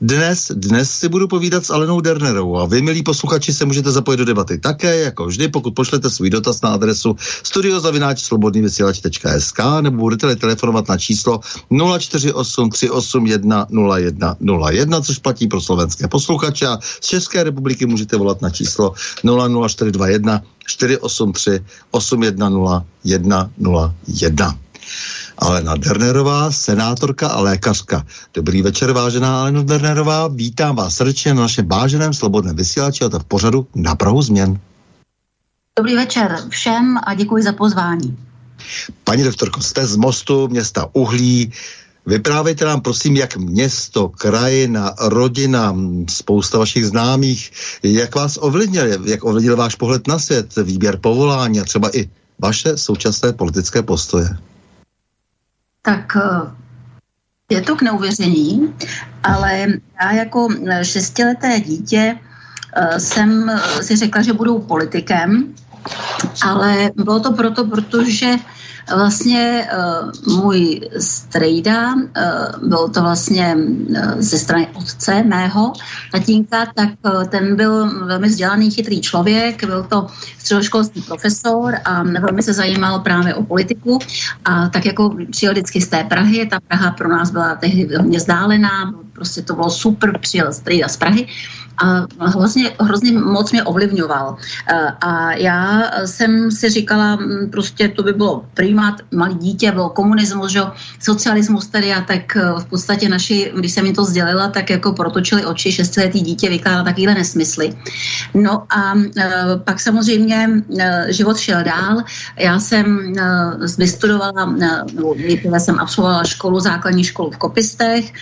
Dnes, dnes si budu povídat s Alenou Dernerovou a vy, milí posluchači, se můžete zapojit do debaty také, jako vždy, pokud pošlete svůj dotaz na adresu studiozavináčslobodnývysílač.sk nebo budete telefonovat na číslo 048 381 0101, což platí pro slovenské posluchače a z České republiky můžete volat na číslo 00421 483 810 101. Alena Dernerová, senátorka a lékařka. Dobrý večer, vážená Alena Dernerová. Vítám vás srdečně na našem váženém slobodném vysílači a to v pořadu na Prahu změn. Dobrý večer všem a děkuji za pozvání. Paní doktorko, jste z mostu města Uhlí. Vyprávějte nám prosím, jak město, krajina, rodina, spousta vašich známých, jak vás ovlivnil, jak ovlivnil váš pohled na svět, výběr povolání a třeba i vaše současné politické postoje tak eh, je to k neuvěření, ale já jako šestileté dítě eh, jsem si řekla, že budu politikem, ale bylo to proto, protože Vlastně uh, můj strejda, uh, byl to vlastně uh, ze strany otce mého tatínka, tak ten byl velmi vzdělaný, chytrý člověk, byl to středoškolský profesor a velmi se zajímal právě o politiku. A tak jako přijel vždycky z té Prahy, ta Praha pro nás byla tehdy velmi vzdálená, prostě to bylo super, přijel strejda z Prahy a vlastně hrozně moc mě ovlivňoval. A já jsem si říkala, prostě to by bylo primát, malý dítě, byl komunismus, že? socialismus tedy a tak v podstatě naši, když jsem jim to sdělila, tak jako protočili oči, šestiletý dítě vykládá takovýhle nesmysly. No a pak samozřejmě život šel dál. Já jsem vystudovala, nebo jsem absolvovala školu, základní školu v Kopistech,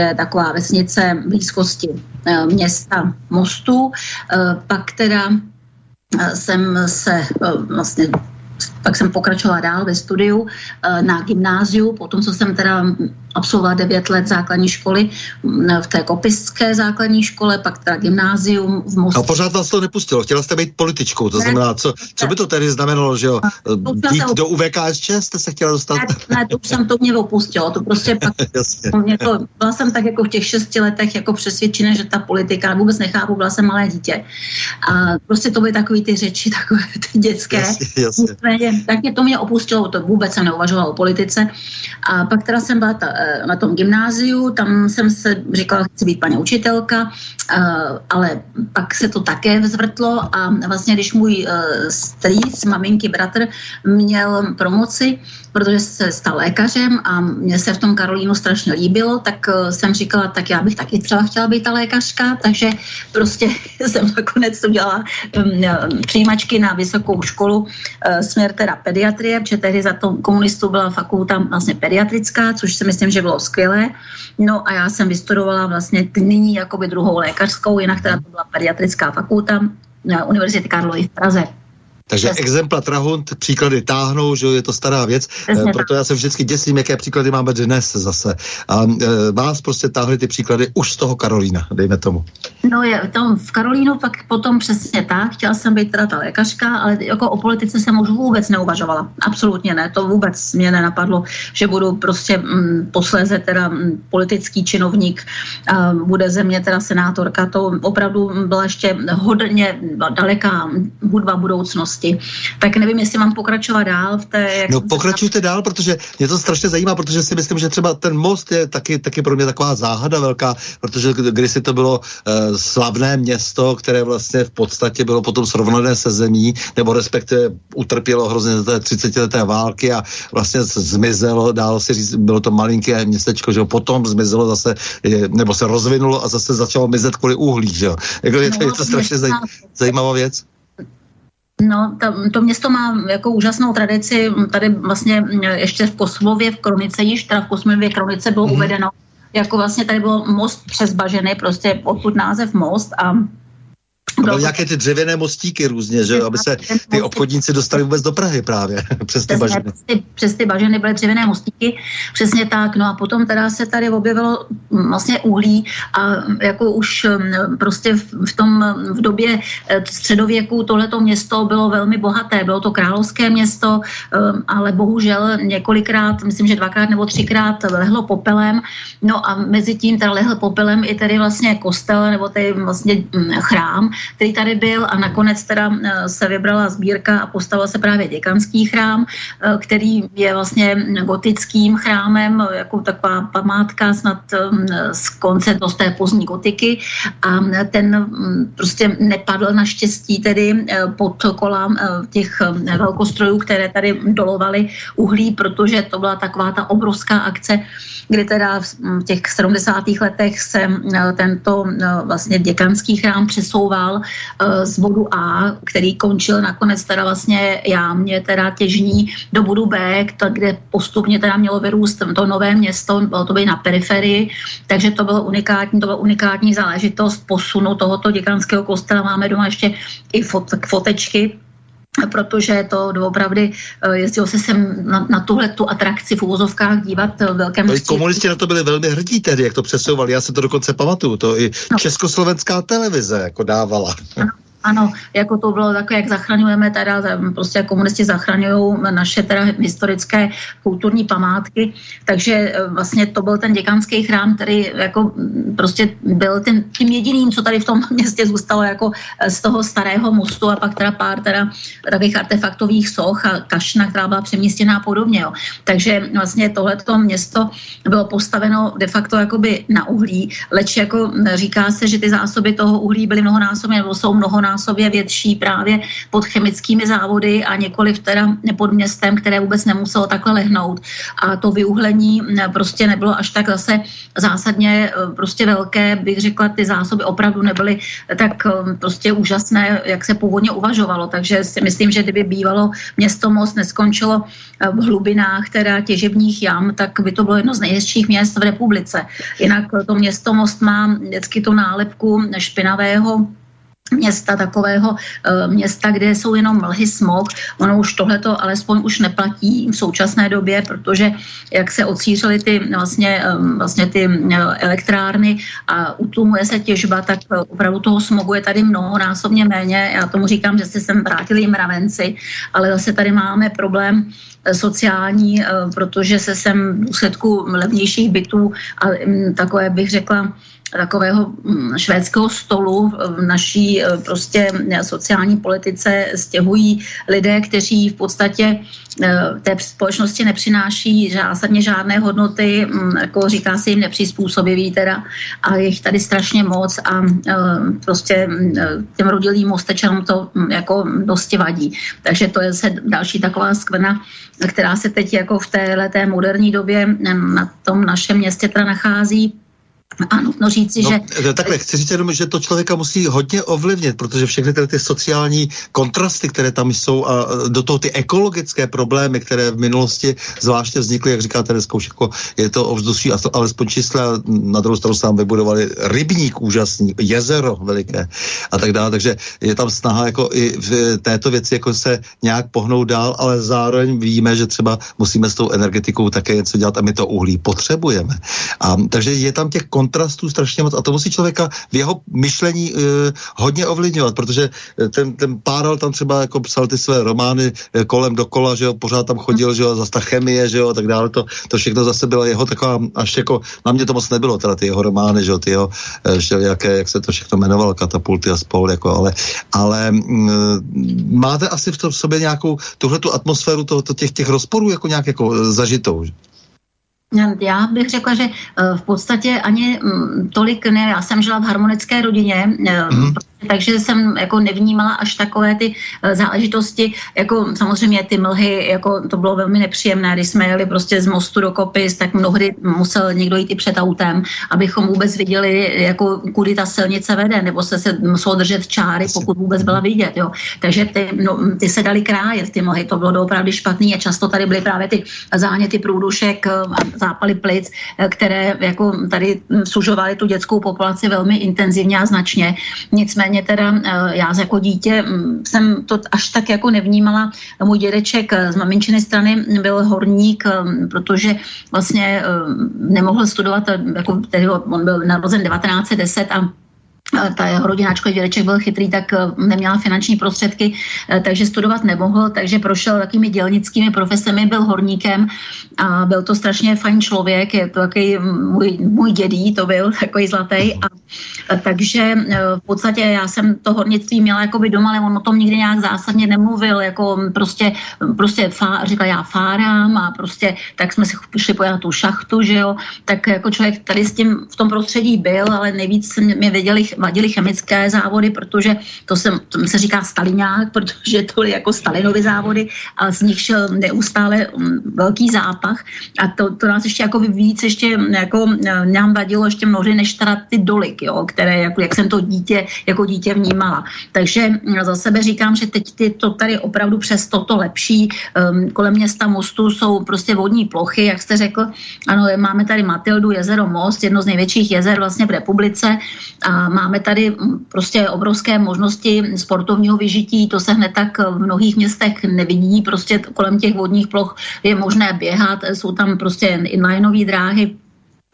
je taková vesnice blízkosti města Mostu. Eh, pak teda eh, jsem se eh, vlastně pak jsem pokračovala dál ve studiu na gymnáziu, potom co jsem teda absolvovala 9 let základní školy v té kopiské základní škole, pak teda gymnázium v Moskvě. A pořád vás to nepustilo, chtěla jste být političkou, to znamená, co, co by to tedy znamenalo, že jo? Jít do UVKSČ jste se chtěla dostat? Ne, ne to už jsem to mě opustilo, to prostě pak, mě to, byla jsem tak jako v těch šesti letech jako přesvědčená, že ta politika, vůbec nechápu, byla jsem malé dítě. A prostě to byly takové ty řeči, takové ty dětské. Jasně, jasně. Tak mě to mě opustilo, to vůbec jsem neuvažovala o politice. A pak teda jsem byla ta eh, na tom gymnáziu, tam jsem se říkala, chci být paní učitelka, eh, ale pak se to také vzvrtlo a vlastně, když můj strýc, maminky, bratr měl promoci, protože se stal lékařem a mě se v tom Karolínu strašně líbilo, tak jsem říkala, tak já bych taky třeba chtěla být ta lékařka, takže prostě jsem nakonec udělala mm, přijímačky na vysokou školu, směr teda pediatrie, protože tehdy za to komunistů byla fakulta vlastně pediatrická, což si myslím, že bylo skvělé. No a já jsem vystudovala vlastně nyní jakoby druhou lékařskou, jinak teda to byla pediatrická fakulta na Univerzity Karlovy v Praze. Takže Přesně. exempla Trahund, příklady táhnou, že je to stará věc, Přesně proto já se vždycky děsím, jaké příklady máme dnes zase. A e, vás prostě táhly ty příklady už z toho Karolína, dejme tomu. No je, tom v Karolínu pak potom přesně tak, chtěla jsem být teda ta lékařka, ale jako o politice jsem už vůbec neuvažovala. Absolutně ne, to vůbec mě nenapadlo, že budu prostě m, mm, posléze teda m, mm, politický činovník, a bude ze mě teda senátorka, to opravdu byla ještě hodně daleká hudba budoucnosti budoucnosti. Tak nevím, jestli mám pokračovat dál v té... Jak no pokračujte se... dál, protože mě to strašně zajímá, protože si myslím, že třeba ten most je taky, taky pro mě taková záhada velká, protože kdysi to bylo uh, slavné město, které vlastně v podstatě bylo potom srovnané se zemí, nebo respektive utrpělo hrozně za té 30 leté války a vlastně zmizelo, dál si říct, bylo to malinké městečko, že jo, potom zmizelo zase, je, nebo se rozvinulo a zase začalo mizet kvůli uhlí, že jo. Jako je, to, je to strašně zaj, zajímavá věc. No, to, to město má jako úžasnou tradici. Tady vlastně ještě v Kosmově v Kronice, již teda v Kosmově Kronice bylo mm-hmm. uvedeno, jako vlastně tady byl most přes Baženy, prostě odtud název most a No, nějaké ty dřevěné mostíky různě, že aby se ty obchodníci dostali vůbec do Prahy právě přes ty baženy. Přes ty, přes ty baženy byly dřevěné mostíky, přesně tak. No a potom teda se tady objevilo mm, vlastně uhlí a jako už mm, prostě v tom v době eh, středověku tohleto město bylo velmi bohaté. Bylo to královské město, eh, ale bohužel několikrát, myslím, že dvakrát nebo třikrát lehlo popelem. No a mezi tím teda lehl popelem i tedy vlastně kostel nebo tady vlastně mm, chrám, který tady byl a nakonec teda eh, se vybrala sbírka a postavil se právě děkanský chrám, eh, který je vlastně gotickým chrámem, jako taková památka snad eh, z konce z té pozdní gotiky a ten mm, prostě nepadl naštěstí tedy pod kolám těch velkostrojů, které tady dolovaly uhlí, protože to byla taková ta obrovská akce, kdy teda v těch 70. letech se tento vlastně děkanský chrám přesouval uh, z bodu A, který končil nakonec teda vlastně jámě, teda těžní do bodu B, kde postupně teda mělo vyrůst to nové město, bylo to být na periferii, takže to bylo unikátní, to byla unikátní záležitost posunu tohoto děkanského kostela. Máme doma ještě i fot, fotečky, protože to doopravdy eh, jezdilo se sem na, na tuhle tu atrakci v úvozovkách dívat eh, velké množství. Komunisti na to byli velmi hrdí tedy, jak to přesouvali. Já se to dokonce pamatuju. To i no. československá televize jako dávala. Ano. Ano, jako to bylo takové, jak zachraňujeme teda, prostě komunisti zachraňují naše teda historické kulturní památky, takže e, vlastně to byl ten děkanský chrám, který jako prostě byl ten, tím jediným, co tady v tom městě zůstalo jako e, z toho starého mostu a pak teda pár teda takových artefaktových soch a kašna, která byla přemístěná a podobně. Jo. Takže vlastně tohleto město bylo postaveno de facto jakoby na uhlí, leč jako říká se, že ty zásoby toho uhlí byly mnohonásobně, nebo jsou mnohonásobně násobě větší právě pod chemickými závody a několik teda pod městem, které vůbec nemuselo takhle lehnout. A to vyuhlení prostě nebylo až tak zase zásadně eh, prostě velké, bych řekla, ty zásoby opravdu nebyly tak eh, prostě úžasné, jak se původně uvažovalo. Takže si myslím, že kdyby bývalo město Most neskončilo eh, v hlubinách teda těžebních jam, tak by to bylo jedno z nejhezčích měst v republice. Jinak to město Most má vždycky tu nálepku špinavého města, takového e, města, kde jsou jenom mlhy, smog. Ono už tohleto alespoň už neplatí v současné době, protože jak se odsířily ty vlastně, vlastně ty e, elektrárny a utlumuje se těžba, tak opravdu toho smogu je tady mnohonásobně méně. Já tomu říkám, že se sem vrátili mravenci, ale zase tady máme problém sociální, protože se sem v důsledku levnějších bytů a takové bych řekla takového mm, švédského stolu v naší té prostě sociální politice stěhují lidé, kteří v podstatě té společnosti nepřináší zásadně žádné hodnoty, mm, jako říká se jim nepřizpůsobiví teda, a je jich tady strašně moc a prostě mm, těm rodilým mostečanům to mm, jako dosti vadí. Takže to je další taková skvrna, která se teď jako v téhle moderní době na tom našem městě teda nachází a nutno říci, no, že... Takhle, chci říct jenom, že to člověka musí hodně ovlivnit, protože všechny ty, ty sociální kontrasty, které tam jsou a do toho ty ekologické problémy, které v minulosti zvláště vznikly, jak říkáte dneska už jako je to ovzduší, alespoň čísla, na druhou stranu sám vybudovali rybník úžasný, jezero veliké a tak dále, takže je tam snaha jako i v této věci jako se nějak pohnout dál, ale zároveň víme, že třeba musíme s tou energetikou také něco dělat a my to uhlí potřebujeme. A, takže je tam těch kontrastů strašně moc a to musí člověka v jeho myšlení uh, hodně ovlivňovat, protože eh, ten, ten Párel tam třeba jako psal ty své romány uh, kolem dokola, že jo, pořád tam chodil, že jo, zase ta chemie, že jo, a tak dále, to, to všechno zase byla jeho taková, až jako, na mě to moc nebylo, teda ty jeho romány, že jo, ty jeho, uh, jaké, jak se to všechno jmenovalo, katapulty a spol, jako, ale, ale uh, máte asi v, tom, v sobě nějakou tuhle tu atmosféru to, to těch, těch rozporů jako nějak jako zažitou, že? Já bych řekla, že eh, v podstatě ani mm, tolik ne. Já jsem žila v harmonické rodině, mm takže jsem jako nevnímala až takové ty eh, záležitosti, jako samozřejmě ty mlhy, jako to bylo velmi nepříjemné, když jsme jeli prostě z mostu do Kopis, tak mnohdy musel někdo jít i před autem, abychom vůbec viděli, jako kudy ta silnice vede, nebo se, se muselo držet čáry, pokud vůbec byla vidět, jo. Takže ty, no, ty se dali krájet, ty mlhy, to bylo opravdu špatný a často tady byly právě ty záněty průdušek eh, a zápaly plic, eh, které jako tady sužovaly tu dětskou populaci velmi intenzivně a značně. Nicméně Nicméně teda eh, já jako dítě mm, jsem to až tak jako nevnímala. Můj dědeček z maminčiny strany byl horník, eh, protože vlastně eh, nemohl studovat, jako tedy on byl narozen 1910 a ta jeho rodina, ačkoliv dědeček byl chytrý, tak neměla finanční prostředky, takže studovat nemohl, takže prošel takými dělnickými profesemi, byl horníkem a byl to strašně fajn člověk, je to takový můj, můj dědí, to byl takový zlatý a takže eh, v podstatě já jsem to hornictví měla jako by doma, ale on o tom nikdy nějak zásadně nemluvil, jako prostě, prostě fá, říkal já fárám a prostě tak jsme si šli pojat tu šachtu, že jo, tak jako člověk tady s tím v tom prostředí byl, ale nejvíc mě věděli, vadili chemické závody, protože to, se, to se říká Staliňák, protože to byly jako Stalinovy závody a z nich šel neustále mm, velký zápach a to, to nás ještě jako víc ještě jako eh, nám vadilo ještě mnohdy než teda ty doly, jo, které, jako, jak jsem to dítě, jako dítě vnímala. Takže za sebe říkám, že teď ty, to tady opravdu přes toto lepší. Um, kolem města Mostu jsou prostě vodní plochy, jak jste řekl. Ano, máme tady Matildu, jezero Most, jedno z největších jezer vlastně v republice a máme tady prostě obrovské možnosti sportovního vyžití, to se hned tak v mnohých městech nevidí, prostě kolem těch vodních ploch je možné běhat, jsou tam prostě inlineové dráhy,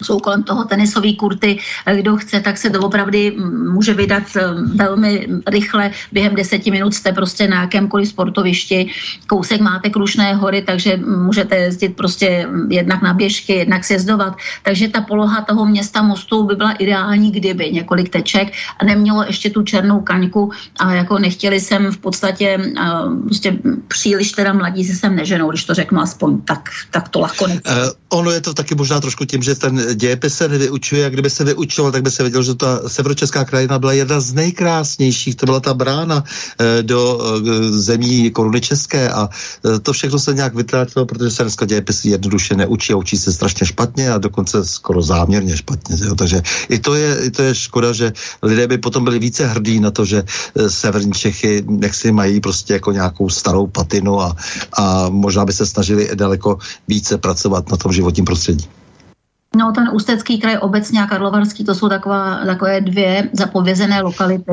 jsou kolem toho tenisové kurty. Kdo chce, tak se doopravdy může vydat eh, velmi rychle. Během deseti minut jste prostě na jakémkoliv sportovišti. Kousek máte Krušné hory, takže můžete jezdit prostě jednak na běžky, jednak sjezdovat. Takže ta poloha toho města Mostu by byla ideální, kdyby několik teček a nemělo ještě tu černou kaňku a jako nechtěli jsem v podstatě uh, prostě příliš teda mladí se sem neženou, když to řeknu aspoň tak, tak to nechci. Uh, ono je to taky možná trošku tím, že ten dějepis se nevyučuje a kdyby se vyučoval, tak by se věděl, že ta severočeská krajina byla jedna z nejkrásnějších. To byla ta brána eh, do eh, zemí koruny české a eh, to všechno se nějak vytratilo, protože se dneska dějepis jednoduše neučí a učí se strašně špatně a dokonce skoro záměrně špatně. Jo? Takže i to, je, i to je škoda, že lidé by potom byli více hrdí na to, že severní Čechy nechci mají prostě jako nějakou starou patinu a, a možná by se snažili daleko více pracovat na tom životním prostředí. No, ten Ústecký kraj obecně a Karlovarský, to jsou taková, takové dvě zapovězené lokality,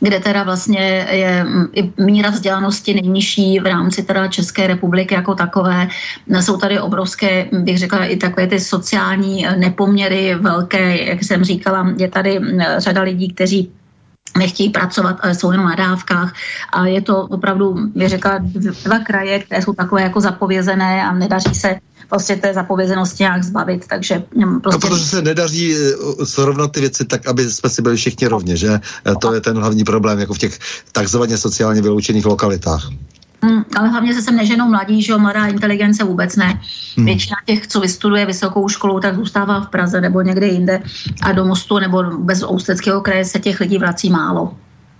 kde teda vlastně je mm, i míra vzdělanosti nejnižší v rámci teda České republiky jako takové. Jsou tady obrovské, bych řekla, i takové ty sociální nepoměry velké, jak jsem říkala, je tady mm, řada lidí, kteří nechtějí pracovat, ale jsou jenom na dávkách. A je to opravdu, bych řekla, dva kraje, které jsou takové jako zapovězené a nedaří se prostě té zapovězenosti nějak zbavit, takže mm, prostě... No, protože se nedaří eh, srovnat ty věci tak, aby jsme si byli všichni rovně, že? Eh, to je ten hlavní problém, jako v těch takzvaně sociálně vyloučených lokalitách. Hmm, ale hlavně se sem neženou mladí, že jo, mladá inteligence vůbec ne. Hmm. Většina těch, co vystuduje vysokou školu, tak zůstává v Praze nebo někde jinde a do Mostu nebo bez Ousteckého kraje se těch lidí vrací málo.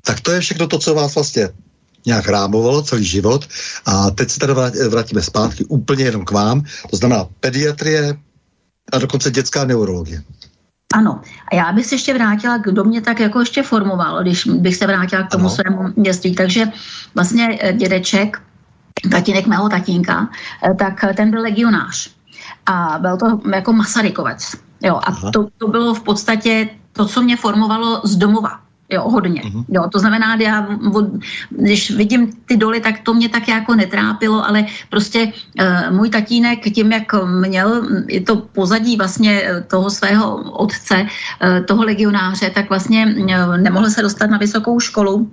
Tak to je všechno to, co vás vlastně nějak rámovalo celý život. A teď se teda vrátíme zpátky úplně jenom k vám. To znamená pediatrie a dokonce dětská neurologie. Ano, a já bych se ještě vrátila, kdo mě tak jako ještě formoval, když bych se vrátila k tomu ano. svému dětství. Takže vlastně eh, dědeček, tatínek mého tatínka, eh, tak ten byl legionář. A byl to jako Masarykovec. Jo, a to, to bylo v podstatě to, co mě formovalo z domova jo, hodně. Uh-huh. Jo, to znamená, já, když vidím ty doly, tak to mě tak jako netrápilo, ale prostě uh, můj tatínek tím, jak měl je to pozadí vlastně eh, toho svého otce, uh, toho legionáře, tak vlastně uh, nemohl se dostat na vysokou školu,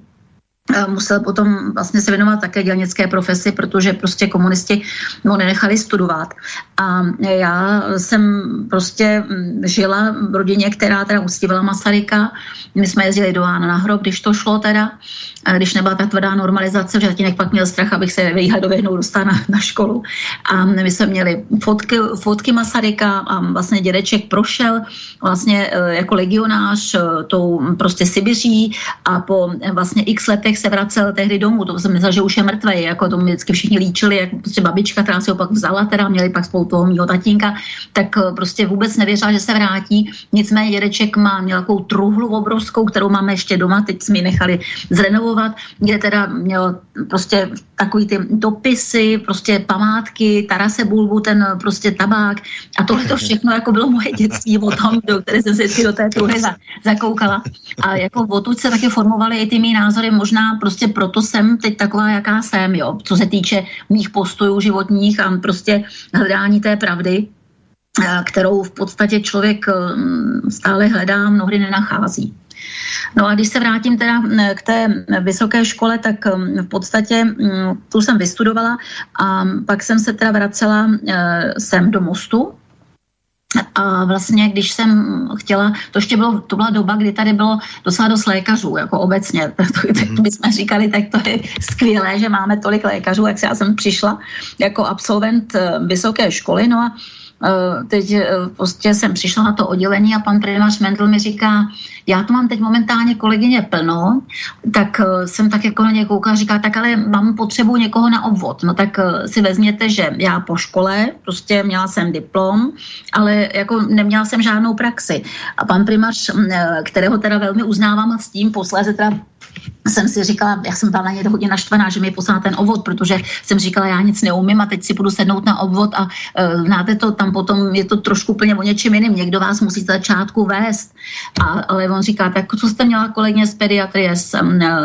musel potom vlastně se věnovat také dělnické profesi, protože prostě komunisti ho nenechali studovat. A já jsem prostě mm, žila v rodině, která teda uctívala Masaryka. My jsme jezdili do Ána na hrob, když to šlo teda, když nebyla ta tvrdá normalizace, že tatínek pak měl strach, abych se výhledově jednou dostala na, na školu. A my jsme měli fotky, fotky Masaryka a vlastně dědeček prošel vlastně e, jako legionář e, tou prostě Sibiří a po vlastně x letech se vracel tehdy domů, to jsem myslela, že už je mrtvý, jako to vždycky všichni líčili, jak prostě babička, která si ho pak vzala, teda měli pak spolu toho mýho tatínka, tak prostě vůbec nevěřila, že se vrátí. Nicméně dědeček má nějakou truhlu obrovskou, kterou máme ještě doma, teď jsme ji nechali zrenovovat, kde teda měl prostě takový ty dopisy, prostě památky, Tarase Bulbu, ten prostě tabák a tohle to všechno jako bylo moje dětství o tom, do které jsem se do té truhy zakoukala. A jako odtud se taky formovaly i ty mý názory, možná prostě proto jsem teď taková, jaká jsem, jo, co se týče mých postojů životních a prostě hledání té pravdy, eh, kterou v podstatě člověk mm, stále hledá, mnohdy nenachází. No a když se vrátím teda k té vysoké škole, tak v podstatě tu jsem vystudovala a pak jsem se teda vracela eh, sem do Mostu, a vlastně, když jsem chtěla, to ještě bylo, to byla doba, kdy tady bylo docela dost lékařů, jako obecně, to, bychom říkali, tak to je skvělé, že máme tolik lékařů, jak se já jsem přišla jako absolvent eh, vysoké školy, no a teď eh, prostě jsem přišla na to oddělení a pan primář Mendl mi říká, já to mám teď momentálně kolegyně plno, tak eh, jsem tak jako na ně koukala, říká, tak ale mám potřebu někoho na obvod. No tak si vezměte, že já po škole, prostě měla jsem diplom, ale jako neměla jsem žádnou praxi. A pan primář, kterého teda velmi uznávám a s tím posléze teda jsem si říkala, já jsem byla na ně hodně naštvaná, že mi poslala ten obvod, protože jsem říkala, já nic neumím a teď si budu sednout na obvod a uh, znáte to, tam potom je to trošku úplně o něčem jiným, někdo vás musí z začátku vést. A, ale on říká, tak co jste měla kolegyně z pediatrie,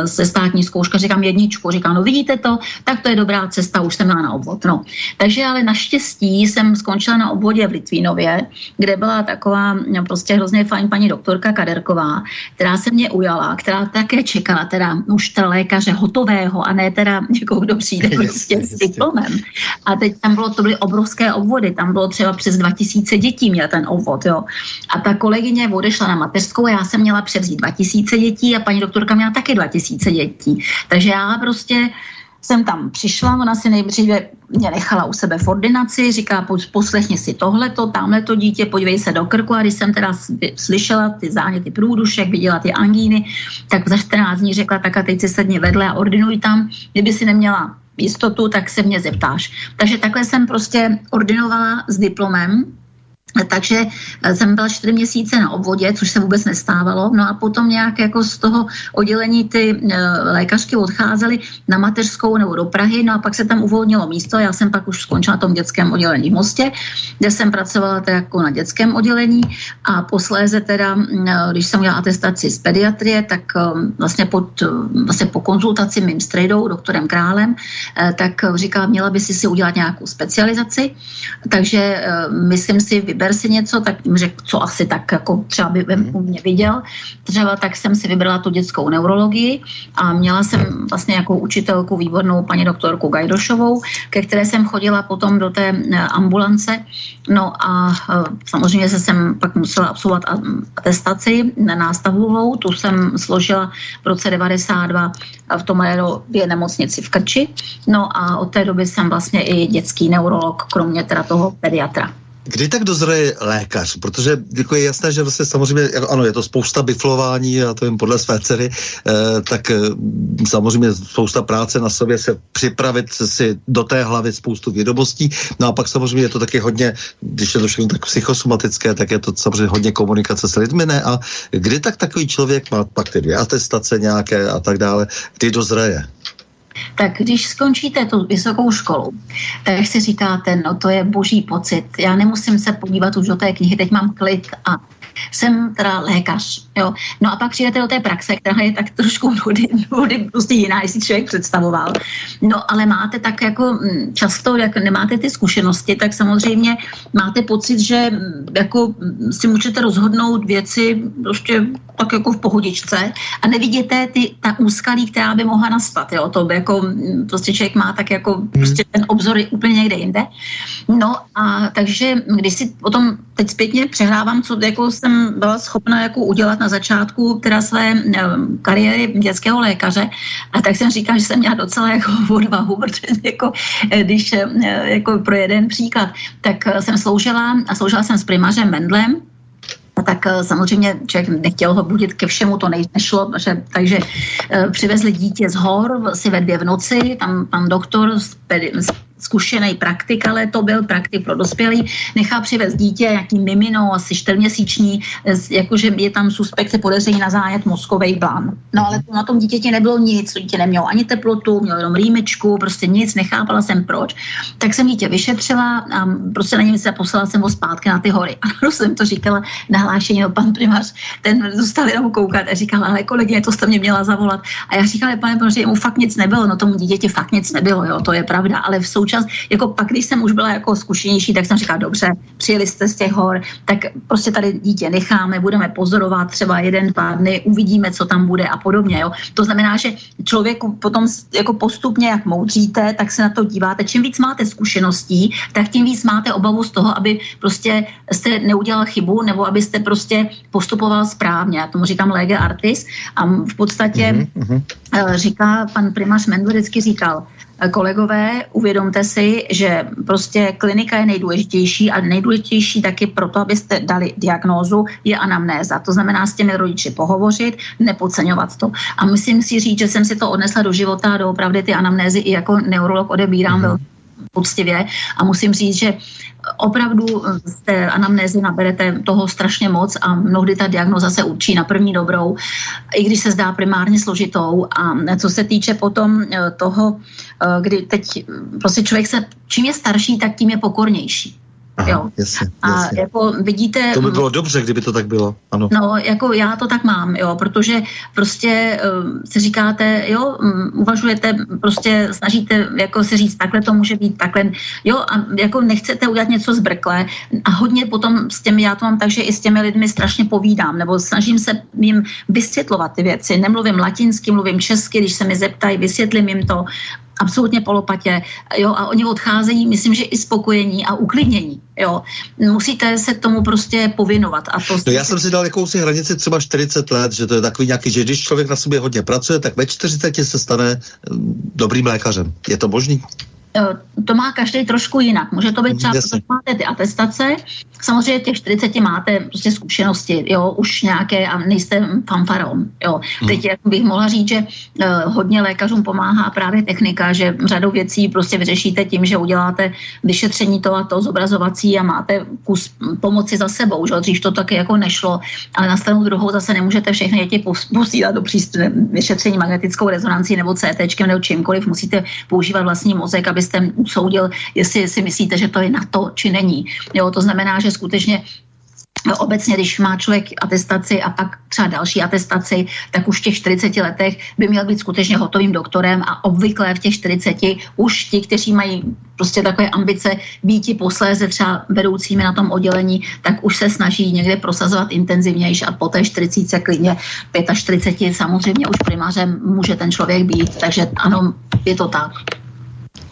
ze státní zkouška, říkám jedničku, říká, no vidíte to, tak to je dobrá cesta, už jsem měla na obvod. No. Takže ale naštěstí jsem skončila na obvodě v Litvínově, kde byla taková prostě hrozně fajn paní doktorka Kaderková, která se mě ujala, která také čekala teda už ta lékaře hotového a ne teda někoho, kdo přijde prostě s diplomem. A teď tam bylo, to byly obrovské obvody, tam bylo třeba přes 2000 dětí měl ten obvod, jo. A ta kolegyně odešla na mateřskou a já jsem měla převzít 2000 dětí a paní doktorka měla taky 2000 dětí. Takže já prostě jsem tam přišla, ona si nejdříve mě nechala u sebe v ordinaci, říká, poslechni si tohleto, tamhle to dítě, podívej se do krku. A když jsem teda slyšela ty záněty průdušek, viděla ty angíny, tak za 14 dní řekla, tak a teď si sedni vedle a ordinuj tam, kdyby si neměla jistotu, tak se mě zeptáš. Takže takhle jsem prostě ordinovala s diplomem, takže eh, jsem byla čtyři měsíce na obvodě, což se vůbec nestávalo. No a potom nějak jako z toho oddělení ty e, lékařky odcházely na mateřskou nebo do Prahy, no a pak se tam uvolnilo místo. Já jsem pak už skončila na tom dětském oddělení v Mostě, kde jsem pracovala teda jako na dětském oddělení a posléze teda, e, když jsem udělala atestaci z pediatrie, tak vlastně, pod, vlastně po konzultaci mým strejdou, doktorem Králem, tak říkala, měla by si si udělat nějakou specializaci. Takže myslím si, vyber vyber si něco, tak jim řekl, co asi tak jako třeba by u mě viděl. Třeba tak jsem si vybrala tu dětskou neurologii a měla jsem vlastně jako učitelku výbornou paní doktorku Gajdošovou, ke které jsem chodila potom do té eh, ambulance. No a eh, samozřejmě se jsem pak musela absolvovat atestaci na nástavovou, tu jsem složila v roce 92 v Tomajerově nemocnici v Krči. No a od té doby jsem vlastně i dětský neurolog, kromě teda toho pediatra. Kdy tak dozraje lékař? Protože jako je jasné, že vlastně samozřejmě, ano, je to spousta biflování, a to jen podle své dcery, eh, tak eh, samozřejmě spousta práce na sobě se připravit si do té hlavy spoustu vědomostí. No a pak samozřejmě je to taky hodně, když je to všechno tak psychosomatické, tak je to samozřejmě hodně komunikace s lidmi, ne? A kdy tak takový člověk má pak ty dvě atestace nějaké a tak dále, kdy dozraje? Tak když skončíte tu vysokou školu, tak si říkáte, no to je boží pocit, já nemusím se podívat už do té knihy, teď mám klid a jsem teda lékař. Jo. No a pak přijdete do té praxe, která je tak trošku vody, vody prostě jiná, jestli člověk představoval. No ale máte tak jako mm, často, jak nemáte ty zkušenosti, tak samozřejmě máte pocit, že mm, jako mm, si můžete rozhodnout věci prostě tak jako v pohodičce a nevidíte ty, ta úskalí, která by mohla nastat. Jo. To by jako prostě člověk má tak jako prostě ten obzor je úplně někde jinde. No a takže když si potom teď zpětně přehrávám, co jako jsem byla schopna jako udělat na začátku teda své eh, kariéry dětského lékaře, a tak jsem říkala, že jsem měla docela jako odvahu, protože jako, eh, když eh, jako pro jeden příklad, tak jsem sloužila a sloužila jsem s primářem Mendlem, tak samozřejmě člověk nechtěl ho budit ke všemu, to nešlo, že, takže přivezli dítě z hor si ve dvě v noci, tam pan doktor s, s zkušený praktik, ale to byl praktik pro dospělý, nechá přivez dítě, jaký mimino, asi čtyřměsíční, jakože je tam suspekt podezření na zájet mozkový blán. No ale to na tom dítěti nebylo nic, dítě nemělo ani teplotu, mělo jenom rýmečku, prostě nic, nechápala jsem proč. Tak jsem dítě vyšetřila a prostě na něm se poslala jsem ho zpátky na ty hory. A jsem to říkala nahlášení, no pan primář, ten zůstal jenom koukat a říkal, ale kolegyně, to jste mě měla zavolat. A já říkala, pane, protože mu fakt nic nebylo, no tomu dítěti fakt nic nebylo, jo, to je pravda, ale v současnosti čas, jako pak, když jsem už byla jako zkušenější, tak jsem říkala, dobře, přijeli jste z těch hor, tak prostě tady dítě necháme, budeme pozorovat třeba jeden, dva dny, uvidíme, co tam bude a podobně. Jo. To znamená, že člověku potom jako postupně, jak moudříte, tak se na to díváte. Čím víc máte zkušeností, tak tím víc máte obavu z toho, aby prostě jste neudělal chybu nebo abyste prostě postupoval správně. Já tomu říkám lege artis a v podstatě mm-hmm. říká pan primář Mendel vždycky říkal, kolegové, uvědomte si, že prostě klinika je nejdůležitější a nejdůležitější taky proto, abyste dali diagnózu, je anamnéza. To znamená s těmi rodiči pohovořit, nepodceňovat to. A musím si říct, že jsem si to odnesla do života a doopravdy ty anamnézy i jako neurolog odebírám mm-hmm. Poctivě a musím říct, že opravdu z té anamnézy naberete toho strašně moc a mnohdy ta diagnoza se určí na první dobrou, i když se zdá primárně složitou. A co se týče potom eh, toho, eh, kdy teď prostě člověk se, čím je starší, tak tím je pokornější. Aha, jo. Jasně, jasně. A jako vidíte... To by bylo dobře, kdyby to tak bylo, ano. No, jako já to tak mám, jo, protože prostě uh, si říkáte, jo, um, uvažujete, prostě snažíte jako si říct, takhle to může být, takhle, jo, a jako nechcete udělat něco zbrkle a hodně potom s těmi, já to mám tak, že i s těmi lidmi strašně povídám, nebo snažím se jim vysvětlovat ty věci, nemluvím latinsky, mluvím česky, když se mi zeptají, vysvětlím jim to absolutně polopatě, jo, a oni odcházejí, myslím, že i spokojení a uklidnění, jo. Musíte se tomu prostě povinovat. A to no já jsem si dal jakousi hranici třeba 40 let, že to je takový nějaký, že když člověk na sobě hodně pracuje, tak ve 40 se stane mm, dobrým lékařem. Je to možný? Eh, to má každý trošku jinak. Může to být třeba, protože máte ty atestace, samozřejmě těch 40 máte prostě zkušenosti, jo, už nějaké a nejste fanfaron, jo. Hmm. Teď jak bych mohla říct, že uh, hodně lékařům pomáhá právě technika, že řadu věcí prostě vyřešíte tím, že uděláte vyšetření to a to zobrazovací a máte kus pomoci za sebou, že dřív to taky jako nešlo, ale na stranu druhou zase nemůžete všechny děti posílat do přístroje vyšetření magnetickou rezonancí nebo CT nebo čímkoliv, musíte používat vlastní mozek, aby abyste usoudil, jestli si myslíte, že to je na to, či není. Jo, to znamená, že skutečně obecně, když má člověk atestaci a pak třeba další atestaci, tak už v těch 40 letech by měl být skutečně hotovým doktorem a obvykle v těch 40 už ti, kteří mají prostě takové ambice být posléze třeba vedoucími na tom oddělení, tak už se snaží někde prosazovat intenzivnější a po té 40 klidně 45 samozřejmě už primářem může ten člověk být, takže ano, je to tak.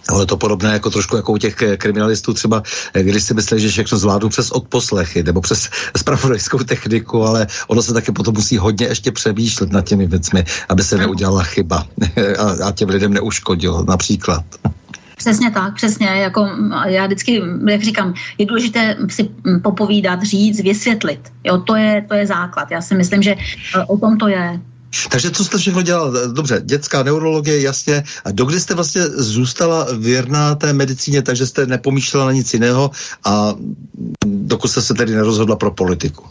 Ale to podobné jako trošku jako u těch eh, kriminalistů třeba, eh, když si mysleli, že všechno zvládnou přes odposlechy nebo přes spravodajskou techniku, ale ono se taky potom musí hodně ještě přemýšlet nad těmi věcmi, aby se neudělala chyba a, a těm lidem neuškodilo například. Přesně tak, přesně. Jako já vždycky, jak říkám, je důležité si popovídat, říct, vysvětlit. Jo, to je, to je základ. Já si myslím, že eh, o tom to je. Takže co jste všechno dělal? Dobře, dětská neurologie, jasně. A dokdy jste vlastně zůstala věrná té medicíně, takže jste nepomýšlela na nic jiného a dokud jste se tedy nerozhodla pro politiku?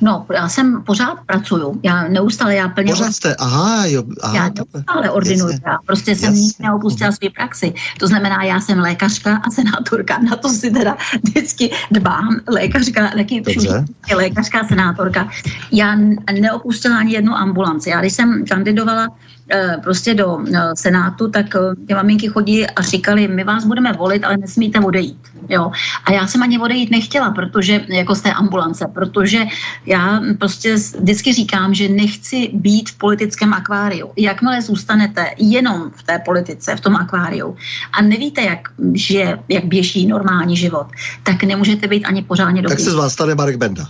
No, já jsem pořád pracuju. Já neustále, já plně... Pořád jste, aha, jo. Aha, já neustále ordinuju. Jasně. Já prostě jsem nic neopustila svou praxi. To znamená, já jsem lékařka a senátorka. Na to si teda vždycky dbám. Lékařka, taky lékařka a senátorka. Já neopustila ani jednu ambulanci. Já když jsem kandidovala prostě do eh, Senátu, tak eh, ty maminky chodí a říkali, my vás budeme volit, ale nesmíte odejít. Jo. A já jsem ani odejít nechtěla, protože jako z té ambulance, protože já prostě vždycky říkám, že nechci být v politickém akváriu. Jakmile zůstanete jenom v té politice, v tom akváriu a nevíte, jak, že, jak běží normální život, tak nemůžete být ani pořádně dobrý. Tak se z vás stane Marek Benda.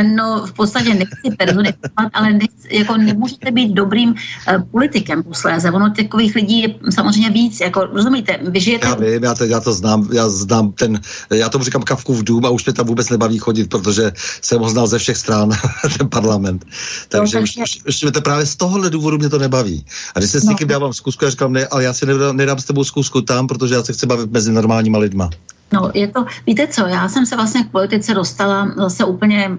No, v podstatě nechci personifovat, ale nechci, jako nemůžete být dobrým uh, politikem posléze. Ono takových lidí je samozřejmě víc, jako rozumíte, vy žijete... Já vím, já to, já to znám, já znám ten, já tomu říkám kavku v dům a už mě tam vůbec nebaví chodit, protože jsem ho znal ze všech stran, ten parlament. Takže no, už, už, už mě to právě z tohohle důvodu mě to nebaví. A když se s no. někým dávám zkusku, já říkám, ne, ale já si nedám, nedám s tebou zkusku tam, protože já se chci bavit mezi normálníma lidma. No, je to, víte co, já jsem se vlastně k politice dostala zase úplně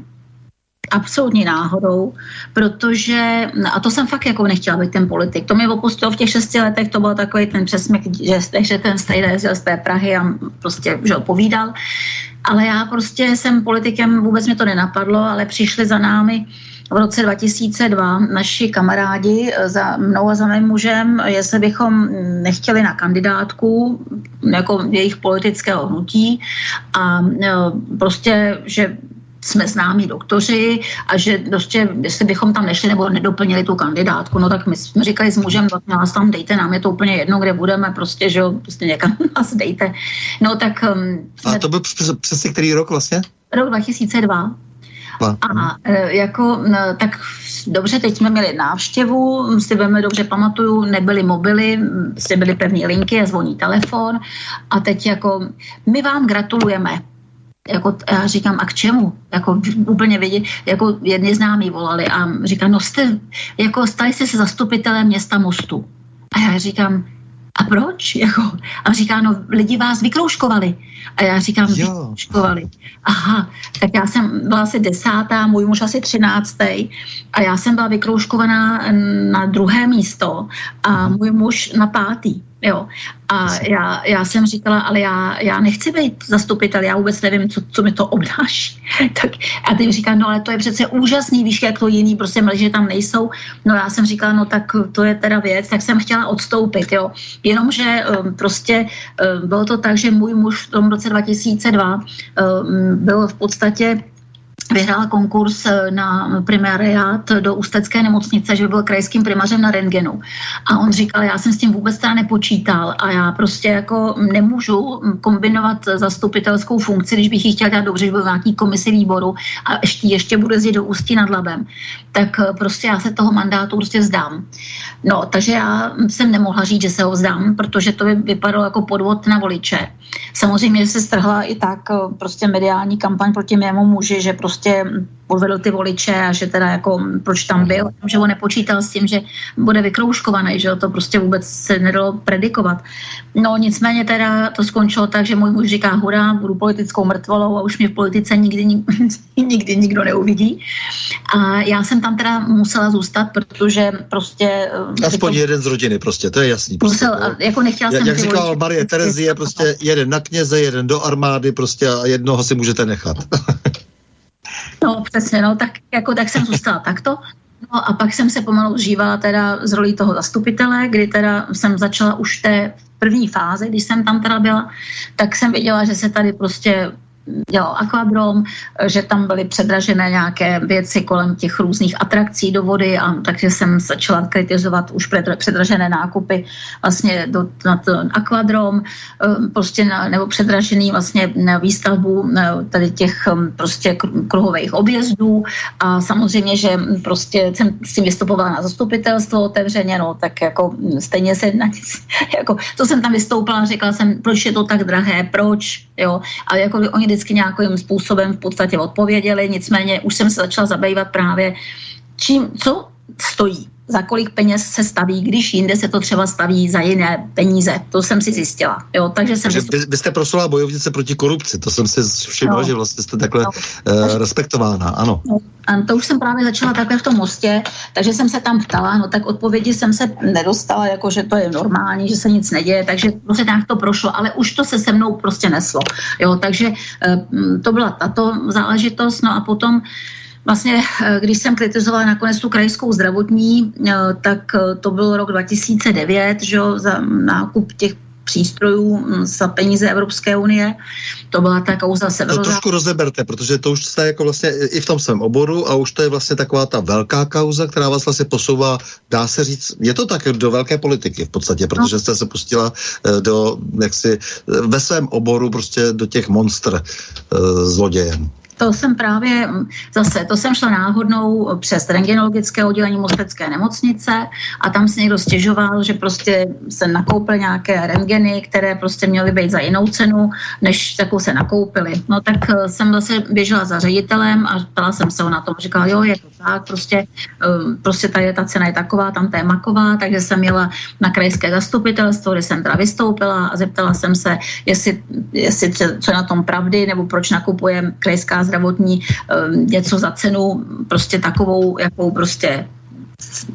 absolutní náhodou, protože, a to jsem fakt jako nechtěla být ten politik, to mě opustilo v těch šesti letech, to byl takový ten přesměk, že, že ten stejný z té Prahy a prostě že povídal, ale já prostě jsem politikem, vůbec mě to nenapadlo, ale přišli za námi v roce 2002 naši kamarádi za mnou a za mým mužem, jestli bychom nechtěli na kandidátku jako jejich politického hnutí. A e, prostě, že jsme známí doktoři a že prostě, jestli bychom tam nešli nebo nedoplnili tu kandidátku, no tak my jsme říkali s mužem, tak nás tam dejte, nám je to úplně jedno, kde budeme, prostě, že jo, prostě někam nás dejte. No tak... Um, jsme... A to byl přesně který rok vlastně? Rok 2002. A e, jako, tak dobře, teď jsme měli návštěvu, si velmi dobře pamatuju, nebyly mobily, si byly pevné linky a zvoní telefon a teď jako, my vám gratulujeme, jako, já říkám, a k čemu? Jako úplně vědět, jako jedni známí volali a říkám, no jste, jako stali jste se zastupitelem města Mostu. A já říkám, a proč? Jako, a říká, no lidi vás vykrouškovali. A já říkám, jo. vykrouškovali. Aha, tak já jsem byla asi desátá, můj muž asi třináctý a já jsem byla vykrouškovaná na druhé místo a můj muž na pátý. Jo. A já, já jsem říkala, ale já, já nechci být zastupitel, já vůbec nevím, co, co mi to obnáší. tak, a ty říká, no ale to je přece úžasný, víš, jak to jiný, prostě mlži tam nejsou. No já jsem říkala, no tak to je teda věc, tak jsem chtěla odstoupit, jo. Jenomže um, prostě um, bylo to tak, že můj muž v tom roce 2002 um, byl v podstatě vyhrál konkurs eh, na primariát do Ústecké nemocnice, že byl krajským primařem na rentgenu. A on říkal, já jsem s tím vůbec teda nepočítal a já prostě jako nemůžu kombinovat zastupitelskou funkci, když bych ji chtěl dělat dobře, že byl v nějaký komisi výboru a ještě, ještě budu jezdit do Ústí nad Labem. Tak eh, prostě já se toho mandátu prostě vzdám. No, takže já jsem nemohla říct, že se ho vzdám, protože to by vypadalo jako podvod na voliče. Samozřejmě se strhla i tak eh, prostě mediální kampaň proti mému muži, že prostě podvedl ty voliče a že teda jako proč tam byl, že on nepočítal s tím, že bude vykrouškovaný, že to prostě vůbec se nedalo predikovat. No nicméně teda to skončilo tak, že můj muž říká hurá, budu politickou mrtvolou a už mě v politice nikdy, nikdy nikdo neuvidí. A já jsem tam teda musela zůstat, protože prostě... Eh, Aspoň jeden z rodiny prostě, to je jasný. Prostě, musel, to, jako nechtěla jsem Jak říkal Marie Terezie, prostě jeden na kněze, jeden do armády prostě a jednoho si můžete nechat. No přesně, no tak, jako, tak jsem zůstala takto. No a pak jsem se pomalu zžívala teda z rolí toho zastupitele, kdy teda jsem začala už té první fáze, když jsem tam teda byla, tak jsem viděla, že se tady prostě dělal akvadrom, že tam byly předražené nějaké věci kolem těch různých atrakcí do vody a takže jsem začala kritizovat už předražené nákupy vlastně do, na to akvadrom, um, prostě na, nebo předražený vlastně na výstavbu tady těch um, prostě kruhových objezdů. A samozřejmě, že prostě jsem s tím vystupovala na zastupitelstvo otevřeně, no tak jako stejně se na nic, jako to jsem tam vystoupila, řekla jsem, proč je to tak drahé, proč, jo, ale jako oni vždycky nějakým způsobem v podstatě odpověděli, nicméně už jsem se začala zabývat právě čím, co stojí, za kolik peněz se staví, když jinde se to třeba staví za jiné peníze. To jsem si zjistila. Jo, takže jsem takže vy, vy jste proslula bojovnice proti korupci, to jsem si všimla, no. že vlastně jste takhle no. uh, respektována, ano. No. A to už jsem právě začala takhle v tom mostě, takže jsem se tam ptala, no tak odpovědi jsem se nedostala, jako že to je normální, že se nic neděje, takže prostě tak to prošlo, ale už to se se mnou prostě neslo. Jo, takže uh, to byla tato záležitost, no a potom uh, Vlastně, eh, když jsem kritizovala nakonec tu krajskou zdravotní, eh, tak eh, to byl rok 2009, že za nákup těch přístrojů hm, za peníze Evropské unie. To byla ta kauza Severozá... To trošku rozeberte, protože to už jste jako vlastně i v tom svém oboru a už to je vlastně taková ta velká kauza, která vás vlastně posouvá, dá se říct, je to tak do velké politiky v podstatě, protože no. jste se pustila do, jaksi, ve svém oboru prostě do těch monster uh, zlodějem to jsem právě mm, zase, to jsem šla náhodnou přes rengenologické oddělení Mostecké nemocnice a tam se někdo stěžoval, že prostě se nakoupil nějaké rengeny, které prostě měly být za jinou cenu, než takovou se nakoupili. No tak eh, jsem zase běžela za ředitelem a ptala jsem se ho na tom. Říkala, jo, je to tak, prostě, eh, prostě tady ta cena je taková, tam to je maková, takže jsem jela na krajské zastupitelstvo, kde jsem teda vystoupila a zeptala jsem se, jestli, jestli co je na tom pravdy, nebo proč nakupuje krajská zdravotní ehm, něco za cenu prostě takovou, jakou prostě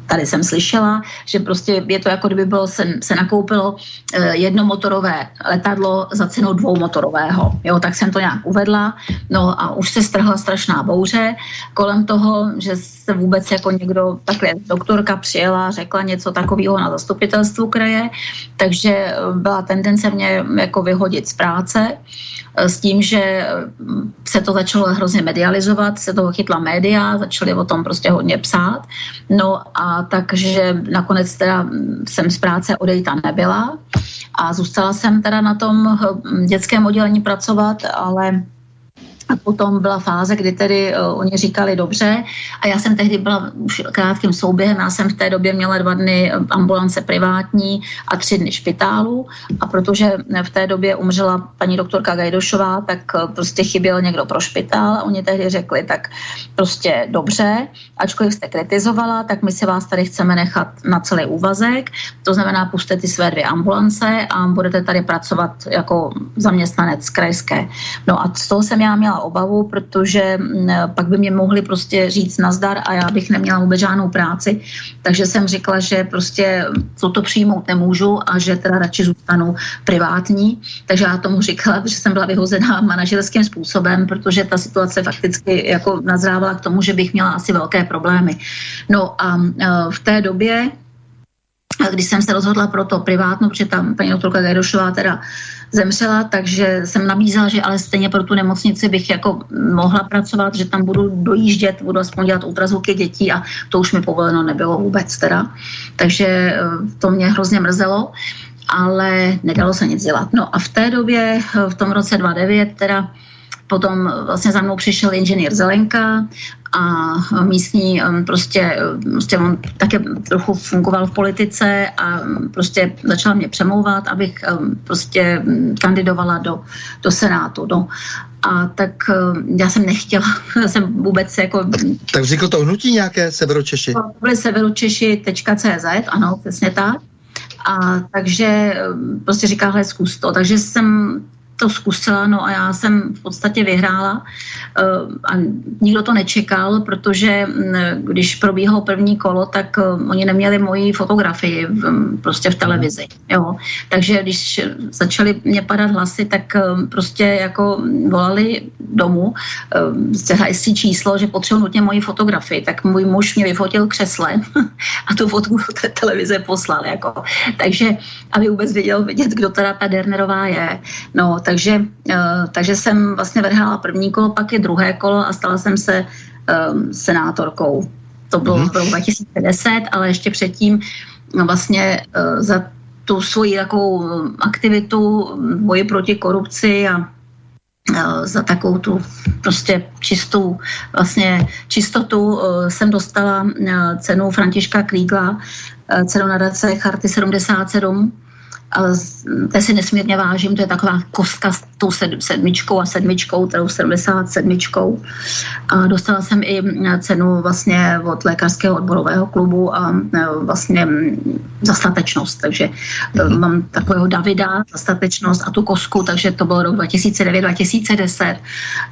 tady jsem slyšela, že prostě je to jako kdyby bylo, se, se nakoupilo eh, jednomotorové letadlo za cenu dvoumotorového. Jo, tak jsem to nějak uvedla. No a už se strhla strašná bouře kolem toho, že se vůbec jako někdo, takhle doktorka přijela, řekla něco takového na zastupitelstvu kraje, takže eh, byla tendence mě jako vyhodit z práce s tím, že se to začalo hrozně medializovat, se toho chytla média, začali o tom prostě hodně psát. No a takže nakonec teda jsem z práce odejta nebyla a zůstala jsem teda na tom dětském oddělení pracovat, ale a potom byla fáze, kdy tedy uh, oni říkali dobře. A já jsem tehdy byla už krátkým souběhem, já jsem v té době měla dva dny eh, ambulance privátní a tři dny špitálu. A protože v té době umřela paní doktorka Gajdošová, tak uh, prostě chyběl někdo pro špitál a oni tehdy řekli, tak prostě dobře, ačkoliv jste kritizovala, tak my si vás tady chceme nechat na celý úvazek, to znamená puste ty své dvě ambulance a budete tady pracovat jako zaměstnanec krajské. No a z toho jsem já měla obavu, protože mm, pak by mě mohli prostě říct nazdar a já bych neměla vůbec žádnou práci. Takže jsem řekla, že prostě toto přijmout nemůžu a že teda radši zůstanu privátní. Takže já tomu říkala, že jsem byla vyhozená manažerským způsobem, protože ta situace fakticky jako nazrávala k tomu, že bych měla asi velké problémy. No a e, v té době když jsem se rozhodla pro to privátno, protože tam paní doktorka Gajdošová teda zemřela, takže jsem nabízela, že ale stejně pro tu nemocnici bych jako mohla pracovat, že tam budu dojíždět, budu aspoň dělat ultrazvuky dětí a to už mi povoleno nebylo vůbec teda. Takže eh, to mě hrozně mrzelo ale nedalo se nic dělat. No a v té době, v tom roce 2009, teda Potom vlastně za mnou přišel inženýr Zelenka a místní um, prostě, prostě on také trochu fungoval v politice a prostě začal mě přemlouvat, abych um, prostě kandidovala do, do Senátu. No. A tak um, já jsem nechtěla, jsem vůbec jako... Tak, tak vzniklo to hnutí nějaké Severočeši? To byly severočeši.cz, ano, přesně tak. A takže prostě říká, hle, zkus to. Takže jsem to zkusila, no a já jsem v podstatě vyhrála eh, a nikdo to nečekal, protože mm, když probíhalo první kolo, tak eh, oni neměli moji fotografii v, prostě v televizi, jo. Takže když začaly mě padat hlasy, tak eh, prostě jako volali domů, zahajistí číslo, že potřebuji nutně moji fotografii, tak můj muž mě vyfotil křesle a tu fotku do té televize poslal, jako. Takže, aby vůbec věděl vidět, kdo teda ta Dernerová je. No, takže, uh, takže jsem vlastně vrhla první kolo, pak je druhé kolo a stala jsem se um, senátorkou. To bylo mm-hmm. v roce 2010, ale ještě předtím no, vlastně uh, za tu svoji takovou aktivitu boji proti korupci a za takovou tu prostě čistou vlastně čistotu jsem dostala cenu Františka Krígla, cenu nadace Charty 77 té si nesmírně vážím, to je taková kostka s tou sedmičkou a sedmičkou, kterou 77. A dostala jsem i cenu vlastně od lékařského odborového klubu a e, vlastně za statečnost, takže mm-hmm. mám takového Davida za statečnost a tu kosku, takže to bylo rok 2009-2010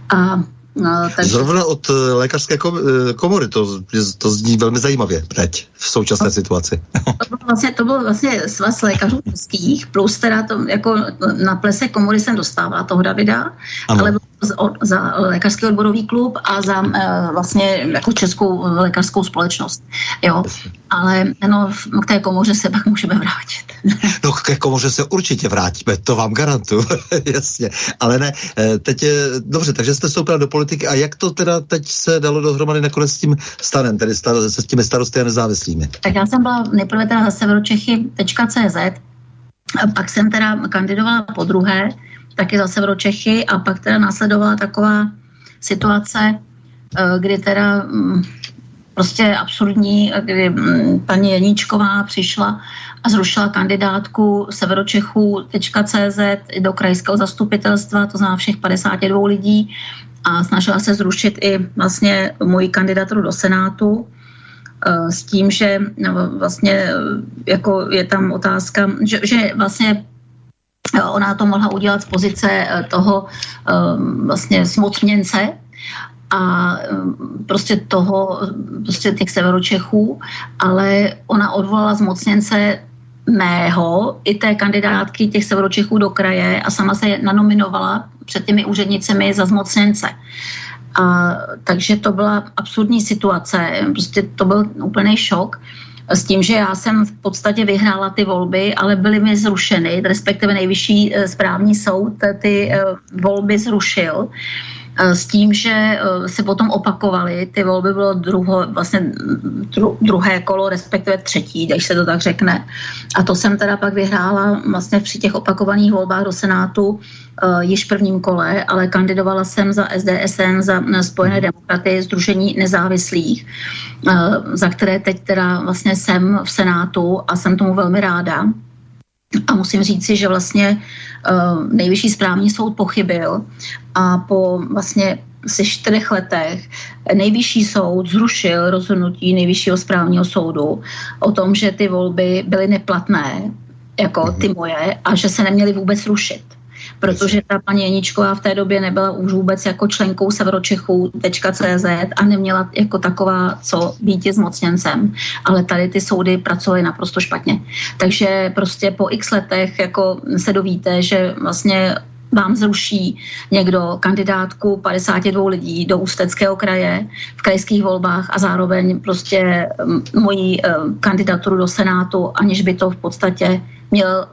a No, takže... Zrovna od eh, lékařské eh, komory, to, to zní velmi zajímavě teď, v současné no, situaci. To bylo vlastně, to bylo vlastně svaz lékařů českých, plus teda to, jako na plese komory jsem dostávala toho Davida, ano. ale za lékařský odborový klub a za uh, vlastně jako českou lékařskou společnost. Jo. Ale no, k té komoře se pak můžeme vrátit. no k té komoře se určitě vrátíme, to vám garantuju, jasně. Ale ne, eh, teď je, dobře, takže jste vstoupila do politiky a jak to teda teď se dalo dohromady nakonec s tím stanem, tedy star, se s těmi starosty a nezávislými? Tak já jsem byla nejprve teda za severočechy.cz a pak jsem teda kandidovala po druhé taky za Severočechy a pak teda následovala taková situace, eh, kdy teda mm, prostě absurdní, kdy mm, paní Jeníčková přišla a zrušila kandidátku severočechů.cz do krajského zastupitelstva, to znamená všech 52 lidí a snažila se zrušit i vlastně moji kandidaturu do Senátu eh, s tím, že no, vlastně eh, jako je tam otázka, že, že vlastně Ona to mohla udělat z pozice eh, toho vlastně smocněnce a prostě toho, prostě těch severočechů, ale ona odvolala zmocněnce mého i té kandidátky těch severočechů do kraje a sama se nanominovala před těmi úřednicemi za zmocněnce. A, takže to byla absurdní situace, prostě to byl úplný šok s tím, že já jsem v podstatě vyhrála ty volby, ale byly mi zrušeny, respektive nejvyšší eh, správní soud ty eh, volby zrušil s tím, že se potom opakovaly. Ty volby bylo druho, vlastně dru, druhé kolo, respektive třetí, když se to tak řekne. A to jsem teda pak vyhrála vlastně při těch opakovaných volbách do Senátu uh, již v prvním kole, ale kandidovala jsem za SDSN, za Spojené demokraty, Združení nezávislých, za které teď teda vlastně jsem v Senátu a jsem tomu velmi ráda. A musím říci, že vlastně uh, nejvyšší správní soud pochybil a po vlastně se čtyřech letech nejvyšší soud zrušil rozhodnutí nejvyššího správního soudu o tom, že ty volby byly neplatné, jako ty moje, a že se neměly vůbec rušit protože ta paní Jeničková v té době nebyla už vůbec jako členkou severočechů.cz a neměla jako taková, co být zmocněncem. Ale tady ty soudy pracovaly naprosto špatně. Takže prostě po x letech jako se dovíte, že vlastně vám zruší někdo kandidátku 52 lidí do Ústeckého kraje v krajských volbách a zároveň prostě moji kandidaturu do Senátu, aniž by to v podstatě měl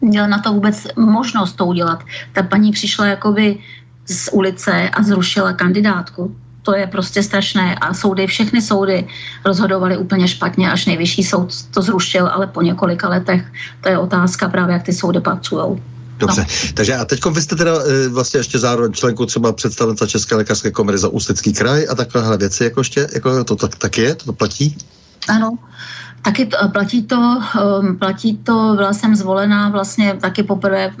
měl na to vůbec možnost to udělat. Ta paní přišla jakoby z ulice a zrušila kandidátku. To je prostě strašné a soudy, všechny soudy rozhodovaly úplně špatně, až nejvyšší soud to zrušil, ale po několika letech to je otázka právě, jak ty soudy pracují. Dobře, no. takže a teď vy jste teda e, vlastně ještě zároveň členkou třeba představenca České lékařské komory za Ústecký kraj a takovéhle věci, jako ještě, jako to tak, tak je, to, to platí? Ano, Taky to, platí to, um, platí to, byla jsem zvolená vlastně taky poprvé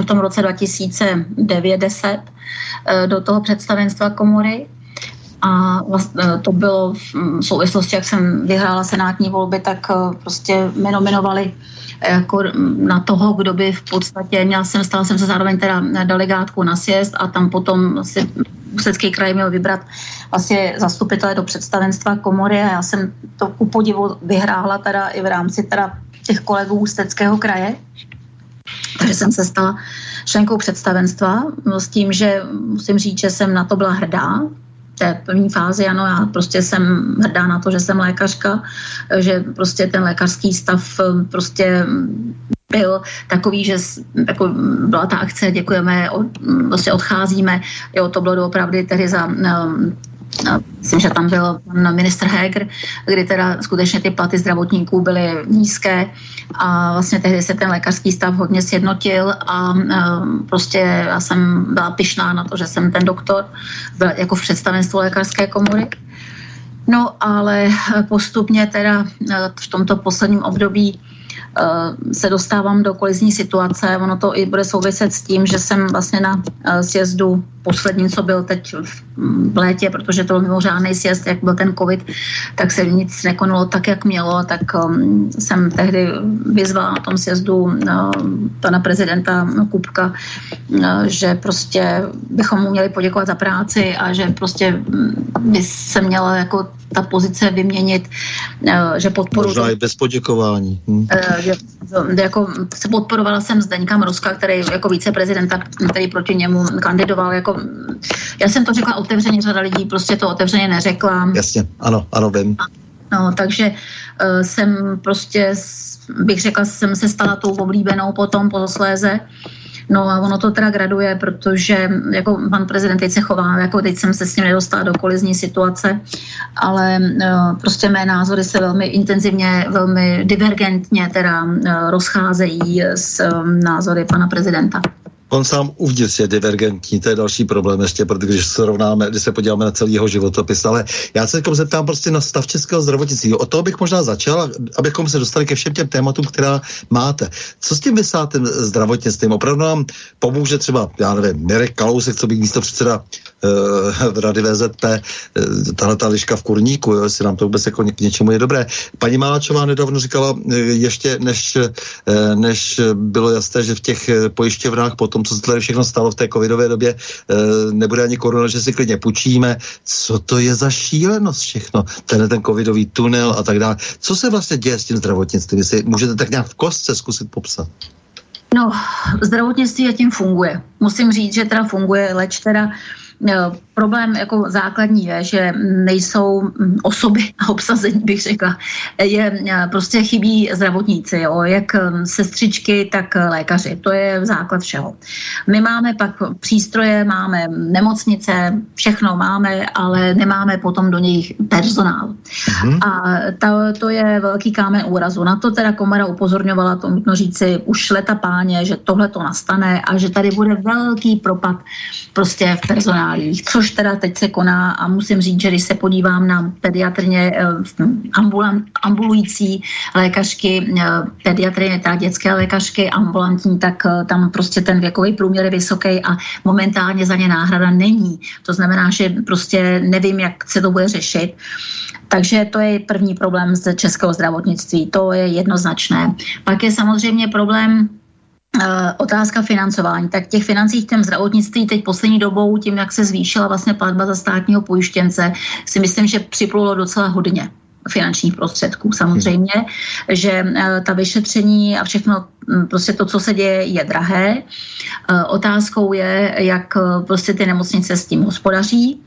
v tom roce 2009-10 eh, do toho představenstva komory. A vlastně to bylo v souvislosti, jak jsem vyhrála senátní volby, tak eh, prostě mi nominovali jako na toho, kdo by v podstatě, měl jsem, stala jsem se zároveň teda delegátku na sjezd a tam potom si Ústecký kraj měl vybrat vlastně zastupitele do představenstva komory a já jsem to ku podivu vyhrála teda i v rámci teda těch kolegů Ústeckého kraje. Takže jsem se stala členkou představenstva s tím, že musím říct, že jsem na to byla hrdá, té první fázi, ano, já prostě jsem hrdá na to, že jsem lékařka, že prostě ten lékařský stav prostě byl takový, že jako byla ta akce, děkujeme, od, vlastně odcházíme, jo, to bylo opravdu tehdy za um, Myslím, že tam byl pan ministr Heger, kdy teda skutečně ty platy zdravotníků byly nízké a vlastně tehdy se ten lékařský stav hodně sjednotil a prostě já jsem byla pyšná na to, že jsem ten doktor byl jako v představenstvu lékařské komory. No ale postupně teda v tomto posledním období Eh, se dostávám do kolizní situace. Ono to i bude souviset s tím, že jsem vlastně na eh, sjezdu poslední, co byl teď v létě, protože to byl mimořádný sjezd, jak byl ten covid, tak se nic nekonalo tak, jak mělo, tak um, jsem tehdy vyzvala na tom sjezdu uh, pana prezidenta Kupka, uh, že prostě bychom mu měli poděkovat za práci a že prostě mm, by se měla jako ta pozice vyměnit, uh, že podporu... Možná i bez poděkování. Hm. Uh, že, jako se podporovala jsem Zdeňka Mroska, který jako viceprezidenta, který proti němu kandidoval jako jako, já jsem to řekla otevřeně, řada lidí prostě to otevřeně neřekla. Jasně, ano, ano, vím. No, takže uh, jsem prostě, bych řekla, jsem se stala tou oblíbenou potom posléze. No a ono to teda graduje, protože jako pan prezident teď se chová, jako teď jsem se s ním nedostala do kolizní situace, ale uh, prostě mé názory se velmi intenzivně, velmi divergentně teda uh, rozcházejí s um, názory pana prezidenta. On sám uvnitř je divergentní, to je další problém ještě, protože když se rovnáme, když se podíváme na celý jeho životopis. Ale já se jako zeptám prostě na stav českého zdravotnictví. O toho bych možná začal, abychom se dostali ke všem těm tématům, která máte. Co s tím vysátem zdravotnictvím? Opravdu nám pomůže třeba, já nevím, Mirek Kalousek, co by místo předseda uh, Rady VZP, uh, eh, tahle ta liška v kurníku, jo, jestli nám to vůbec jako k něčemu je dobré. Paní Máčová nedávno říkala, uh, ještě než, uh, než bylo jasné, že v těch pojišťovnách potom, co se tady všechno stalo v té covidové době, uh, nebude ani koruna, že si klidně půjčíme. Co to je za šílenost všechno? Ten ten covidový tunel a tak dále. Co se vlastně děje s tím zdravotnictvím? Jestli můžete tak nějak v kostce zkusit popsat? No, zdravotnictví a tím funguje. Musím říct, že teda funguje, leč teda Eh, problém jako základní je, že nejsou hm, osoby a obsazení, bych řekla. Je, eh, prostě chybí zdravotníci, jo, jak hm, sestřičky, tak lékaři. To je základ všeho. My máme pak přístroje, máme nemocnice, všechno máme, ale nemáme potom do nich personál. Mm-hmm. A ta, to je velký kámen úrazu. Na to teda komora upozorňovala, to nutno říci, už leta páně, že tohle to nastane a že tady bude velký propad prostě v personálu speciálích, což teda teď se koná a musím říct, že když se podívám na pediatrně eh, ambulant, ambulující lékařky, eh, pediatrně, teda dětské lékařky ambulantní, tak eh, tam prostě ten věkový průměr je vysoký a momentálně za ně náhrada není. To znamená, že prostě nevím, jak se to bude řešit. Takže to je první problém z českého zdravotnictví, to je jednoznačné. Pak je samozřejmě problém otázka financování. Tak těch financí v těm zdravotnictví teď poslední dobou, tím, jak se zvýšila vlastně platba za státního pojištěnce, si myslím, že připlulo docela hodně finančních prostředků. Samozřejmě, že eh, ta vyšetření a všechno, prostě to, co se děje, je drahé. Eh, otázkou je, jak prostě ty nemocnice s tím hospodaří,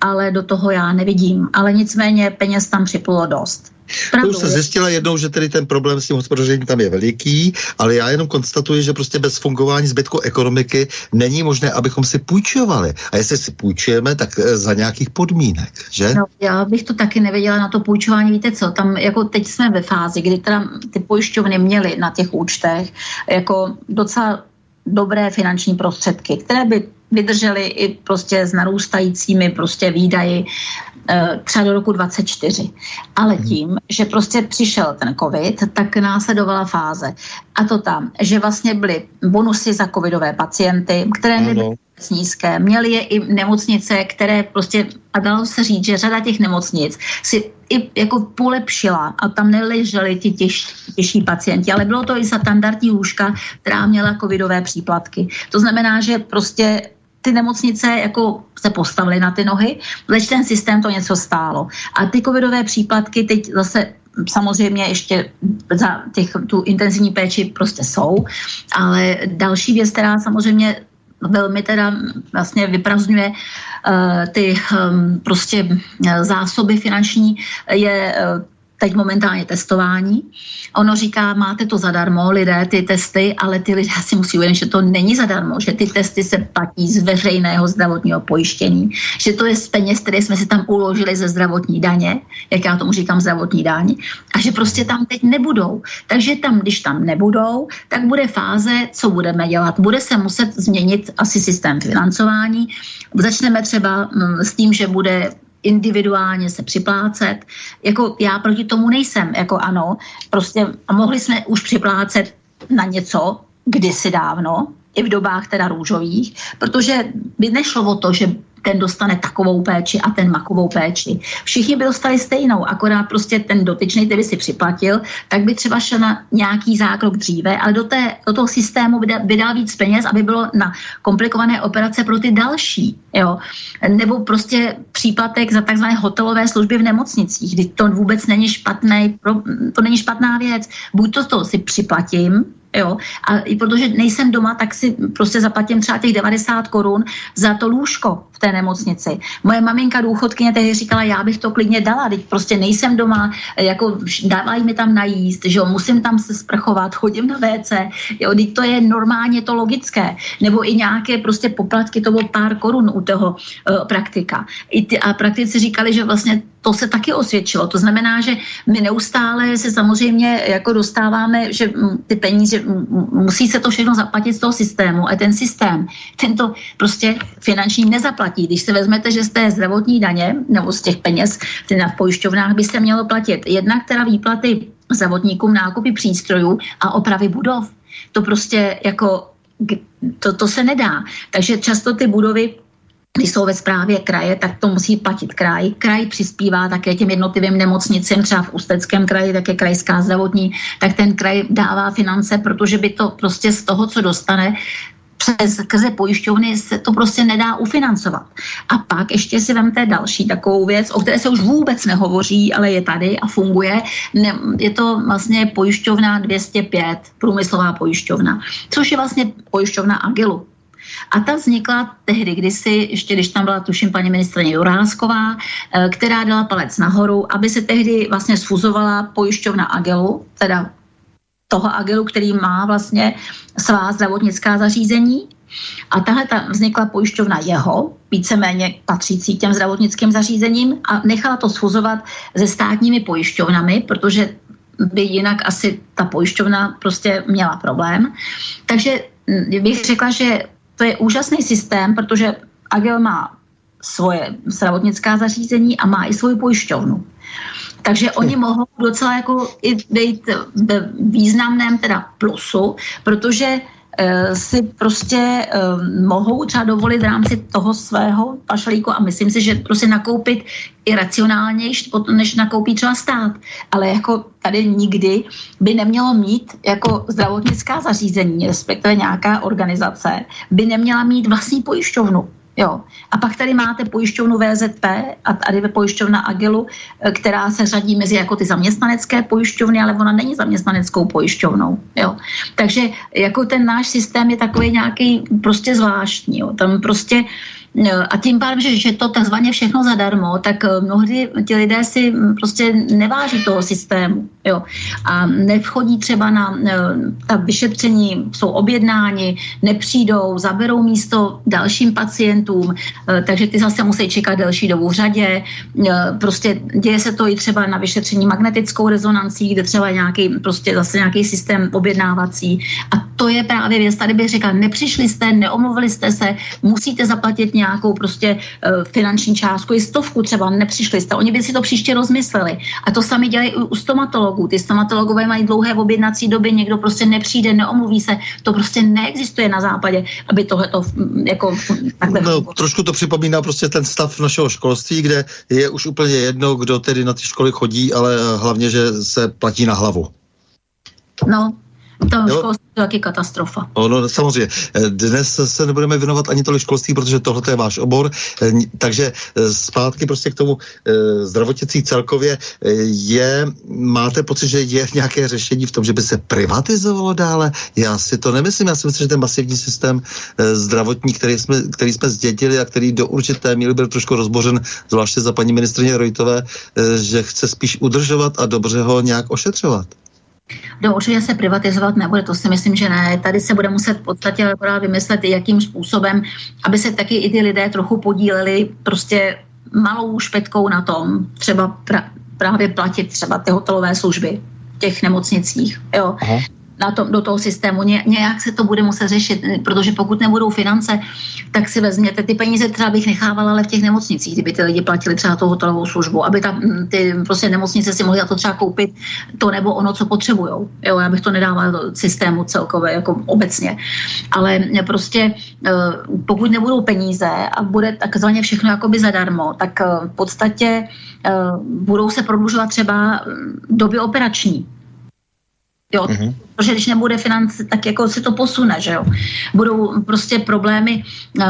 ale do toho já nevidím. Ale nicméně peněz tam připlulo dost. Pravdu, se zjistila jednou, že tedy ten problém s tím hospodařením tam je veliký, ale já jenom konstatuji, že prostě bez fungování zbytku ekonomiky není možné, abychom si půjčovali. A jestli si půjčujeme, tak eh, za nějakých podmínek, že? No, já bych to taky nevěděla na to půjčování. Víte co, tam jako teď jsme ve fázi, kdy teda ty pojišťovny měly na těch účtech jako docela dobré finanční prostředky, které by vydržely i prostě s narůstajícími prostě výdaji třeba do roku 24. Ale mhm. tím, že prostě přišel ten covid, tak následovala fáze. A to tam, že vlastně byly bonusy za covidové pacienty, které nebyly nízké. Měly je i nemocnice, které prostě, a dalo se říct, že řada těch nemocnic si i jako polepšila a tam neleželi ti těž, těžší pacienti, ale bylo to i za standardní lůžka, která měla covidové příplatky. To znamená, že prostě ty nemocnice jako se postavily na ty nohy, leč ten systém to něco stálo. A ty covidové příplatky teď zase samozřejmě ještě za těch, tu intenzivní péči prostě jsou, ale další věc, která samozřejmě velmi teda vlastně vyprazňuje uh, ty um, prostě zásoby finanční, je uh, teď momentálně testování. Ono říká, máte to zadarmo, lidé, ty testy, ale ty lidé si musí uvědomit, že to není zadarmo, že ty testy se platí z veřejného zdravotního pojištění, že to je z peněz, které jsme si tam uložili ze zdravotní daně, jak já tomu říkám zdravotní daň, a že prostě tam teď nebudou. Takže tam, když tam nebudou, tak bude fáze, co budeme dělat. Bude se muset změnit asi systém financování. Začneme třeba mm, s tím, že bude individuálně se připlácet. Jako já proti tomu nejsem, jako ano, prostě mohli jsme už připlácet na něco kdysi dávno, i v dobách teda růžových, protože by nešlo o to, že ten dostane takovou péči a ten makovou péči. Všichni by dostali stejnou, akorát prostě ten dotyčný, který si připlatil, tak by třeba šel na nějaký zákrok dříve, ale do, té, do toho systému by dal víc peněz, aby bylo na komplikované operace pro ty další. Jo? Nebo prostě příplatek za takzvané hotelové služby v nemocnicích, kdy to vůbec není špatný, to není špatná věc. Buď to, to si připlatím, Jo? A i protože nejsem doma, tak si prostě zaplatím třeba těch 90 korun za to lůžko v té nemocnici. Moje maminka důchodkyně tehdy říkala, já bych to klidně dala, teď prostě nejsem doma, jako dávají mi tam najíst, že jo, musím tam se sprchovat, chodím na WC, jo, teď to je normálně to logické. Nebo i nějaké prostě poplatky, to bylo pár korun u toho uh, praktika. I ty, a praktici říkali, že vlastně to se taky osvědčilo. To znamená, že my neustále se samozřejmě jako dostáváme, že ty peníze, musí se to všechno zaplatit z toho systému a ten systém, tento prostě finanční nezaplatí. Když se vezmete, že z té zdravotní daně nebo z těch peněz v pojišťovnách by se mělo platit jednak teda výplaty zdravotníkům nákupy přístrojů a opravy budov. To prostě jako to, to se nedá. Takže často ty budovy když jsou ve správě kraje, tak to musí platit kraj. Kraj přispívá také těm jednotlivým nemocnicím, třeba v Ústeckém kraji, také krajská zdravotní, tak ten kraj dává finance, protože by to prostě z toho, co dostane, přes skrze pojišťovny se to prostě nedá ufinancovat. A pak ještě si vemte další takovou věc, o které se už vůbec nehovoří, ale je tady a funguje. Je to vlastně pojišťovna 205, průmyslová pojišťovna, což je vlastně pojišťovna Agilu. A ta vznikla tehdy, kdysi, ještě když tam byla, tuším, paní ministrině Jurásková, eh, která dala palec nahoru, aby se tehdy vlastně sfuzovala pojišťovna Agelu, teda toho Agelu, který má vlastně svá zdravotnická zařízení. A tahle ta vznikla pojišťovna jeho, víceméně patřící těm zdravotnickým zařízením a nechala to sfuzovat se státními pojišťovnami, protože by jinak asi ta pojišťovna prostě měla problém. Takže hm, bych řekla, že to je úžasný systém, protože Agil má svoje zdravotnická zařízení a má i svoji pojišťovnu. Takže oni mohou docela jako i být ve významném teda plusu, protože si prostě eh, mohou třeba dovolit v rámci toho svého pašalíku a myslím si, že prostě nakoupit i racionálnější, než nakoupí třeba stát. Ale jako tady nikdy by nemělo mít jako zdravotnická zařízení, respektive nějaká organizace, by neměla mít vlastní pojišťovnu. Jo. A pak tady máte pojišťovnu VZP a tady pojišťovna Agilu, eh, která se řadí mezi jako ty zaměstnanecké pojišťovny, ale ona není zaměstnaneckou pojišťovnou. Jo. Takže jako ten náš systém je takový nějaký prostě zvláštní. Jo. Tam prostě a tím pádem, že, že to takzvaně všechno zadarmo, tak eh, mnohdy ti lidé si hm, prostě neváží toho systému. Jo. A nevchodí třeba na eh, ta vyšetření, jsou objednáni, nepřijdou, zaberou místo dalším pacientům, eh, takže ty zase musí čekat delší dobu v řadě. Prostě děje se to i třeba na vyšetření magnetickou rezonancí, kde třeba nějaký, prostě zase nějaký systém objednávací. A to je právě věc, tady bych řekla, nepřišli jste, neomluvili jste se, musíte zaplatit nějakou prostě uh, finanční částku, i stovku třeba, nepřišli jste. Oni by si to příště rozmysleli. A to sami dělají u stomatologů. Ty stomatologové mají dlouhé objednací doby, někdo prostě nepřijde, neomluví se. To prostě neexistuje na západě, aby tohle to jako takhle... No, trošku to připomíná prostě ten stav našeho školství, kde je už úplně jedno, kdo tedy na ty školy chodí, ale hlavně, že se platí na hlavu. No, to školství je taky katastrofa. Ono, samozřejmě. Dnes se nebudeme věnovat ani tolik školství, protože tohle je váš obor, takže eh, zpátky prostě k tomu eh, zdravotnictví celkově eh, je, máte pocit, že je nějaké řešení v tom, že by se privatizovalo dále? Já si to nemyslím, já si myslím, že ten masivní systém zdravotní, který jsme, který jsme zdědili a který do určité míry byl trošku rozbořen, zvláště za paní ministrině Rojtové, že chce spíš udržovat a dobře ho nějak ošetřovat. No určitě se privatizovat nebude, to si myslím, že ne. Tady se bude muset v podstatě vymyslet, jakým způsobem, aby se taky i ty lidé trochu podíleli prostě malou špetkou na tom, třeba pra, právě platit třeba ty hotelové služby v těch nemocnicích. Jo. Aha na to, do toho systému. Ně, nějak se to bude muset řešit, protože pokud nebudou finance, tak si vezměte ty peníze, třeba bych nechávala ale v těch nemocnicích, kdyby ty lidi platili třeba tu hotelovou službu, aby ta, ty prostě nemocnice si mohly za to třeba koupit to nebo ono, co potřebují. Jo, já bych to nedávala do systému celkově, jako obecně. Ale prostě eh, pokud nebudou peníze a bude takzvaně všechno jakoby zadarmo, tak eh, v podstatě eh, budou se prodlužovat třeba doby operační Jo, mm-hmm. Protože když nebude finance, tak jako se to posune, že jo. Budou prostě problémy, uh,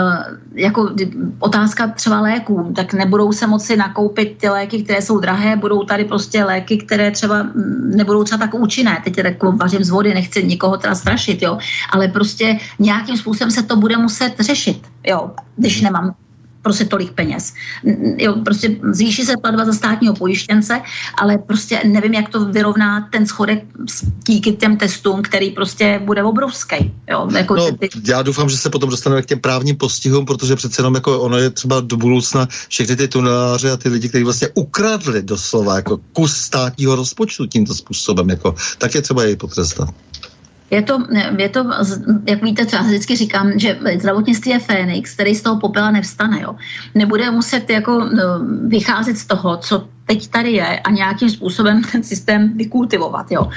jako otázka třeba léků, tak nebudou se moci nakoupit ty léky, které jsou drahé, budou tady prostě léky, které třeba mm, nebudou třeba tak účinné. Teď tak vařím z vody, nechci nikoho teda strašit, jo. Ale prostě nějakým způsobem se to bude muset řešit, jo, když nemám prostě tolik peněz. Jo, prostě zvýší se platba za státního pojištěnce, ale prostě nevím, jak to vyrovná ten schodek díky těm testům, který prostě bude obrovský. Jo, jako no, ty... Já doufám, že se potom dostaneme k těm právním postihům, protože přece jenom jako ono je třeba do budoucna všechny ty tuneláře a ty lidi, kteří vlastně ukradli doslova jako kus státního rozpočtu tímto způsobem, jako, tak je třeba jej potrestat. Je to, je to, jak víte, co já vždycky říkám, že zdravotnictví je Fénix, který z toho popela nevstane. Jo. Nebude muset jako no, vycházet z toho, co teď tady je a nějakým způsobem ten systém vykultivovat. Jo.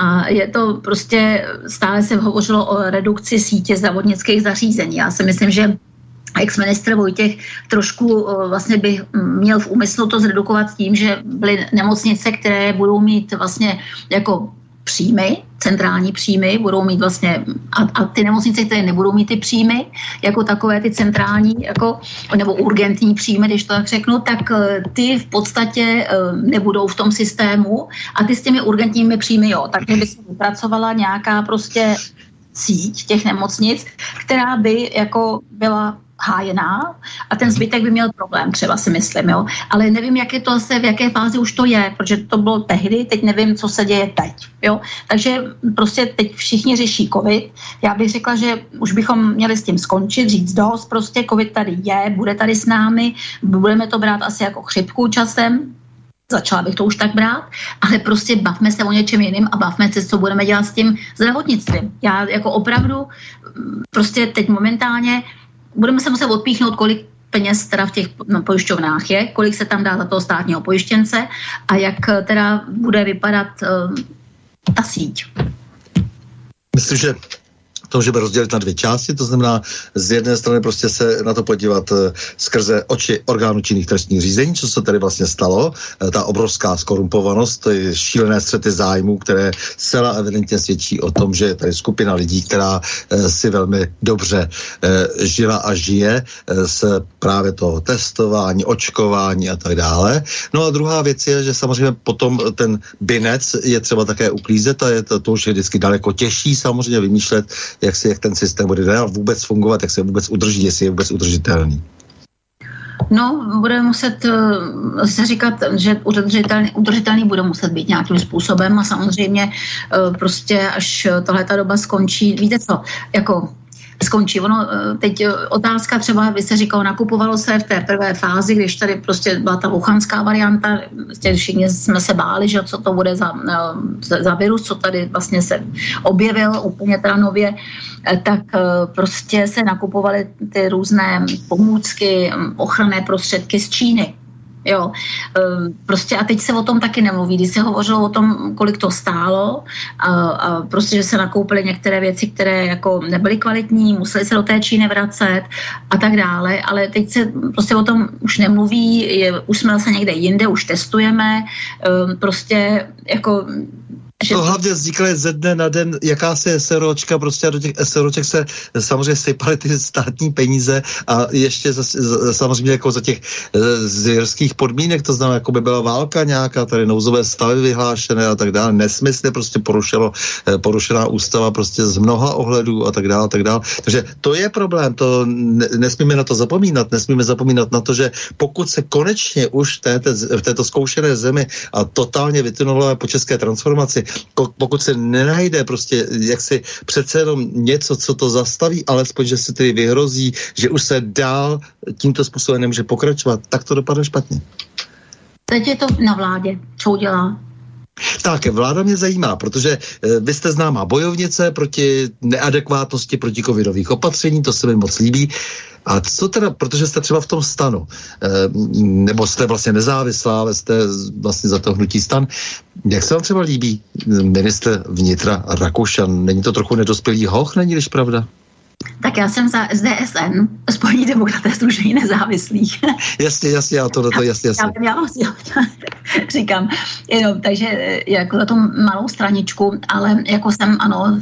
A je to prostě, stále se hovořilo o redukci sítě zdravotnických zařízení. Já si myslím, že ex-ministr Vojtěch trošku vlastně by měl v úmyslu to zredukovat tím, že byly nemocnice, které budou mít vlastně jako příjmy, centrální příjmy, budou mít vlastně, a, a ty nemocnice, které nebudou mít ty příjmy, jako takové ty centrální, jako, nebo urgentní příjmy, když to tak řeknu, tak eh, ty v podstatě eh, nebudou v tom systému a ty s těmi urgentními příjmy, jo. Takže by se vypracovala nějaká prostě síť těch nemocnic, která by jako byla hájená a ten zbytek by měl problém, třeba si myslím, jo. Ale nevím, jak je to zase, v jaké fázi už to je, protože to bylo tehdy, teď nevím, co se děje teď, jo. Takže prostě teď všichni řeší covid. Já bych řekla, že už bychom měli s tím skončit, říct dost, prostě covid tady je, bude tady s námi, budeme to brát asi jako chřipku časem, Začala bych to už tak brát, ale prostě bavme se o něčem jiným a bavme se, co budeme dělat s tím zdravotnictvím. Já jako opravdu prostě teď momentálně budeme se muset odpíchnout, kolik peněz teda v těch pojišťovnách je, kolik se tam dá za toho státního pojištěnce a jak eh, teda bude vypadat uh, ta síť. Myslím, že to můžeme rozdělit na dvě části, to znamená z jedné strany prostě se na to podívat uh, skrze oči orgánů činných trestních řízení, co se tady vlastně stalo, uh, ta obrovská skorumpovanost, šílené střety zájmů, které zcela evidentně svědčí o tom, že je tady skupina lidí, která uh, si velmi dobře žila a žije z právě toho testování, očkování a tak dále. No a druhá věc je, že samozřejmě potom ten binec je třeba také uklízet a je to, to už je vždycky daleko těžší samozřejmě vymýšlet jak, si, jak ten systém bude dál vůbec fungovat, jak se vůbec udrží, jestli je vůbec udržitelný. No, bude muset se říkat, že udržitelný, udržitelný bude muset být nějakým způsobem a samozřejmě uh, prostě až tahle ta doba skončí, víte co, jako skončí. Ono teď otázka třeba, vy se říkalo, nakupovalo se v té prvé fázi, když tady prostě byla ta wuchanská varianta, prostě všichni jsme se báli, že co to bude za, za virus, co tady vlastně se objevil úplně teda nově, tak prostě se nakupovaly ty různé pomůcky, ochranné prostředky z Číny. Jo, ehm, prostě a teď se o tom taky nemluví. Když se hovořilo o tom, kolik to stálo a, a prostě, že se nakoupily některé věci, které jako nebyly kvalitní, museli se do té Číny vracet a tak dále, ale teď se prostě o tom už nemluví, je, už jsme zase někde jinde, už testujeme, ehm, prostě jako že to hlavně vzniklo ze dne na den jakási SROčka, prostě do těch SROček se samozřejmě sypaly ty státní peníze a ještě za, za, samozřejmě jako za těch e, zvěrských podmínek, to znamená, jako by byla válka nějaká, tady nouzové stavy vyhlášené a tak dále, nesmysly prostě porušilo, e, porušená ústava prostě z mnoha ohledů a tak dále, a tak dále. Takže to je problém, to ne, nesmíme na to zapomínat, nesmíme zapomínat na to, že pokud se konečně už v této, v této zkoušené zemi a totálně vytunulové po české transformaci pokud se nenajde prostě jaksi přece jenom něco, co to zastaví, alespoň, že se tedy vyhrozí, že už se dál tímto způsobem nemůže pokračovat, tak to dopadne špatně. Teď je to na vládě, co udělá. Tak, vláda mě zajímá, protože e, vy jste známá bojovnice proti neadekvátnosti proti covidových opatření, to se mi moc líbí. A co teda, protože jste třeba v tom stanu, e, nebo jste vlastně nezávislá, ale jste vlastně za to hnutí stan, jak se vám třeba líbí ministr vnitra Rakušan? Není to trochu nedospělý hoch, není-liž pravda? Tak já jsem za SDSN, Spojení demokraté Združení nezávislých. Jasně, jasně, já to, to jasně, jasně. Já, já, já, říkám, jenom, takže eh, jako za tu malou straničku, ale jako jsem, ano,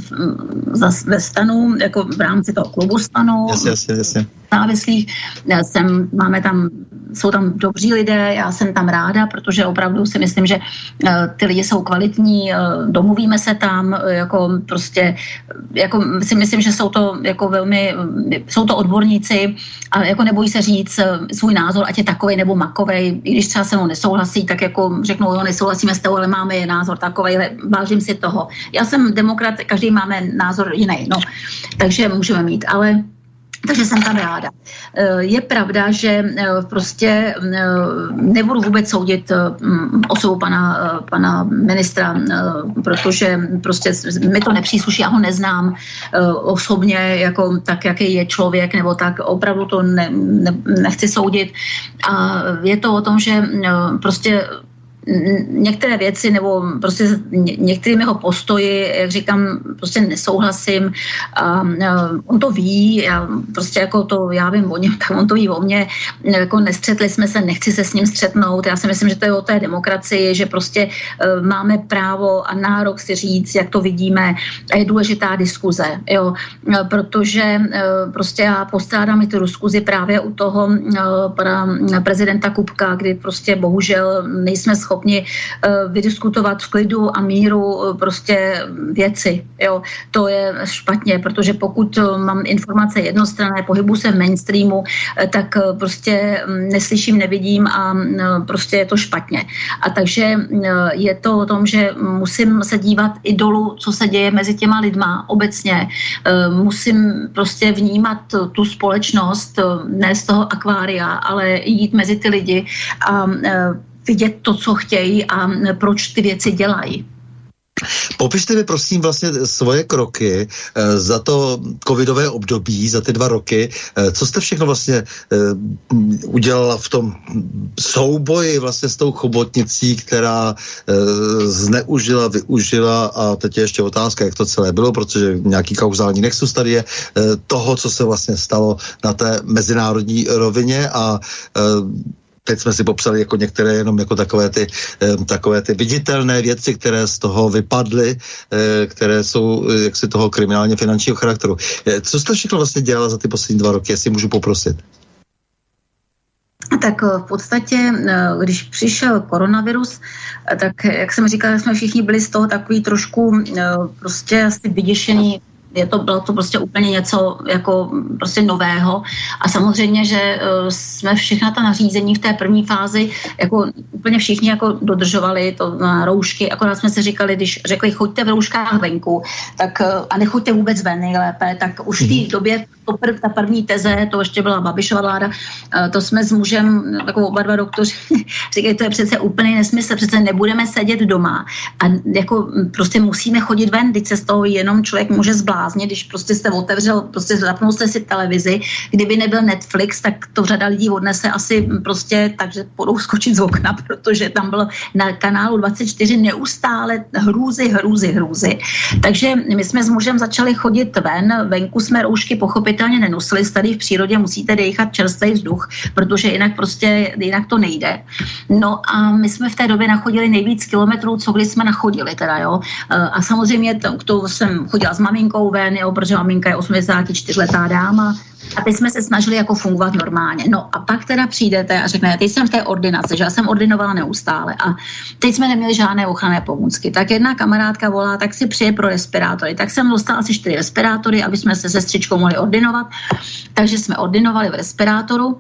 za, ve stanu, jako v rámci toho klubu stanu. Jasně, jasně, jasně závislých. Jsem, máme tam, jsou tam dobří lidé, já jsem tam ráda, protože opravdu si myslím, že eh, ty lidi jsou kvalitní, eh, domluvíme se tam, jako prostě, jako si myslím, že jsou to jako velmi, jsou to odborníci a jako nebojí se říct svůj názor, ať je takový nebo makovej, i když třeba se mnou nesouhlasí, tak jako řeknou, jo, nesouhlasíme s tou, ale máme je názor takový, vážím si toho. Já jsem demokrat, každý máme názor jiný, no, takže můžeme mít, ale takže jsem tam ráda. Eh, je pravda, že eh, prostě eh, nebudu vůbec soudit osobu pana, pana ministra, protože prostě mi to nepřísluší, já ho neznám osobně, jako tak, jaký je člověk, nebo tak opravdu to ne, ne, nechci soudit. A je to o tom, že prostě některé věci nebo prostě některými jeho postoji, jak říkám, prostě nesouhlasím. A, on to ví, já prostě jako to, já vím o něm, tak on to ví o mně. Jako nestřetli jsme se, nechci se s ním střetnout. Já si myslím, že to je o té demokracii, že prostě uh, máme právo a nárok si říct, jak to vidíme a je důležitá diskuze, jo, protože uh, prostě já postrádám i tu diskuzi právě u toho uh, pana prezidenta Kupka, kdy prostě bohužel nejsme schopni schopni uh, vydiskutovat v klidu a míru uh, prostě věci. Jo. To je špatně, protože pokud uh, mám informace jednostranné, pohybu se v mainstreamu, tak prostě um, neslyším, nevidím a uh, prostě je to špatně. A takže uh, je to o tom, že musím se dívat i dolů, co se děje mezi těma lidma obecně. Musím prostě vnímat tu společnost, ne z toho akvária, ale jít mezi ty lidi a vidět to, co chtějí a proč ty věci dělají. Popište mi prosím vlastně svoje kroky e, za to covidové období, za ty dva roky. E, co jste všechno vlastně e, udělala v tom souboji vlastně s tou chobotnicí, která zneužila, využila a teď je ještě otázka, jak to celé bylo, protože nějaký kauzální nexus tady je toho, co se vlastně stalo na té mezinárodní rovině a teď jsme si popsali jako některé jenom jako takové ty, takové ty viditelné věci, které z toho vypadly, eh, které jsou eh, jaksi toho kriminálně finančního charakteru. Eh, co jste všechno vlastně dělala za ty poslední dva roky, jestli můžu poprosit? Tak v podstatě, když přišel koronavirus, tak jak jsem říkala, jsme všichni byli z toho takový trošku prostě asi vyděšený, je to, bylo to prostě úplně něco jako prostě nového. A samozřejmě, že uh, jsme všechna ta nařízení v té první fázi jako úplně všichni jako dodržovali to na roušky, akorát jsme si říkali, když řekli choďte v rouškách venku, tak uh, a nechoďte vůbec ven nejlépe, tak už v té mhm. době to prv, ta první teze, to ještě byla Babišova vláda, to jsme s mužem, jako oba dva doktoři, říkají, to je přece úplný nesmysl, přece nebudeme sedět doma. A jako prostě musíme chodit ven, teď se z toho jenom člověk může zbláznit, když prostě jste otevřel, prostě zapnul jste si televizi, kdyby nebyl Netflix, tak to řada lidí odnese asi prostě tak, že budou skočit z okna, protože tam bylo na kanálu 24 neustále hrůzy, hrůzy, hrůzy. Takže my jsme s mužem začali chodit ven, venku jsme roušky pochopitelně nenosili, tady v přírodě musíte dechat čerstvý vzduch, protože jinak prostě, jinak to nejde. No a my jsme v té době nachodili nejvíc kilometrů, co kdy jsme nachodili teda, jo. A samozřejmě to, to jsem chodila s maminkou ven, jo, protože maminka je 84 letá dáma, a teď jsme se snažili jako fungovat normálně. No a pak teda přijdete a řeknete, teď jsem v té ordinaci, že já jsem ordinovala neustále a teď jsme neměli žádné ochranné pomůcky. Tak jedna kamarádka volá, tak si přije pro respirátory. Tak jsem dostala asi čtyři respirátory, aby jsme se sestřičkou mohli ordinovat. Takže jsme ordinovali v respirátoru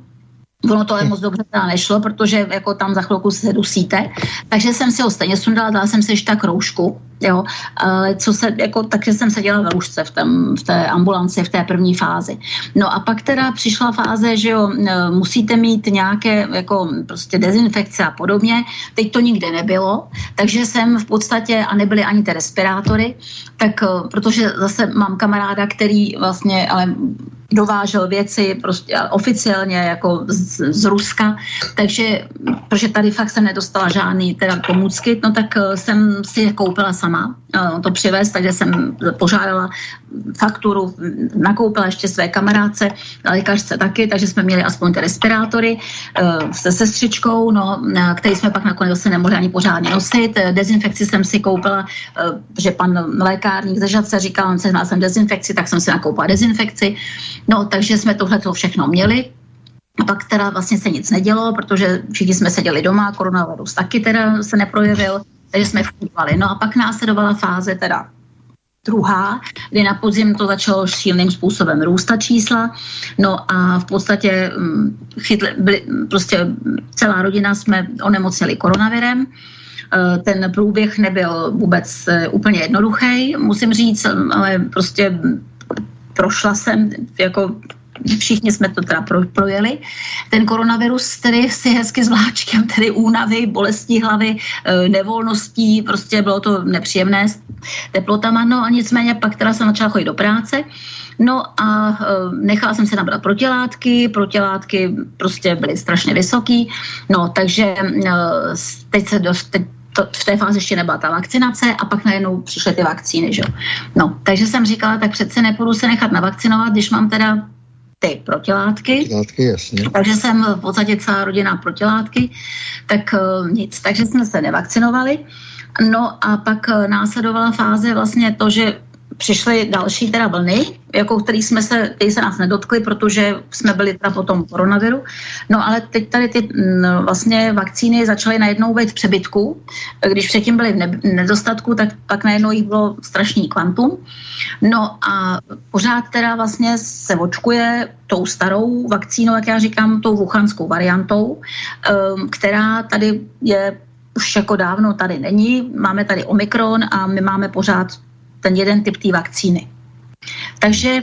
Ono to ale moc dobře teda nešlo, protože jako tam za chvilku se dusíte. Takže jsem si ho stejně sundala, dala jsem si ještě tak roušku, jo. Ale co se, jako, takže jsem seděla v roušce v, tém, v té ambulanci, v té první fázi. No a pak teda přišla fáze, že jo, musíte mít nějaké jako prostě dezinfekce a podobně. Teď to nikde nebylo, takže jsem v podstatě, a nebyly ani ty respirátory, tak e, protože zase mám kamaráda, který vlastně, ale dovážel věci prostě oficiálně jako z, z Ruska, takže, protože tady fakt jsem nedostala žádný teda pomůcky, no tak eh, jsem si je koupila sama, eh, to přivez, takže jsem požádala fakturu, nakoupila ještě své kamarádce, lékařce taky, takže jsme měli aspoň ty respirátory uh, se sestřičkou, no, který jsme pak nakonec se nemohli ani pořádně nosit. Dezinfekci jsem si koupila, že pan lékárník ze Žadce říkal, on se jsem dezinfekci, tak jsem si nakoupila dezinfekci. No, takže jsme tohle všechno měli. A pak teda vlastně se nic nedělo, protože všichni jsme seděli doma, koronavirus taky teda se neprojevil, takže jsme fungovali. No a pak následovala fáze teda druhá, kdy na podzim to začalo šíleným způsobem růst čísla. No a v podstatě mm, chytli, byli, prostě celá rodina jsme onemocněli koronavirem. E, ten průběh nebyl vůbec e, úplně jednoduchý, musím říct, ale prostě prošla jsem jako všichni jsme to teda pro, projeli. Ten koronavirus tedy si hezky s vláčkem, tedy únavy, bolestí hlavy, e, nevolností, prostě bylo to nepříjemné s teplotama, no a nicméně pak teda jsem začala chodit do práce, No a e, nechala jsem se nabrat protilátky, protilátky prostě byly strašně vysoký, no takže e, teď se dost, teď to, v té fázi ještě nebyla ta vakcinace a pak najednou přišly ty vakcíny, že? No, takže jsem říkala, tak přece nepůjdu se nechat navakcinovat, když mám teda ty protilátky. Protilátky, jasně. Takže jsem v podstatě celá rodina protilátky, tak uh, nic. Takže jsme se nevakcinovali. No a pak uh, následovala fáze vlastně to, že přišly další teda vlny, jako který jsme se, který se nás nedotkli, protože jsme byli teda po tom koronaviru. No ale teď tady ty mm, vlastně vakcíny začaly najednou být v přebytku. Když předtím byly v nedostatku, tak pak najednou jich bylo strašný kvantum. No a pořád teda vlastně se očkuje tou starou vakcínou, jak já říkám, tou wuchanskou variantou, ehm, která tady je už jako dávno tady není. Máme tady Omikron a my máme pořád ten jeden typ té vakcíny. Takže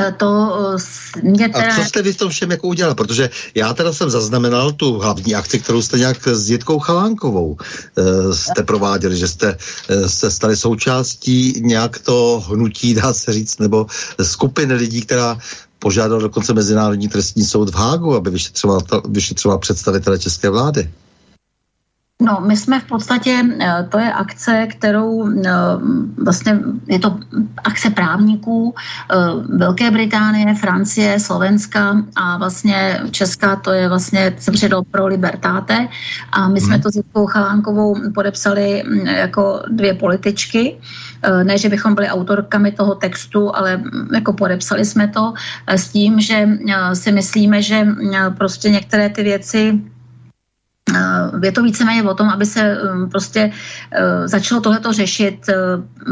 eh, to eh, mě teda... A co jste vy v tom všem jako udělal? Protože já teda jsem zaznamenal tu hlavní akci, kterou jste nějak s Jitkou Chalánkovou uh, jste prováděli, že jste uh, se stali součástí nějak to hnutí, dá se říct, nebo skupiny lidí, která požádal dokonce Mezinárodní trestní soud v Hágu, aby vyšetřoval, vyšetřoval představitele české vlády. No, my jsme v podstatě, eh, to je akce, kterou eh, vlastně je to akce právníků eh, Velké Británie, Francie, Slovenska a vlastně Česká, to je vlastně předal pro Libertáte a my jsme mhm. to s Jitkou Chalánkovou podepsali mm, jako dvě političky, ne, že bychom byli autorkami toho textu, ale mm, jako podepsali jsme to s tím, že si myslíme, že prostě některé ty věci je to víceméně o tom, aby se um, prostě eh, začalo tohleto řešit eh,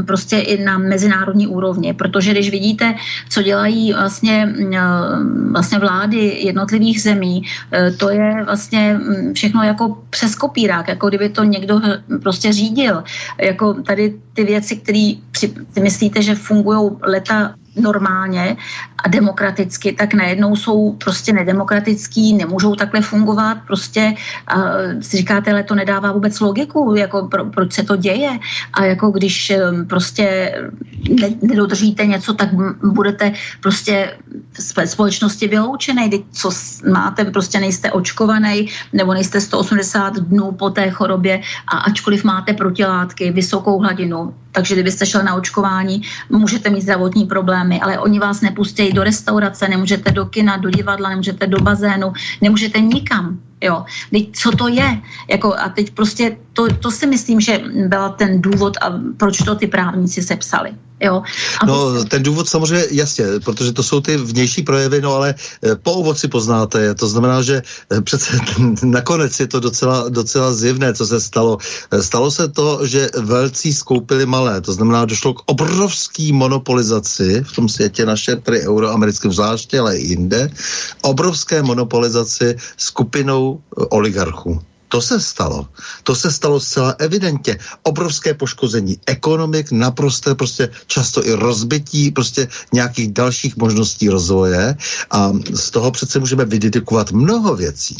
prostě i na mezinárodní úrovni, protože když vidíte, co dělají vlastně, vlastně vlády jednotlivých zemí, to je vlastně mm, všechno jako přes kopírák, jako kdyby to někdo prostě řídil. Jako tady ty věci, které myslíte, že fungují leta normálně a demokraticky, tak najednou jsou prostě nedemokratický, nemůžou takhle fungovat, prostě uh, si říkáte, ale to nedává vůbec logiku, jako pro, proč se to děje? A jako když prostě ne, nedodržíte něco, tak budete prostě z společnosti vyloučený, co máte, prostě nejste očkovaný nebo nejste 180 dnů po té chorobě a ačkoliv máte protilátky, vysokou hladinu, takže kdybyste šel na očkování, můžete mít zdravotní problémy, ale oni vás nepustí do restaurace, nemůžete do kina, do divadla, nemůžete do bazénu, nemůžete nikam. Jo, teď co to je? Jako, a teď prostě to, to si myslím, že byl ten důvod, a proč to ty právníci sepsali. Jo. A no, ten důvod samozřejmě jasně, protože to jsou ty vnější projevy, no ale eh, po ovoci poznáte je. To znamená, že eh, přece nakonec je to docela, docela zjevné, co se stalo. Eh, stalo se to, že velcí skoupili malé, to znamená, došlo k obrovský monopolizaci v tom světě naše, tedy euroamerickém zvláště, ale i jinde, obrovské monopolizaci skupinou oligarchů. To se stalo. To se stalo zcela evidentně. Obrovské poškození ekonomik, naprosté prostě často i rozbití prostě nějakých dalších možností rozvoje a z toho přece můžeme vydedikovat mnoho věcí.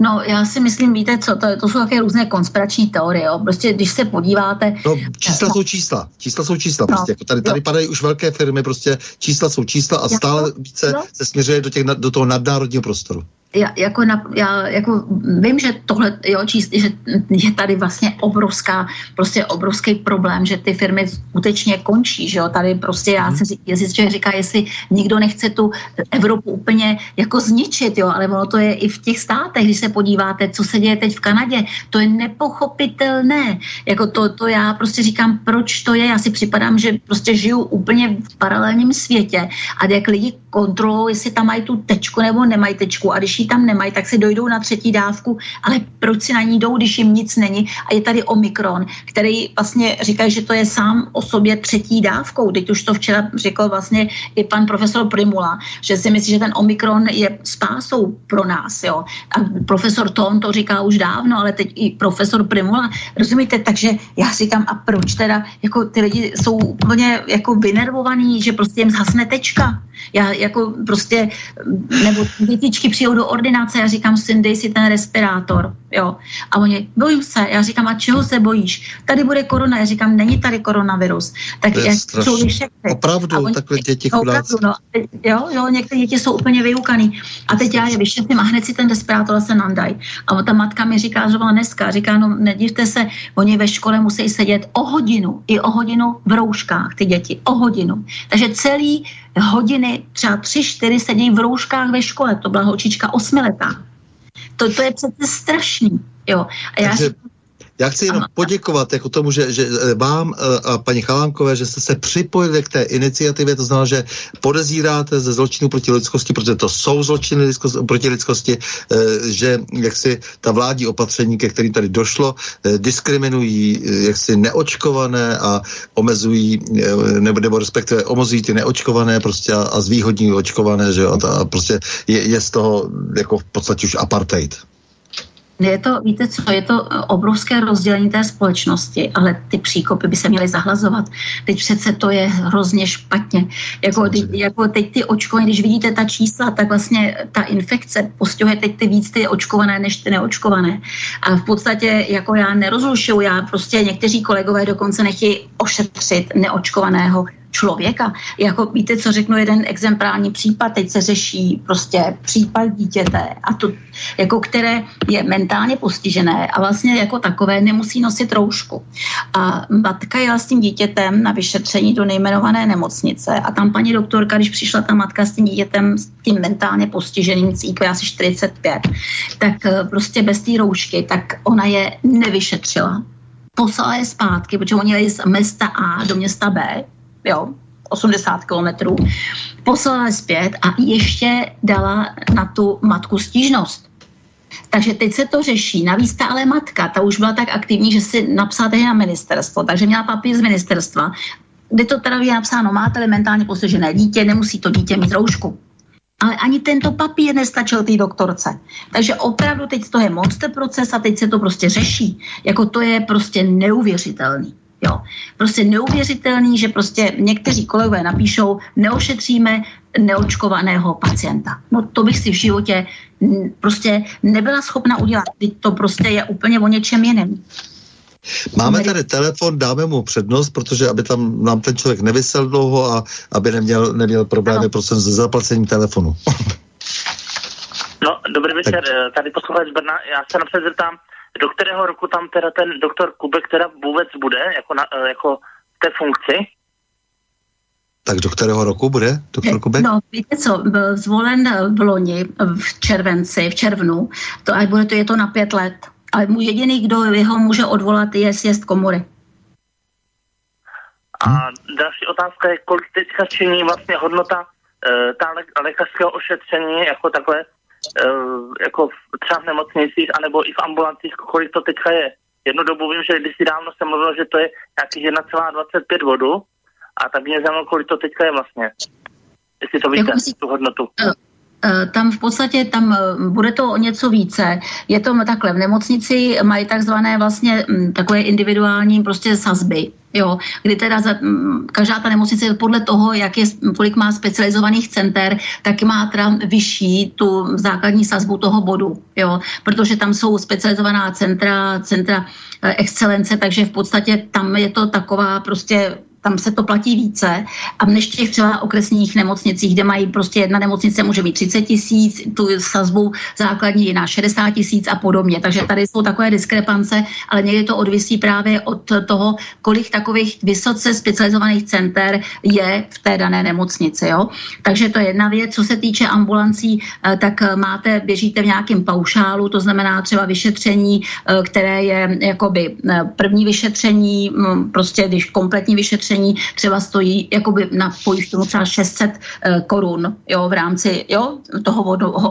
No, já si myslím, víte co, to, to jsou také různé konspirační teorie, jo. Prostě, když se podíváte... No, čísla no. jsou čísla. Čísla jsou čísla. No. Prostě. Jako tady, tady padají už velké firmy, prostě čísla jsou čísla a stále více se směřuje do, těch, do toho nadnárodního prostoru já, jako na, já jako vím, že tohle, jo, číst, že je tady vlastně obrovská, prostě obrovský problém, že ty firmy skutečně končí, že jo, tady prostě já se, jestli člověk říká, jestli nikdo nechce tu Evropu úplně jako zničit, jo, ale ono to je i v těch státech, když se podíváte, co se děje teď v Kanadě, to je nepochopitelné, jako to, to já prostě říkám, proč to je, já si připadám, že prostě žiju úplně v paralelním světě a jak lidi kontrolují, jestli tam mají tu tečku nebo nemají tečku a když ji tam nemají, tak si dojdou na třetí dávku, ale proč si na ní jdou, když jim nic není? A je tady Omikron, který vlastně říká, že to je sám o sobě třetí dávkou. Teď už to včera řekl vlastně i pan profesor Primula, že si myslí, že ten Omikron je spásou pro nás. Jo. A profesor Tom to říká už dávno, ale teď i profesor Primula. Rozumíte? Takže já říkám, a proč teda jako ty lidi jsou úplně jako vynervovaní, že prostě jim zhasne tečka. Já jako prostě, nebo dětičky přijou do ordinace, já říkám, syn, dej si ten respirátor, jo. A oni, bojím se, já říkám, a čeho se bojíš? Tady bude korona, já říkám, není tady koronavirus. Tak to je jsou vyšetřit. Opravdu, oni, takhle děti chudáci. No, jo, jo, některé děti jsou úplně vyukaný. A teď já je vyšetřím a hned si ten respirátor se nandaj. A ta matka mi říká zrovna dneska, říká, no nedivte se, oni ve škole musí sedět o hodinu, i o hodinu v rouškách, ty děti, o hodinu. Takže celý hodiny, třeba tři, čtyři sedí v rouškách ve škole. To byla holčička osmiletá. To, to je přece strašný. Jo. A já Takže já chci jenom poděkovat jako tomu, že, že eh, vám eh, a paní Chalánkové, že jste se připojili k té iniciativě, to znamená, že podezíráte ze zločinu proti lidskosti, protože to jsou zločiny lidskosti, proti lidskosti, eh, že jaksi ta vládní opatření, ke kterým tady došlo, diskriminují jaksi neočkované a omezují, nebo, nebo respektive omezují ty neočkované prostě a, a zvýhodní očkované, že jo, a, a prostě je, je z toho jako v podstatě už apartheid. Je to, víte co, je to obrovské rozdělení té společnosti, ale ty příkopy by se měly zahlazovat. Teď přece to je hrozně špatně. Jako, teď, jako teď ty očkované, když vidíte ta čísla, tak vlastně ta infekce postihuje teď ty víc ty očkované než ty neočkované. A v podstatě jako já nerozlušuju, já prostě někteří kolegové dokonce nechtějí ošetřit neočkovaného člověka. Jako víte, co řeknu, jeden exemplární případ, teď se řeší prostě případ dítěte, a to, jako které je mentálně postižené a vlastně jako takové nemusí nosit roušku. A matka jela s tím dítětem na vyšetření do nejmenované nemocnice a tam paní doktorka, když přišla ta matka s tím dítětem, s tím mentálně postiženým cíko, asi 45, tak eh, prostě bez té roušky, tak ona je nevyšetřila poslala je zpátky, protože oni jeli z města A do města B, jo, 80 kilometrů, poslala zpět a ještě dala na tu matku stížnost. Takže teď se to řeší. Navíc ta ale matka, ta už byla tak aktivní, že si napsala na ministerstvo, takže měla papír z ministerstva, kde to teda je napsáno, máte-li mentálně postižené dítě, nemusí to dítě mít roušku. Ale ani tento papír nestačil té doktorce. Takže opravdu teď to je monster proces a teď se to prostě řeší. Jako to je prostě neuvěřitelný. Jo. Prostě neuvěřitelný, že prostě někteří kolegové napíšou, neošetříme neočkovaného pacienta. No to bych si v životě prostě nebyla schopna udělat. To prostě je úplně o něčem jiném. Máme tady telefon, dáme mu přednost, protože aby tam nám ten člověk nevysel dlouho a aby neměl, neměl problémy prostě s zaplacením telefonu. no, dobrý večer, tak. tady posluchač Brna. Já se napřed zeptám, do kterého roku tam teda ten doktor Kubek teda vůbec bude, jako, na, jako v té funkci? Tak do kterého roku bude doktor Kubek? No, víte co, byl zvolen v loni, v červenci, v červnu, to ať bude to, je to na pět let. Ale můj jediný, kdo ho může odvolat, je sjezd komory. A další otázka je, kolik teďka činí vlastně hodnota e, ta lékařského ošetření jako takhle, e, jako třeba v nemocnicích, anebo i v ambulancích, kolik to teďka je. Jednu dobu vím, že když si dávno jsem mluvil, že to je nějakých 1,25 vodu, a tak mě zajímalo, kolik to teďka je vlastně. Jestli to víte, jako tu hodnotu. Eh, tam v podstatě tam eh, bude to o něco více. Je to takhle, v nemocnici mají takzvané vlastně mm, takové individuální prostě sazby, Jo, kdy teda za, mm, každá ta nemocnice podle toho, jak je, kolik má specializovaných center, tak má teda vyšší tu základní sazbu toho bodu, jo, protože tam jsou specializovaná centra, centra eh, excelence, takže v podstatě tam je to taková prostě tam se to platí více a než těch třeba okresních nemocnicích, kde mají prostě jedna nemocnice může mít 30 tisíc, tu sazbu základní jiná 60 tisíc a podobně. Takže tady jsou takové diskrepance, ale někdy to odvisí právě od toho, kolik takových vysoce specializovaných center je v té dané nemocnici. Jo? Takže to je jedna věc. Co se týče ambulancí, eh, tak máte, běžíte v nějakém paušálu, to znamená třeba vyšetření, eh, které je jakoby eh, první vyšetření, mm, prostě když kompletní vyšetření opatření třeba stojí jakoby na pojištěnu třeba 600 eh, korun jo, v rámci jo, toho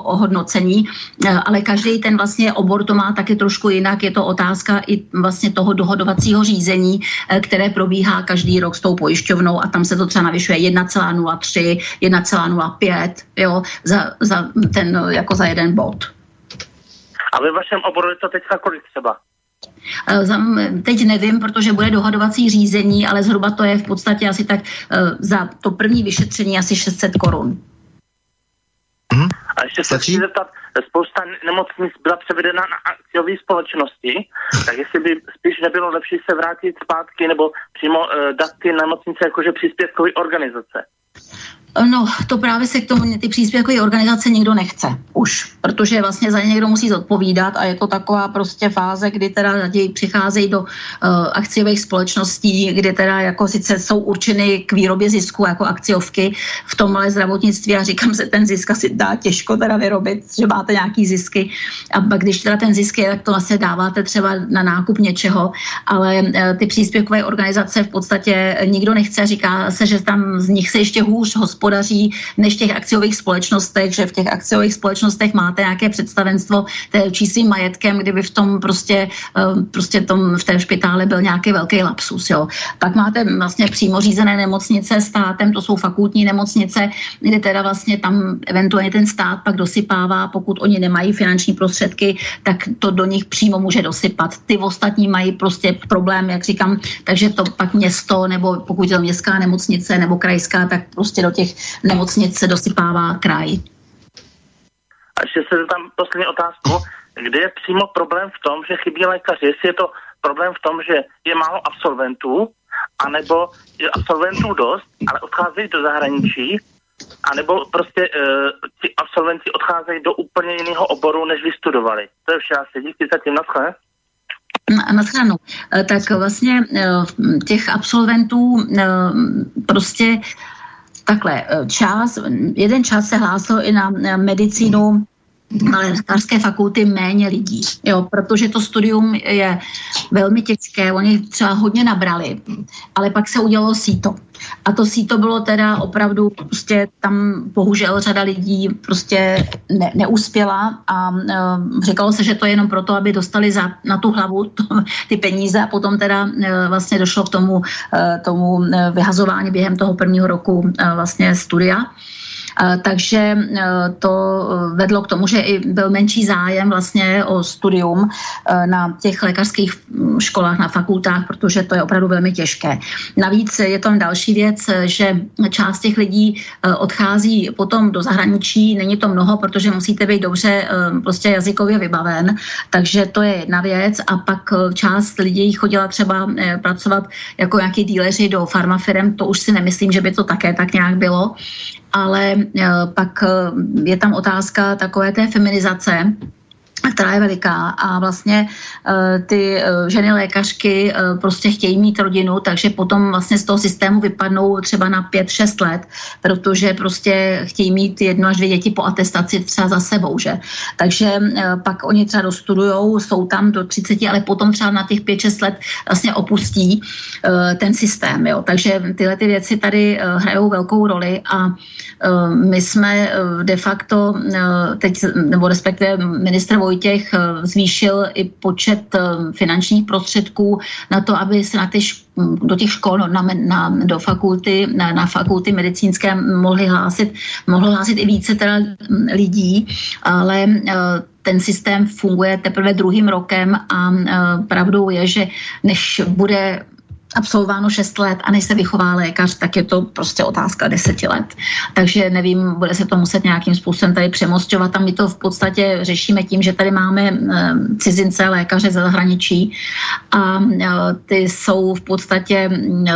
ohodnocení, eh, ale každý ten vlastně obor to má taky trošku jinak. Je to otázka i vlastně toho dohodovacího řízení, eh, které probíhá každý rok s tou pojišťovnou a tam se to třeba navyšuje 1,03, 1,05 jo, za, za, ten, jako za jeden bod. A ve vašem oboru je to teďka kolik třeba? Eh, teď nevím, protože bude dohadovací řízení, ale zhruba to je v podstatě asi tak eh, za to první vyšetření asi 600 korun. Hmm. A ještě se chci zeptat, spousta nemocnic byla převedena na akciové společnosti, tak jestli by spíš nebylo lepší se vrátit zpátky nebo přímo uh, dát ty nemocnice jakože příspěvkové organizace. No, to právě se k tomu ty příspěvkové organizace nikdo nechce už, protože vlastně za ně někdo musí zodpovídat a je to taková prostě fáze, kdy teda lidi přicházejí do uh, akciových společností, kdy teda jako sice jsou určeny k výrobě zisku jako akciovky v tom ale zdravotnictví a říkám se, ten zisk asi dá těžko teda vyrobit, že máte nějaký zisky. A pak když teda ten zisk je, tak to vlastně dáváte třeba na nákup něčeho, ale uh, ty příspěvkové organizace v podstatě nikdo nechce, říká se, že tam z nich se ještě hůř hospodaří než v těch akciových společnostech, že v těch akciových společnostech máte nějaké představenstvo či svým majetkem, kdyby v tom prostě, eh, prostě tom, v té špitále byl nějaký velký lapsus. Jo. Pak máte vlastně přímo řízené nemocnice státem, to jsou fakultní nemocnice, kde teda vlastně tam eventuálně ten stát pak dosypává, pokud oni nemají finanční prostředky, tak to do nich přímo může dosypat. Ty ostatní mají prostě problém, jak říkám, takže to pak město, nebo pokud je to městská nemocnice nebo krajská, tak prostě do těch těch nemocnic se dosypává kraj. A ještě se tam poslední otázku. Kde je přímo problém v tom, že chybí lékaři? Jestli je to problém v tom, že je málo absolventů, anebo je absolventů dost, ale odcházejí do zahraničí, anebo prostě uh, ti absolventi odcházejí do úplně jiného oboru, než vystudovali. To je vše asi. Díky zatím, naschle. Naschledanou. E, tak vlastně e, těch absolventů prostě takhle, eh, čas, jeden čas se hlásil i na medicínu lékařské fakulty méně lidí, jo, protože to studium je velmi těžké, oni třeba hodně nabrali, ale pak se udělalo síto. A to síto bylo teda opravdu, prostě tam bohužel řada lidí prostě ne, neuspěla a uh, říkalo se, že to je jenom proto, aby dostali za, na tu hlavu to, ty peníze a potom teda uh, vlastně došlo k tomu, uh, tomu vyhazování během toho prvního roku uh, vlastně studia. Takže e, to vedlo k tomu, že i byl menší zájem vlastně o studium na těch lékařských školách, na fakultách, protože to je opravdu velmi těžké. Navíc je tam další věc, že část těch lidí odchází potom do zahraničí, není to mnoho, protože musíte být dobře prostě jazykově vybaven, takže to je jedna věc. A pak část lidí chodila třeba pracovat jako nějaký díleři do farmafirem, to už si nemyslím, že by to také tak nějak bylo ale eh, pak eh, je tam otázka takové té feminizace, která je veliká a vlastně uh, ty uh, ženy lékařky uh, prostě chtějí mít rodinu, takže potom vlastně z toho systému vypadnou třeba na 5-6 let, protože prostě chtějí mít jedno až dvě děti po atestaci třeba za sebou, že? Takže pak oni třeba dostudujou, jsou tam do 30, ale potom třeba na těch 5-6 let vlastně opustí ten systém, jo? Takže tyhle ty věci tady hrajou velkou roli a my jsme de facto teď, nebo respektive ministr Vojtěch eh, zvýšil i počet eh, finančních prostředků na to, aby se na ty do těch škol, na, na, do fakulty, na, na fakulty medicínské mohli hlásit, mohlo hlásit i více teda lidí, ale eh, ten systém funguje teprve druhým rokem a pravdou je, že než bude absolvováno 6 let a než se vychová lékař, tak je to prostě otázka deseti let. Takže nevím, bude se to muset nějakým způsobem tady přemostovat a my to v podstatě řešíme tím, že tady máme eh, cizince, lékaře ze zahraničí a eh, ty jsou v podstatě eh,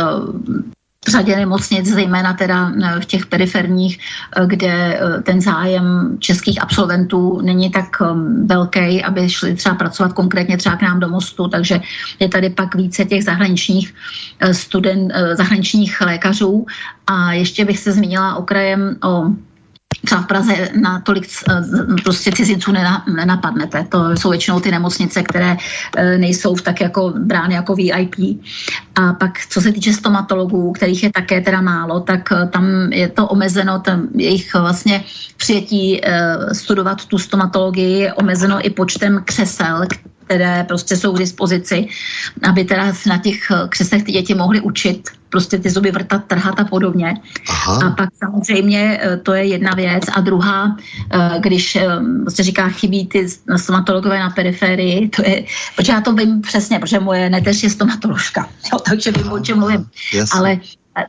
řadě nemocnic, zejména teda eh, v těch periferních, eh, kde eh, ten zájem českých absolventů není tak velký, aby šli třeba pracovat konkrétně třeba k nám do Mostu, takže je tady pak více těch zahraničních student, zahraničních lékařů. A ještě bych se zmínila okrajem o třeba v Praze na tolik eh, prostě cizinců nenapadnete. To jsou většinou ty nemocnice, které eh, nejsou v tak jako brány jako VIP. A pak, co se týče stomatologů, kterých je také teda málo, tak eh, tam je to omezeno, tam jejich vlastně přijetí studovat tu stomatologii je omezeno i počtem křesel, které prostě jsou k dispozici, aby teda na těch křeslech ty děti mohly učit prostě ty zuby vrtat, trhat a podobně. Aha. A pak samozřejmě e, to je jedna věc. A druhá, e, když se prostě říká, chybí ty stomatologové na periférii, to je, protože já to vím přesně, protože moje neteř je stomatoložka, jo, takže vím, o čem mluvím. Ale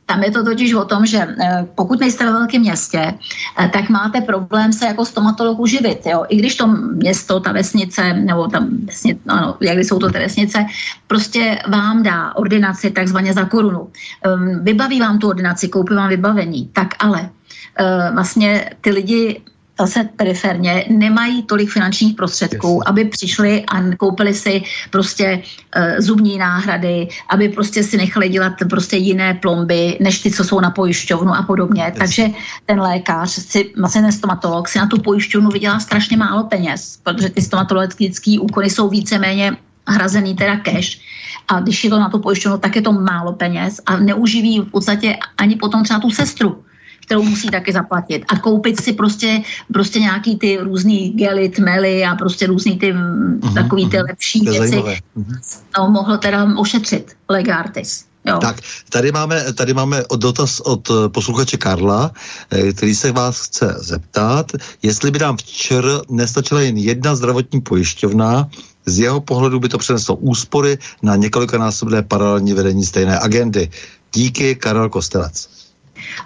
tam je to totiž o tom, že eh, pokud nejste ve velkém městě, eh, tak máte problém se jako stomatolog uživit. Jo? I když to město, ta vesnice, nebo tam vesnice, no, jak jsou to ty vesnice, prostě vám dá ordinaci takzvaně za korunu. Ehm, vybaví vám tu ordinaci, koupí vám vybavení, tak ale eh, vlastně ty lidi zase periferně nemají tolik finančních prostředků, yes. aby přišli a koupili si prostě uh, zubní náhrady, aby prostě si nechali dělat prostě jiné plomby, než ty, co jsou na pojišťovnu a podobně. Yes. Takže ten lékař, si, vlastně ten stomatolog si na tu pojišťovnu vydělá strašně málo peněz, protože ty stomatologické úkony jsou víceméně hrazený teda cash. A když je to na tu pojišťovnu, tak je to málo peněz a neuživí v podstatě ani potom třeba tu sestru kterou musí taky zaplatit. A koupit si prostě, prostě nějaký ty různý gely, tmely a prostě různý ty uh-huh, takový ty uh-huh. lepší to věci. Uh-huh. No, mohl teda ošetřit Legartis. Jo. Tak, tady máme, tady máme dotaz od eh, posluchače Karla, eh, který se vás chce zeptat, jestli by nám včera nestačila jen jedna zdravotní pojišťovna, z jeho pohledu by to přineslo úspory na několikanásobné paralelní vedení stejné agendy. Díky, Karel Kostelec.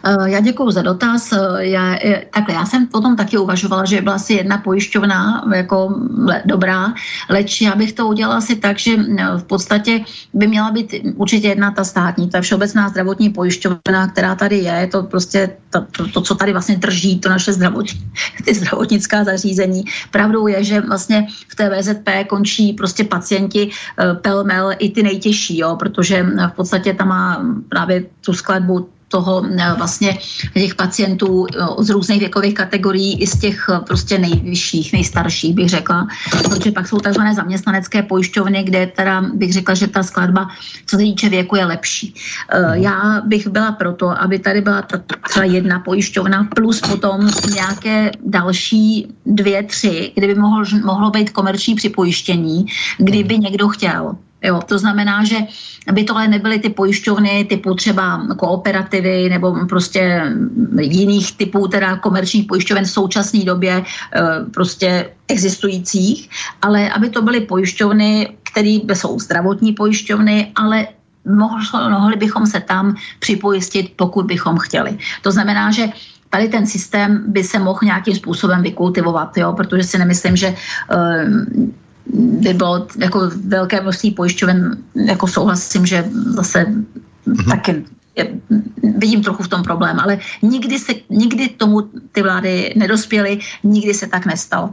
Eh, já děkuji za dotaz. Eh, já, takhle, já jsem potom taky uvažovala, že byla asi jedna pojišťovna jako dobrá, leč já bych to udělala asi tak, že eh, v podstatě by měla být určitě jedna ta státní, ta všeobecná zdravotní pojišťovna, která tady je, to prostě to, to, to co tady vlastně drží, to naše zdravotní, ty zdravotnická zařízení. Pravdou je, že vlastně v té VZP končí prostě pacienti pelmel i ty nejtěžší, jo, protože v podstatě tam má právě tu skladbu toho vlastně těch pacientů z různých věkových kategorií i z těch prostě nejvyšších, nejstarších, bych řekla, protože pak jsou takzvané zaměstnanecké pojišťovny, kde teda bych řekla, že ta skladba, co se týče věku, je lepší. Já bych byla proto, aby tady byla ta třeba jedna pojišťovna plus potom nějaké další dvě, tři, kdyby mohlo, mohlo být komerční připojištění, kdyby někdo chtěl. Jo, to znamená, že by tohle nebyly ty pojišťovny typu třeba kooperativy nebo prostě jiných typů teda komerčních pojišťoven v současné době eh, prostě existujících, ale aby to byly pojišťovny, které jsou zdravotní pojišťovny, ale mohli bychom se tam připojistit, pokud bychom chtěli. To znamená, že tady ten systém by se mohl nějakým způsobem vykultivovat, jo, protože si nemyslím, že uh, by bylo jako velké množství pojišťoven, jako souhlasím, že zase mm-hmm. taky vidím trochu v tom problém, ale nikdy, se, nikdy tomu ty vlády nedospěly, nikdy se tak nestalo.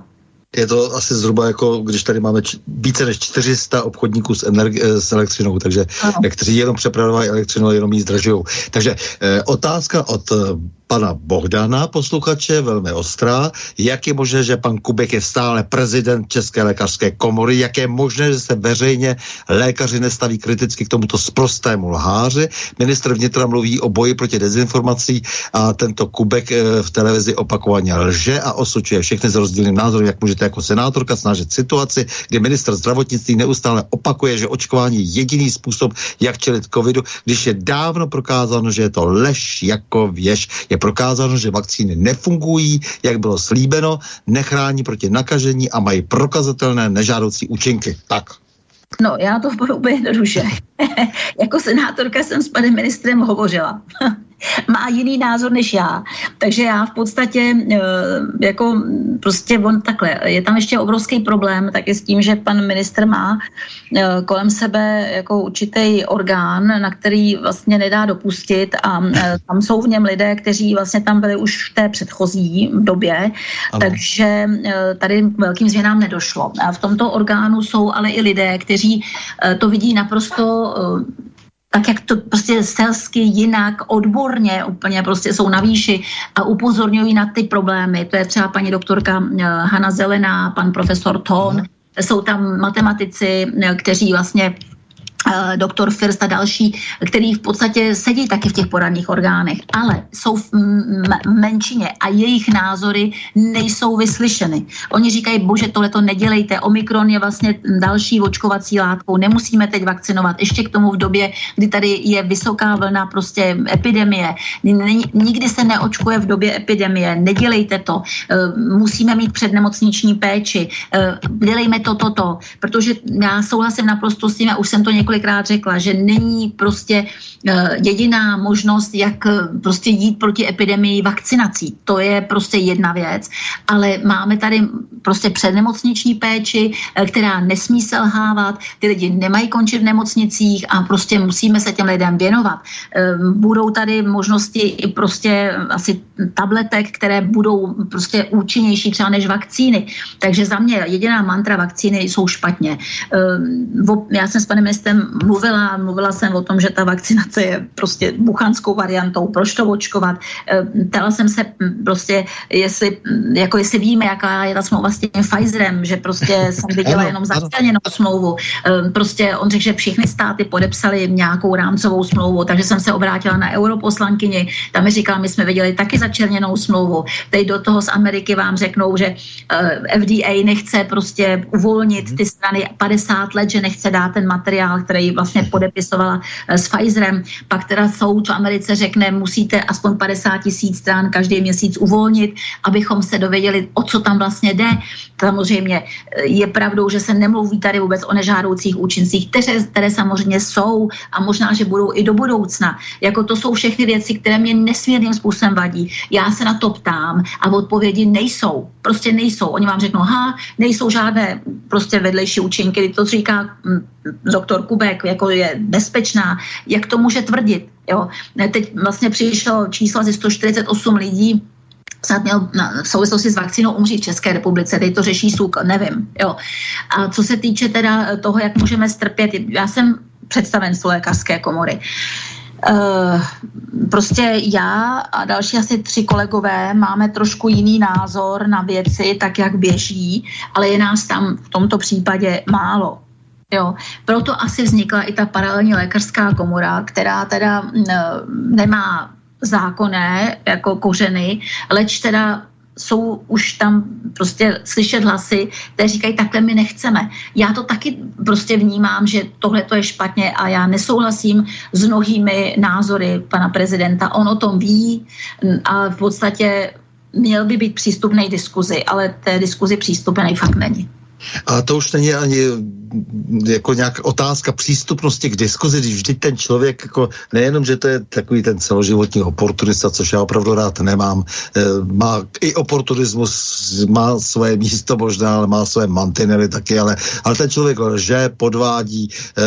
Je to asi zhruba jako, když tady máme č- více než 400 obchodníků s, energi- eh, s elektřinou, takže kteří jenom přepravují elektřinu jenom ji zdražují. Takže eh, otázka od eh, pana Bohdana, posluchače, velmi ostrá. Jak je možné, že pan Kubek je stále prezident České lékařské komory? Jak je možné, že se veřejně lékaři nestaví kriticky k tomuto sprostému lháři? Ministr vnitra mluví o boji proti dezinformací a tento Kubek eh, v televizi opakovaně lže a osočuje všechny z rozdílným názorem, jak můžete jako senátorka snažit situaci, kdy ministr zdravotnictví neustále opakuje, že očkování je jediný způsob, jak čelit covidu, když je dávno prokázáno, že je to lež jako věž. Je je prokázáno, že vakcíny nefungují, jak bylo slíbeno, nechrání proti nakažení a mají prokazatelné nežádoucí účinky. Tak. No, já to budu úplně jednoduše. jako senátorka jsem s panem ministrem hovořila. má jiný názor než já. Takže já v podstatě eh, jako prostě on takhle, je tam ještě obrovský problém taky s tím, že pan ministr má eh, kolem sebe jako určitý orgán, na který vlastně nedá dopustit a eh, tam jsou v něm lidé, kteří vlastně tam byli už v té předchozí době, ano. takže tady k velkým změnám nedošlo. A v tomto orgánu jsou ale i lidé, kteří to vidí naprosto tak jak to prostě selsky jinak, odborně úplně prostě jsou na výši a upozorňují na ty problémy. To je třeba paní doktorka eh, Hanna Zelená, pan profesor Tón, jsou tam matematici, eh, kteří vlastně doktor First a další, který v podstatě sedí taky v těch poradních orgánech, ale jsou v menšině a jejich názory nejsou vyslyšeny. Oni říkají, bože, tohle to nedělejte, Omikron je vlastně další očkovací látkou, nemusíme teď vakcinovat, ještě k tomu v době, kdy tady je vysoká vlna prostě epidemie. Nikdy se neočkuje v době epidemie, nedělejte to, eh, musíme mít přednemocniční péči, eh, dělejme to, toto, to, protože já souhlasím naprosto s tím, a už jsem to několik několikrát řekla, že není prostě uh, jediná možnost, jak uh, prostě jít proti epidemii vakcinací. To je prostě jedna věc, ale máme tady prostě přednemocniční péči, uh, která nesmí selhávat, ty lidi nemají končit v nemocnicích a prostě musíme se těm lidem věnovat. Budou tady možnosti i prostě asi tabletek, které budou prostě účinnější třeba než vakcíny. Takže za mě jediná mantra vakcíny jsou špatně. Já jsem s panem ministrem mluvila, mluvila jsem o tom, že ta vakcinace je prostě buchanskou variantou, proč to očkovat. Eh, ptala jsem se hm, prostě, jestli, hm, jako jestli víme, jaká je ta smlouva s tím Pfizerem, že prostě jsem viděla jenom začleněnou smlouvu. Eh, prostě on řekl, že všechny státy podepsali nějakou rámcovou smlouvu, takže jsem se obrátila na europoslankyni, tam mi říkala, my jsme viděli taky začerněnou smlouvu. Teď do toho z Ameriky vám řeknou, že eh, FDA nechce prostě uvolnit ty strany 50 let, že nechce dát ten materiál, který vlastně podepisovala eh, s Pfizerem. Pak teda soud v Americe řekne, musíte aspoň 50 tisíc stran každý měsíc uvolnit, abychom se dověděli, o co tam vlastně jde. Samozřejmě eh, je pravdou, že se nemluví tady vůbec o nežádoucích účincích, které, které samozřejmě jsou a možná, že budou i do budoucna. Jako to jsou všechny věci, které mě nesmírným způsobem vadí. Já se na to ptám a odpovědi nejsou. Prostě nejsou. Oni vám řeknou, ha, nejsou žádné prostě vedlejší účinky. To říká hm, doktor Kubek, jako je bezpečná, jak to může tvrdit. Jo? Teď vlastně přišlo číslo ze 148 lidí, snad měl v souvislosti s vakcínou umřít v České republice, teď to řeší SUK, nevím. Jo. A co se týče teda toho, jak můžeme strpět, já jsem představenstvo lékařské komory. Uh, prostě já a další asi tři kolegové máme trošku jiný názor na věci, tak jak běží, ale je nás tam v tomto případě málo. Jo. Proto asi vznikla i ta paralelní lékařská komora, která teda uh, nemá zákonné jako kořeny, leč teda jsou už tam prostě slyšet hlasy, které říkají, takhle my nechceme. Já to taky prostě vnímám, že tohle to je špatně a já nesouhlasím s mnohými názory pana prezidenta. On o tom ví a v podstatě měl by být přístupný diskuzi, ale té diskuzi přístupný fakt není. A to už není ani jako nějak otázka přístupnosti k diskuzi, když vždy ten člověk, jako nejenom, že to je takový ten celoživotní oportunista, což já opravdu rád nemám, eh, má i oportunismus, má své místo možná, ale má své mantinely taky, ale, ale ten člověk lže, podvádí, eh,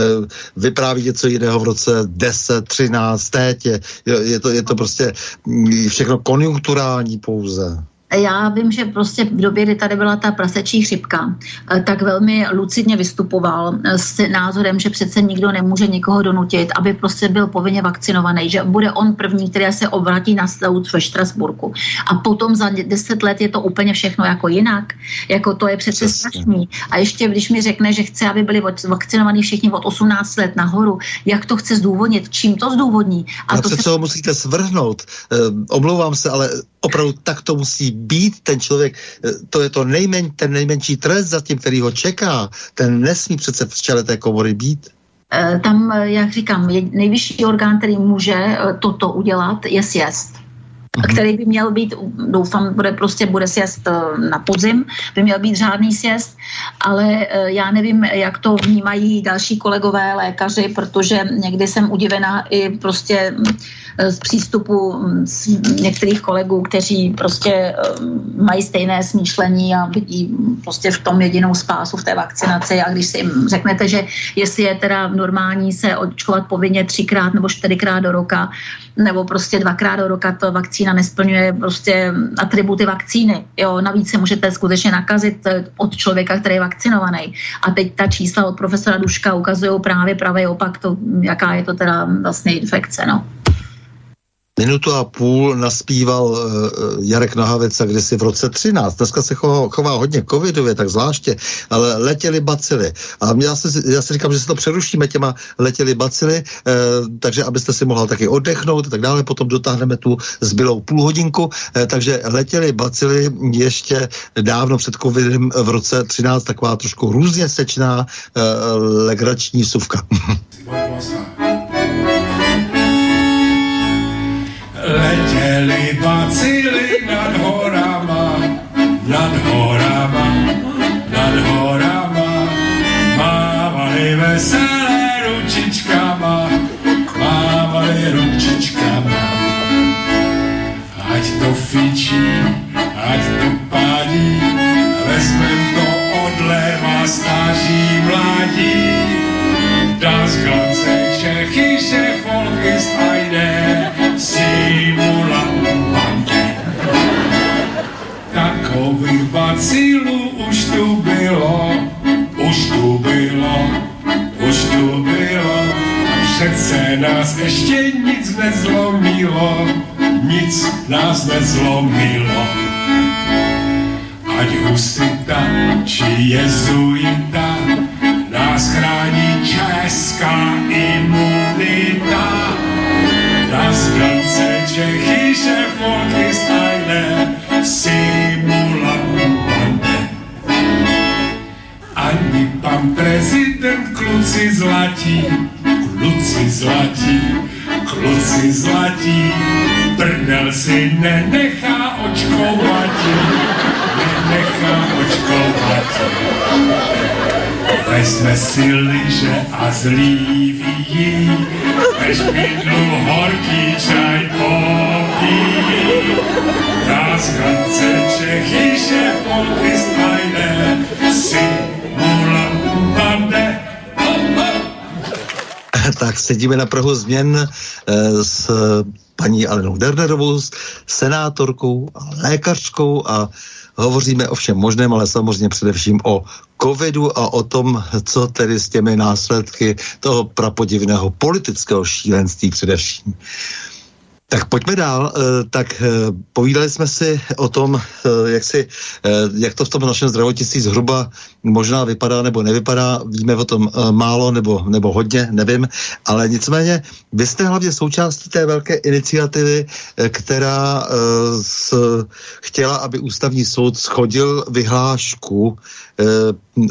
vypráví něco jiného v roce 10, 13, teď je, je, to, je to prostě mm, všechno konjunkturální pouze já vím, že prostě v době, kdy tady byla ta prasečí chřipka, eh, tak velmi lucidně vystupoval eh, s názorem, že přece nikdo nemůže nikoho donutit, aby prostě byl povinně vakcinovaný, že bude on první, který se obrátí na soud ve Štrasburku. A potom za deset let je to úplně všechno jako jinak. Jako to je přece strašný. A ještě když mi řekne, že chce, aby byli vakcinovaní všichni od 18 let nahoru, jak to chce zdůvodnit, čím to zdůvodní? A, a to přece se... ho musíte svrhnout. E, omlouvám se, ale opravdu tak to musí být ten člověk, eh, to je to nejmen, ten nejmenší trest za tím, který ho čeká. Ten nesmí přece v čele té komory být. Eh, tam, eh, jak říkám, nejvyšší orgán, který může toto udělat, je sjezd mm-hmm. který by měl být, doufám, bude prostě bude sjezd na podzim, by měl být řádný sjezd, ale já nevím, jak to vnímají další kolegové lékaři, protože někdy jsem udivená i prostě Eh, z přístupu mm, z některých kolegů, kteří prostě eh, mají stejné smýšlení a vidí prostě v tom jedinou spásu v té vakcinaci a když si jim řeknete, že jestli je teda normální se očkovat povinně třikrát nebo čtyřikrát do roka, nebo prostě dvakrát do roka to vakcína nesplňuje prostě atributy vakcíny. Jo, navíc se můžete skutečně nakazit eh, od člověka, který je vakcinovaný. A teď ta čísla od profesora Duška ukazují právě pravý opak, to, jaká je to teda vlastně infekce. No minutu a půl naspíval uh, Jarek Nohavica kdysi v roce 13. Dneska se chová, chová hodně covidově, tak zvláště, ale letěli bacily. A já si, já si říkám, že se to přerušíme těma letěli bacily, uh, takže abyste si mohla taky oddechnout a tak dále, potom dotáhneme tu zbylou půl hodinku, uh, takže letěli bacily ještě dávno před covidem v roce 13, taková trošku různě sečná uh, legrační suvka. letěli bacily nad horama, nad horama, nad horama, mávali veselé ručičkama, mávali ručičkama. Ať to fičí, ať to pádí, vezmem to odleva stáží mládí. Das ganze tschechische Volk ist eine simulante. Takových bacilů už tu bylo, už tu bylo, už tu bylo. Přece nás ještě nic nezlomilo, nic nás nezlomilo. Ať husita či jezuita, nás chrání česká kluci zlatí, kluci zlatí, kluci zlatí, prdel si nenechá očkovatí, nenechá očkovatí. Vezme si liže a zlíví, ve špidlu horký čaj popí. Das ganze tschechische Volk ist eine Simulambande. Tak sedíme na Prahu změn eh, s paní Alenou Dernerovou, senátorkou a lékařkou a hovoříme o všem možném, ale samozřejmě především o covidu a o tom, co tedy s těmi následky toho prapodivného politického šílenství především. Tak pojďme dál. Eh, tak eh, povídali jsme si o tom, eh, jak, si, jak to v tom našem zdravotnictví zhruba možná vypadá nebo nevypadá. Víme o tom málo nebo, nebo hodně, nevím. Ale nicméně vy jste hlavně součástí té velké iniciativy, která s, chtěla, aby ústavní soud schodil vyhlášku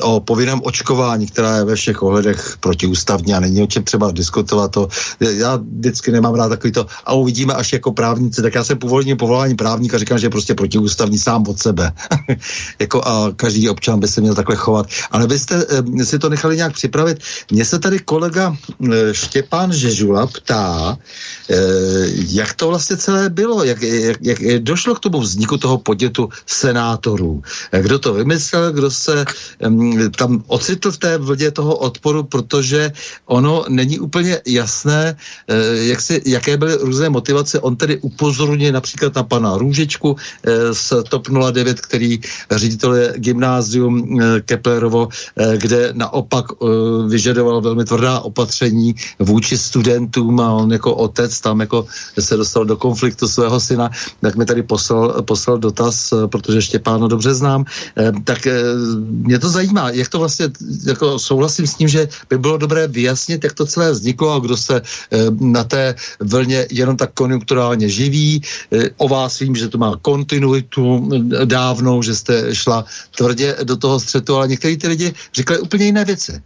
o povinném očkování, která je ve všech ohledech protiústavní a není o čem třeba diskutovat to. Já vždycky nemám rád takový to a uvidíme až jako právníci, tak já jsem původně povolání právníka, říkám, že je prostě protiústavní sám od sebe. jako a každý občan by se měl takhle chovat. Ale vy jste e, si to nechali nějak připravit. Mně se tady kolega e, Štěpán Žežula ptá, e, jak to vlastně celé bylo, jak, jak, jak došlo k tomu vzniku toho podnětu senátorů. Kdo to vymyslel, kdo se e, tam ocitl v té vlně toho odporu, protože ono není úplně jasné, eh, jak si, jaké byly různé motivace. On tedy upozorňuje například na pana Růžičku eh, z TOP 09, který ředitel je gymnázium eh, Keplerovo, kde naopak vyžadoval velmi tvrdá opatření vůči studentům a on jako otec tam jako se dostal do konfliktu svého syna, tak mi tady poslal, poslal dotaz, protože Štěpána dobře znám, tak mě to zajímá, jak to vlastně, jako souhlasím s tím, že by bylo dobré vyjasnit, jak to celé vzniklo a kdo se e, na té vlně jenom tak konjunkturálně živí. E, o vás vím, že to má kontinuitu e, dávnou, že jste šla tvrdě do toho střetu, ale někteří ty lidi říkali úplně jiné věci.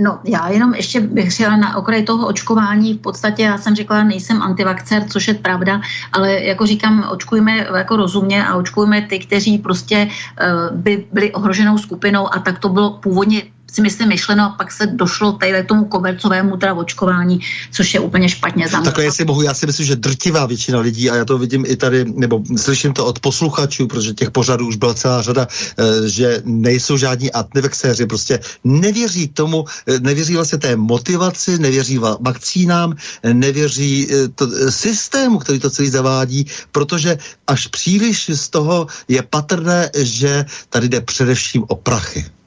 No, já jenom ještě bych chtěla na okraj toho očkování. V podstatě já jsem řekla, nejsem antivakcer, což je pravda, ale jako říkám, očkujme jako rozumně a očkujme ty, kteří prostě uh, by byli ohroženou skupinou a tak to bylo původně si myslím myšleno a pak se došlo tady tomu kobercovému teda očkování, což je úplně špatně za Takhle, jestli mohu, já si myslím, že drtivá většina lidí, a já to vidím i tady, nebo slyším to od posluchačů, protože těch pořadů už byla celá řada, eh, že nejsou žádní antivexéři, prostě nevěří tomu, eh, nevěří vlastně té motivaci, nevěří vakcínám, nevěří eh, to, systému, který to celý zavádí, protože až příliš z toho je patrné, že tady jde především o prachy.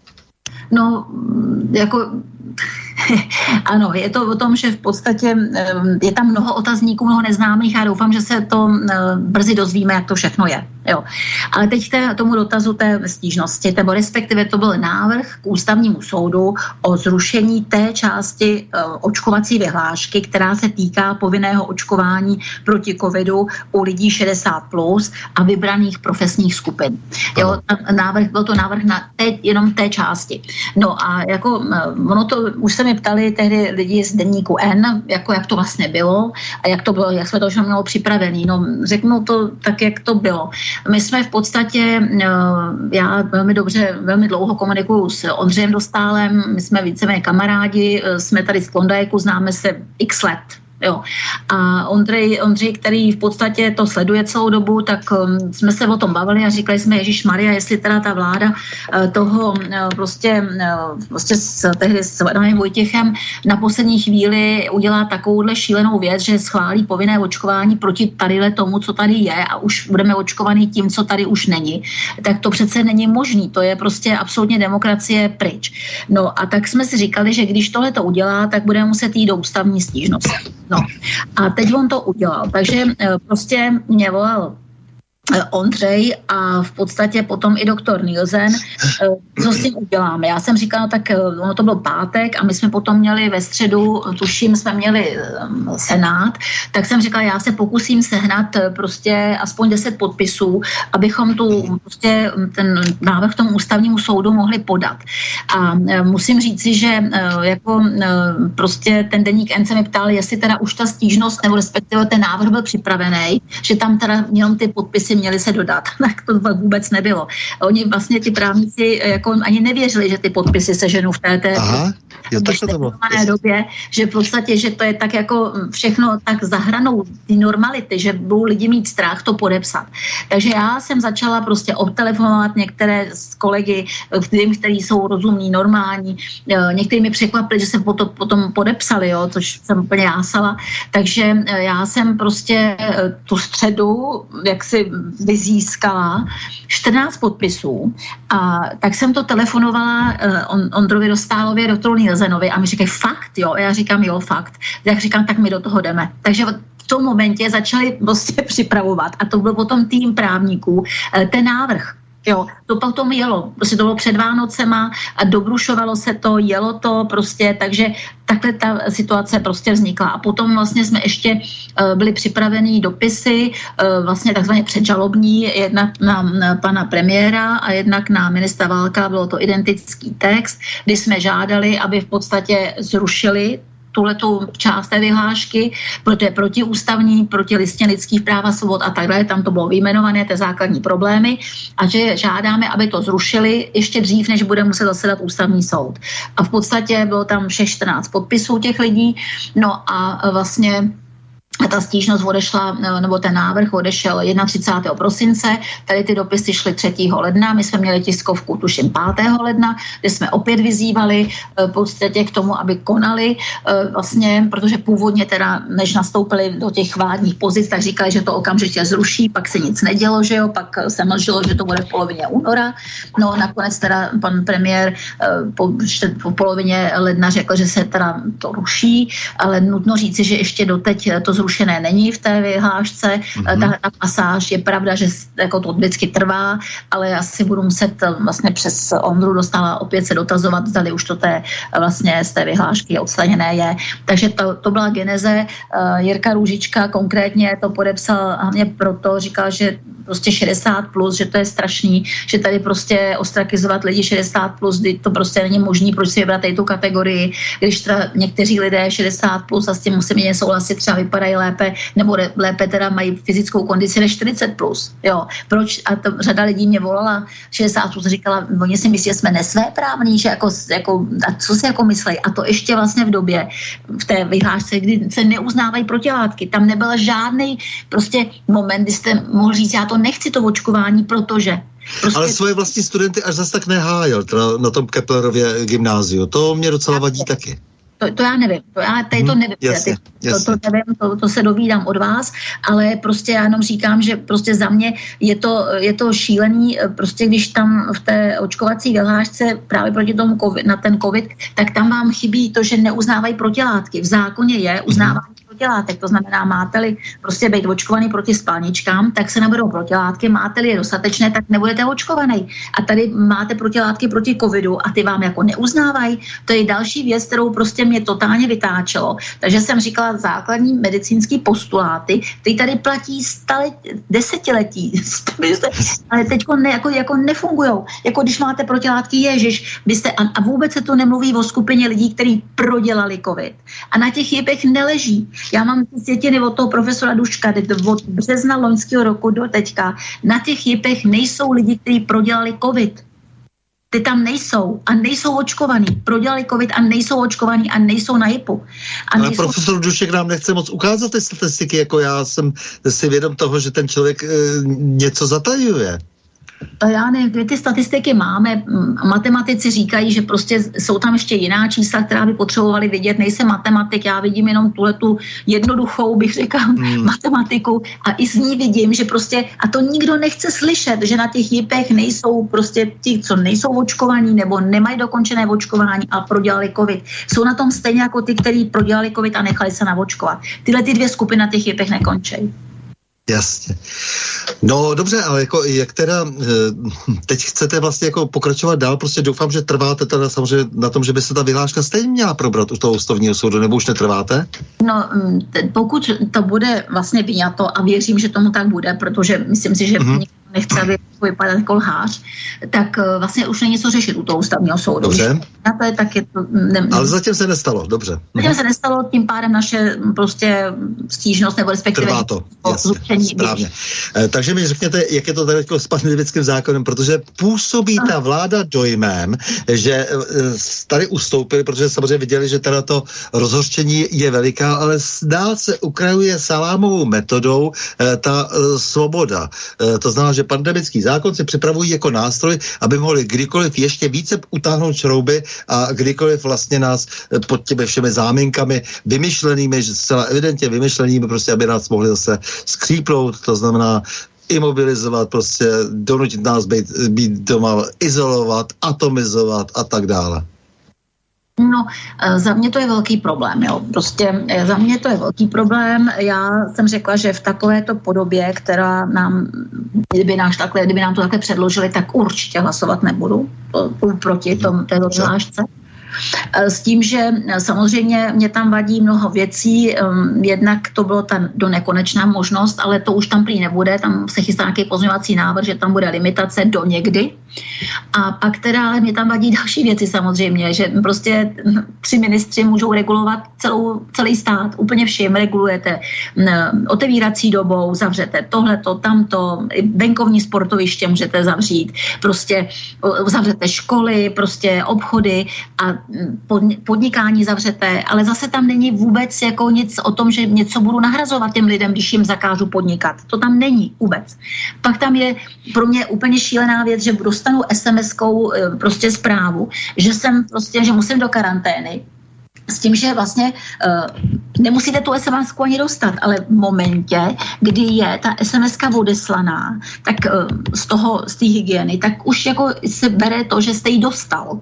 No, jako ano, je to o tom, že v podstatě je tam mnoho otazníků, mnoho neznámých a doufám, že se to brzy dozvíme, jak to všechno je. Jo. Ale teď k tomu dotazu té stížnosti, nebo respektive to byl návrh k ústavnímu soudu o zrušení té části očkovací vyhlášky, která se týká povinného očkování proti covidu u lidí 60 plus a vybraných profesních skupin. Jo, návrh, byl to návrh na té, jenom té části. No a jako ono to už se mi ptali tehdy lidi z denníku N, jako jak to vlastně bylo a jak to bylo, jak jsme to už mělo připravený. No, řeknu to tak, jak to bylo. My jsme v podstatě, eh, já velmi dobře, velmi dlouho komunikuju s Ondřejem Dostálem, my jsme víceméně kamarádi, eh, jsme tady z Klondajku, známe se x let, Jo. A Ondřej, Ondřej, který v podstatě to sleduje celou dobu, tak um, jsme se o tom bavili a říkali jsme, Ježíš Maria, jestli teda ta vláda uh, toho uh, prostě, uh, prostě s, tehdy s Adamem Vojtěchem na poslední chvíli udělá takovouhle šílenou věc, že schválí povinné očkování proti tady tomu, co tady je a už budeme očkovaný tím, co tady už není, tak to přece není možný. To je prostě absolutně demokracie pryč. No a tak jsme si říkali, že když tohle to udělá, tak budeme muset jít do ústavní stížnosti. No a teď on to udělal. Takže eh, prostě mě volal Ondřej a v podstatě potom i doktor Nielsen, eh, co s tím uděláme. Já jsem říkala, tak eh, ono to byl pátek a my jsme potom měli ve středu, tuším, jsme měli senát, tak jsem říkala, já se pokusím sehnat prostě aspoň 10 podpisů, abychom tu prostě ten návrh tomu ústavnímu soudu mohli podat. A musím říci, že jako prostě ten deník N se mi ptal, jestli teda už ta stížnost nebo respektive ten návrh byl připravený, že tam teda jenom ty podpisy měli se dodat. Tak to vůbec nebylo. Oni vlastně ti právníci eh, jako ani nevěřili, že ty podpisy se ženou v té, té Jo, tak to bylo. době, že v podstatě, že to je tak jako všechno tak zahranou ty normality, že budou lidi mít strach to podepsat. Takže já jsem začala prostě obtelefonovat některé z kolegy, kterým, který jsou rozumní, normální. Eh, někteří mi překvapili, že se potom, potom podepsali, jo, což jsem úplně jásala. Takže eh, já jsem prostě eh, tu středu, jak si vyzískala 14 podpisů a tak jsem to telefonovala on, Ondrovi Dostálově, doktoru Nilzenovi a mi říkají fakt, jo, a já říkám jo, fakt. Jak říkám, tak my do toho jdeme. Takže v tom momentě začali prostě připravovat a to byl potom tým právníků, ten návrh. Jo, to potom jelo. Prostě to bylo před Vánocema a dobrušovalo se to, jelo to prostě, takže takhle ta situace prostě vznikla. A potom vlastně jsme ještě uh, byli připravený dopisy, uh, vlastně takzvaně předžalobní, jednak na, na pana premiéra a jednak na ministra Válka, bylo to identický text, kdy jsme žádali, aby v podstatě zrušili tuhletou část té vyhlášky, protože protiústavní, proti listě lidských práv a svobod a tak dále, tam to bylo vyjmenované, ty základní problémy a že žádáme, aby to zrušili ještě dřív, než bude muset zasedat ústavní soud. A v podstatě bylo tam všech 14 podpisů těch lidí, no a vlastně ta stížnost odešla, eh, nebo ten návrh odešel 31. prosince, tady ty dopisy šly 3. ledna, my jsme měli tiskovku tuším 5. ledna, kde jsme opět vyzývali eh, v podstatě k tomu, aby konali eh, vlastně, protože původně teda, než nastoupili do těch vládních pozic, tak říkali, že to okamžitě zruší, pak se nic nedělo, že jo, pak se mlžilo, že to bude v polovině února, no nakonec teda pan premiér po, po polovině ledna řekl, že se teda to ruší, ale nutno říci, že ještě doteď to zruší zrušené není v té vyhlášce. Mm-hmm. Ta, ta pasáž je pravda, že jako to vždycky trvá, ale já si budu muset eh, vlastně přes Ondru dostala opět se dotazovat, zda už to té, eh, vlastně z té vyhlášky odstraněné je. Takže to, to byla geneze. Jirka Růžička konkrétně to podepsal hlavně proto, říkal, že prostě 60 plus, že to je strašný, že tady prostě ostrakizovat lidi 60 plus, to prostě není možný, proč si vybrat tu kategorii, když teda někteří lidé 60 plus a s tím musím mě souhlasit, třeba vypadají lépe, nebo lépe teda mají fyzickou kondici než 40 plus. Jo. Proč? A to, řada lidí mě volala 60 plus, říkala, oni si myslí, že jsme nesvéprávní, že jako, jako, a co si jako myslí? A to ještě vlastně v době, v té vyhlášce, kdy se neuznávají protilátky. Tam nebyl žádný prostě moment, kdy jste mohl říct, já to to nechci to očkování, protože Prostě... Ale svoje vlastní studenty až zase tak nehájel teda na tom Keplerově gymnáziu. To mě docela vadí taky. To, to já nevím, to já tady to mhm, nevím, jasně, jasně. To, to nevím, to, to se dovídám od vás, ale prostě já jenom říkám, že prostě za mě je to, je to šílený, prostě když tam v té očkovací vyhlášce právě proti tomu COVID, na ten covid, tak tam vám chybí to, že neuznávají protilátky. V zákoně je mhm. uznávání protilátek. To znamená, máte-li prostě být očkovaný proti spalničkám, tak se nebudou protilátky, máte-li je dostatečné, tak nebudete očkovaný. A tady máte protilátky proti covidu a ty vám jako neuznávají. To je další věc, kterou prostě mě totálně vytáčelo. Takže jsem říkala základní medicínský postuláty, ty tady platí stale, desetiletí, ale teď ne, jako, jako nefungují. Jako když máte protilátky, ježiš, byste, a, a vůbec se tu nemluví o skupině lidí, kteří prodělali covid. A na těch jibech neleží. Já mám ty světiny od toho profesora Duška, od března loňského roku do teďka. Na těch jipech nejsou lidi, kteří prodělali covid. Ty tam nejsou a nejsou očkovaný. Prodělali covid a nejsou očkovaný a nejsou na JIPu. A Ale nejsou... profesor Dušek nám nechce moc ukázat ty statistiky, jako já jsem si vědom toho, že ten člověk e, něco zatajuje já nevím, ty statistiky máme, matematici říkají, že prostě jsou tam ještě jiná čísla, která by potřebovali vidět. Nejsem matematik, já vidím jenom tuhle tu jednoduchou, bych řekla, hmm. matematiku a i z ní vidím, že prostě, a to nikdo nechce slyšet, že na těch jipech nejsou prostě ti, co nejsou očkovaní nebo nemají dokončené očkování a prodělali covid. Jsou na tom stejně jako ty, kteří prodělali covid a nechali se navočkovat. Tyhle ty dvě skupiny na těch jipech nekončí. Jasně. No dobře, ale jako jak teda eh, teď chcete vlastně jako pokračovat dál, prostě doufám, že trváte teda samozřejmě na tom, že by se ta vyhláška stejně měla probrat u toho ústavního soudu, nebo už netrváte? No mm, pokud to bude vlastně vyňato a věřím, že tomu tak bude, protože myslím si, že mm-hmm. nikdo nechce, aby vypadá jako lhář, tak uh, vlastně už není co řešit u toho ústavního soudu. Dobře. Na to je tak je to, ne, Ale zatím se nestalo, dobře. Zatím se nestalo, tím pádem naše prostě stížnost nebo respektive Trvá to, jasně, správně. Eh, takže mi řekněte, jak je to tady s pandemickým zákonem, protože působí ta vláda dojmem, že eh, tady ustoupili, protože samozřejmě viděli, že teda to rozhořčení je veliká, ale dál se ukrajuje salámovou metodou eh, ta svoboda. To znamená, že pandemický zákon si připravují jako nástroj, aby mohli kdykoliv ještě více utáhnout šrouby a kdykoliv vlastně nás pod těmi všemi záminkami vymyšlenými, zcela evidentně vymyšlenými, prostě aby nás mohli zase skřípnout, to znamená imobilizovat, prostě donutit nás být, být doma, izolovat, atomizovat a tak dále. No, eh, za mě to je velký problém, jo. Prostě eh, za mě to je velký problém. Já jsem řekla, že v takovéto podobě, která nám, kdyby, náš takhle, kdyby nám to takhle předložili, tak určitě hlasovat nebudu proti tom, této zvláštce. Eh, s tím, že samozřejmě mě tam vadí mnoho věcí. Ehm, jednak to bylo ta do nekonečná možnost, ale to už tam prý nebude. Tam se chystá nějaký pozměňovací návrh, že tam bude limitace do někdy. A pak teda ale mě tam vadí další věci samozřejmě, že prostě tři ministři můžou regulovat celou, celý stát, úplně vším regulujete otevírací dobou, zavřete tohleto, tamto, venkovní sportoviště můžete zavřít, prostě zavřete školy, prostě obchody a podnikání zavřete, ale zase tam není vůbec jako nic o tom, že něco budu nahrazovat těm lidem, když jim zakážu podnikat. To tam není vůbec. Pak tam je pro mě úplně šílená věc, že dostanu SMS-kou eh, prostě zprávu, že jsem prostě, že musím do karantény, s tím, že vlastně uh, nemusíte tu sms ani dostat, ale v momentě, kdy je ta sms odeslaná, tak uh, z toho, z té hygieny, tak už jako se bere to, že jste ji dostal.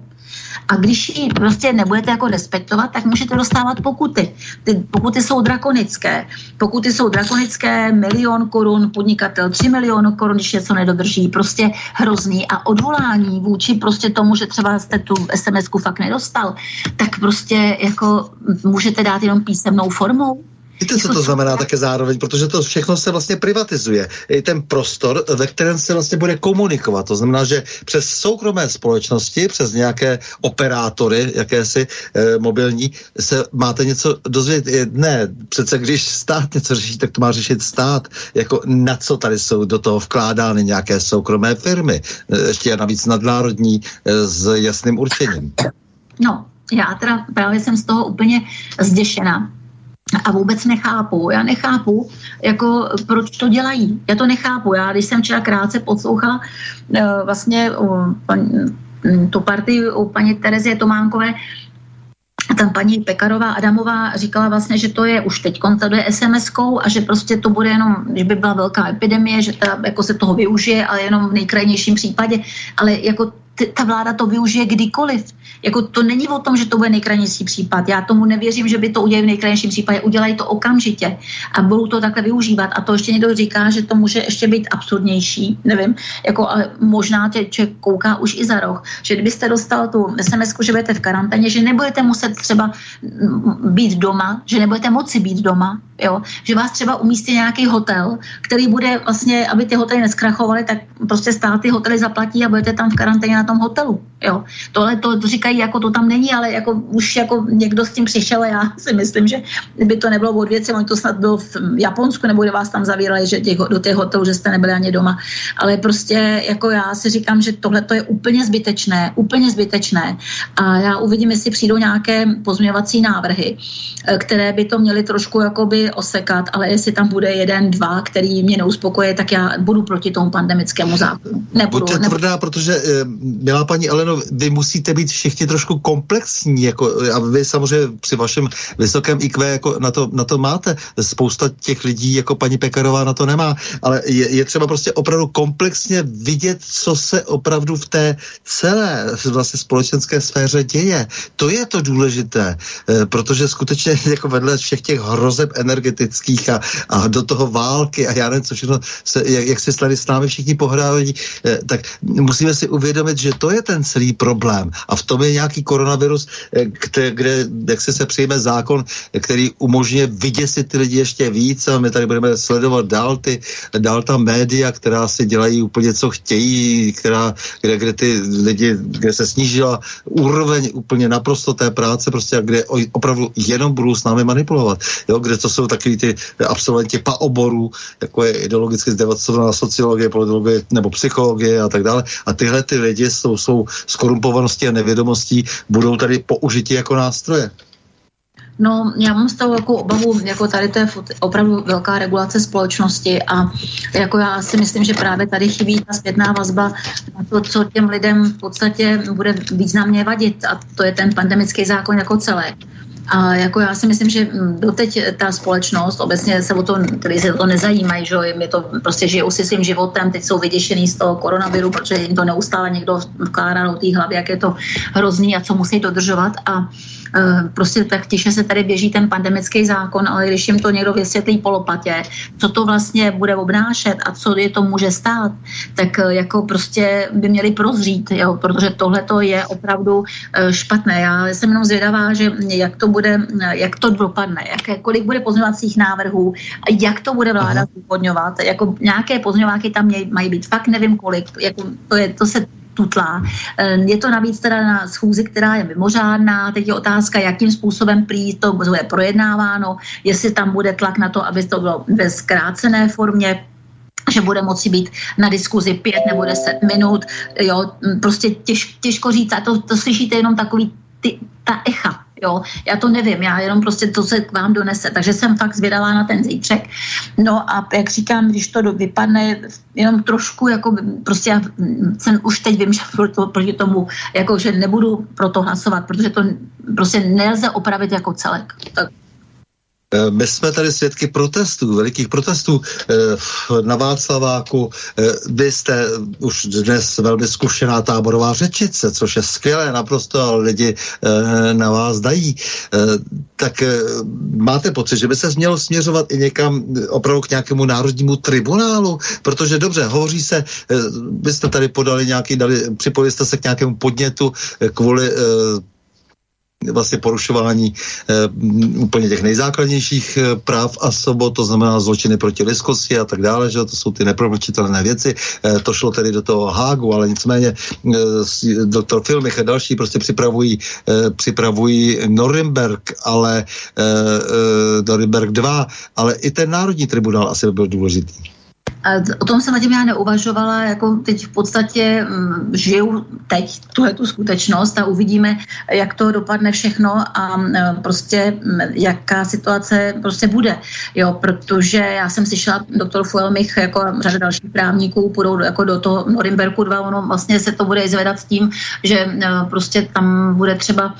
A když ji prostě nebudete jako respektovat, tak můžete dostávat pokuty. Ty pokuty jsou drakonické. Pokuty jsou drakonické, milion korun, podnikatel 3 miliony korun, když něco nedodrží, prostě hrozný. A odvolání vůči prostě tomu, že třeba jste tu sms fakt nedostal, tak prostě jako můžete dát jenom písemnou formou. Víte, co to znamená také zároveň, protože to všechno se vlastně privatizuje. Je ten prostor, ve kterém se vlastně bude komunikovat. To znamená, že přes soukromé společnosti, přes nějaké operátory, jakési e, mobilní, se máte něco dozvědět. Ne, přece když stát něco řeší, tak to má řešit stát. Jako na co tady jsou do toho vkládány nějaké soukromé firmy. E, ještě navíc nadnárodní e, s jasným určením. No, já teda právě jsem z toho úplně zděšená a vůbec nechápu. Já nechápu, jako proč to dělají. Já to nechápu. Já, když jsem včera krátce poslouchala uh, vlastně uh, tu partii u paní Terezie Tománkové, tam paní Pekarová Adamová říkala vlastně, že to je už teď koncaduje SMS-kou a že prostě to bude jenom, když by byla velká epidemie, že ta, jako se toho využije, ale jenom v nejkrajnějším případě. Ale jako ta vláda to využije kdykoliv. Jako to není o tom, že to bude nejkrajnější případ. Já tomu nevěřím, že by to udělali v nejkrajnějším případě. Udělají to okamžitě a budou to takhle využívat. A to ještě někdo říká, že to může ještě být absurdnější. Nevím, jako ale možná tě člověk kouká už i za roh, že kdybyste dostal tu sms že budete v karanténě, že nebudete muset třeba být doma, že nebudete moci být doma, jo? že vás třeba umístí nějaký hotel, který bude vlastně, aby ty hotely neskrachovaly, tak prostě státy hotely zaplatí a budete tam v karanténě na tom hotelu. Jo? Tohle to říkají, jako to tam není, ale jako už jako někdo s tím přišel a já si myslím, že by to nebylo od věci, oni to snad bylo v Japonsku, nebo kde vás tam zavírali, že těch, do těch hotelů, že jste nebyli ani doma. Ale prostě jako já si říkám, že tohle to je úplně zbytečné, úplně zbytečné. A já uvidím, jestli přijdou nějaké pozměňovací návrhy, eh, které by to měly trošku jakoby osekat, ale jestli tam bude jeden, dva, který mě neuspokoje, tak já budu proti tomu pandemickému zákonu. Nebudu, Buďte nebudu. tvrdá, protože, eh, milá paní Eleno, vy musíte být všichni trošku komplexní, jako, a vy samozřejmě při vašem vysokém IQ jako na, to, na to máte. Spousta těch lidí, jako paní Pekarová, na to nemá, ale je, je třeba prostě opravdu komplexně vidět, co se opravdu v té celé vlastně společenské sféře děje. To je to důležité, eh, protože skutečně jako vedle všech těch hrozeb energetických a, a do toho války a já nevím, co všechno, se, jak, jak se tady s námi všichni pohrávají, eh, tak musíme si uvědomit, že to je ten celý problém. A v tom je nějaký koronavirus, eh, kde, kde jak se se přijme zákon, který umožňuje vyděsit ty lidi ještě víc a my tady budeme sledovat dál ty, dál ta média, která si dělají úplně co chtějí, která, kde, kde ty lidi, kde se snížila úroveň úplně naprosto té práce, prostě kde opravdu jenom budou s námi manipulovat. Jo, kde to jsou takový ty absolventi pa oborů, jako je ideologicky zdevastovaná sociologie, politologie nebo psychologie a tak dále. A tyhle ty lidi jsou, jsou skorumpovaností a nevědomostí budou tady použiti jako nástroje. No, já mám z toho jako obavu, jako tady to je opravdu velká regulace společnosti a jako já si myslím, že právě tady chybí ta zpětná vazba na to, co těm lidem v podstatě bude významně vadit a to je ten pandemický zákon jako celé. A jako já si myslím, že doteď ta společnost, obecně se o to, který se o to nezajímají, že je to prostě žijou si svým životem, teď jsou vyděšený z toho koronaviru, protože jim to neustále někdo vkládá do té hlavy, jak je to hrozný a co musí dodržovat. A Eh, prostě tak tiše se tady běží ten pandemický zákon, ale když jim to někdo vysvětlí po lopatě, co to vlastně bude obnášet a co je to může stát, tak eh, jako prostě by měli prozřít, jo, protože tohle to je opravdu eh, špatné. Já jsem jenom zvědavá, že jak to bude, jak to dopadne, jak, kolik bude pozměňovacích návrhů, jak to bude vláda zdůvodňovat, jako nějaké pozměňováky tam mají být, fakt nevím kolik, jako to, je, to se tutlá. Je to navíc teda na schůzi, která je mimořádná. Teď je otázka, jakým způsobem prý to bude projednáváno, jestli tam bude tlak na to, aby to bylo ve zkrácené formě, že bude moci být na diskuzi pět nebo deset minut, jo, prostě těž, těžko říct, a to, to slyšíte jenom takový ty, ta echa, Jo, já to nevím, já jenom prostě to se k vám donese. Takže jsem fakt zvědavá na ten zítřek. No a jak říkám, když to vypadne jenom trošku, jako prostě já jsem už teď vím, že to, proti tomu, jako že nebudu pro to hlasovat, protože to prostě nelze opravit jako celek. Tak my jsme tady svědky protestů, velikých protestů eh, na Václaváku. Eh, vy jste už dnes velmi zkušená táborová řečice, což je skvělé naprosto, lidi na vás dají. Tak máte pocit, že by se mělo směřovat i někam opravdu k nějakému národnímu tribunálu? Protože dobře, hovoří se, vy jste tady podali nějaký, dali, připojili jste se k nějakému podnětu kvůli vlastně porušování e, úplně těch nejzákladnějších e, práv a sobot, to znamená zločiny proti lidskosti a tak dále, že to jsou ty nepromlčitelné věci. E, to šlo tedy do toho Hágu, ale nicméně e, doktor Filmich a další prostě připravují, e, připravují Norimberg, ale e, e, Norimberg 2, ale i ten Národní tribunál asi by byl důležitý. O tom jsem zatím já neuvažovala, jako teď v podstatě mm, žiju teď tuhle tu skutečnost a uvidíme, jak to dopadne všechno a m, prostě mm, jaká situace prostě bude, jo, protože já jsem slyšela doktor Fuelmich jako řada dalších právníků půjdou jako do toho Norimberku 2, ono vlastně se to bude zvedat s tím, že prostě tam bude třeba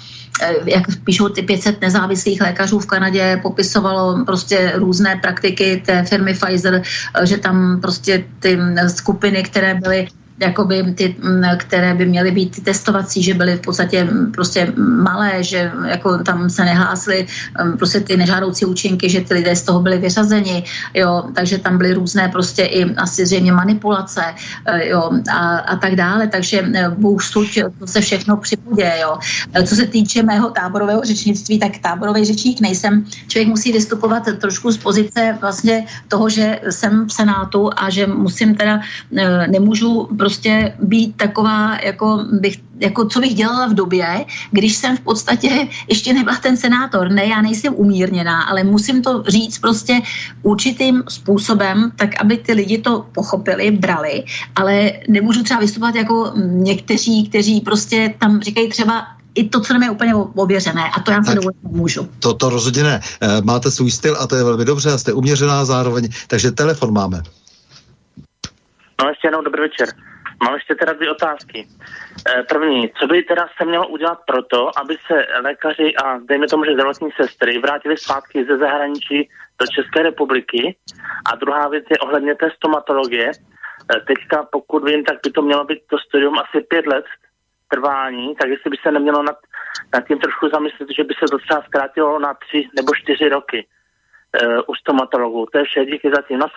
jak píšou ty 500 nezávislých lékařů v Kanadě, popisovalo prostě různé praktiky té firmy Pfizer, eh, že tam prostě ty skupiny, které byly jakoby ty, které by měly být testovací, že byly v podstatě prostě malé, že jako tam se nehlásly prostě ty nežádoucí účinky, že ty lidé z toho byli vyřazeni, jo, takže tam byly různé prostě i asi zřejmě manipulace, e, jo, a, a tak dále, takže e, Bůh suď, to se všechno připudě, jo. E, co se týče mého táborového řečnictví, tak táborový řečník nejsem. Člověk musí vystupovat trošku z pozice vlastně toho, že jsem v Senátu a že musím teda, nemůžu prostě být taková, jako, bych, jako co bych dělala v době, když jsem v podstatě ještě nebyla ten senátor. Ne, já nejsem umírněná, ale musím to říct prostě určitým způsobem, tak aby ty lidi to pochopili, brali, ale nemůžu třeba vystupovat jako někteří, kteří prostě tam říkají třeba i to, co nám je úplně ověřené. A to já si dovolit můžu. To, to rozhodně ne. Eh, máte svůj styl a to je velmi dobře a jste uměřená zároveň. Takže telefon máme. No ještě jednou dobrý večer. Mám ještě teda dvě otázky. E, první, co by teda se mělo udělat proto, aby se lékaři a dejme tomu, že zdravotní sestry vrátili zpátky ze zahraničí do České republiky? A druhá věc je ohledně té stomatologie. E, teďka, pokud vím, tak by to mělo být to studium asi pět let trvání, tak jestli by se nemělo nad, nad tím trošku zamyslet, že by se to třeba zkrátilo na tři nebo čtyři roky e, u stomatologů. To je vše, díky za tím, na.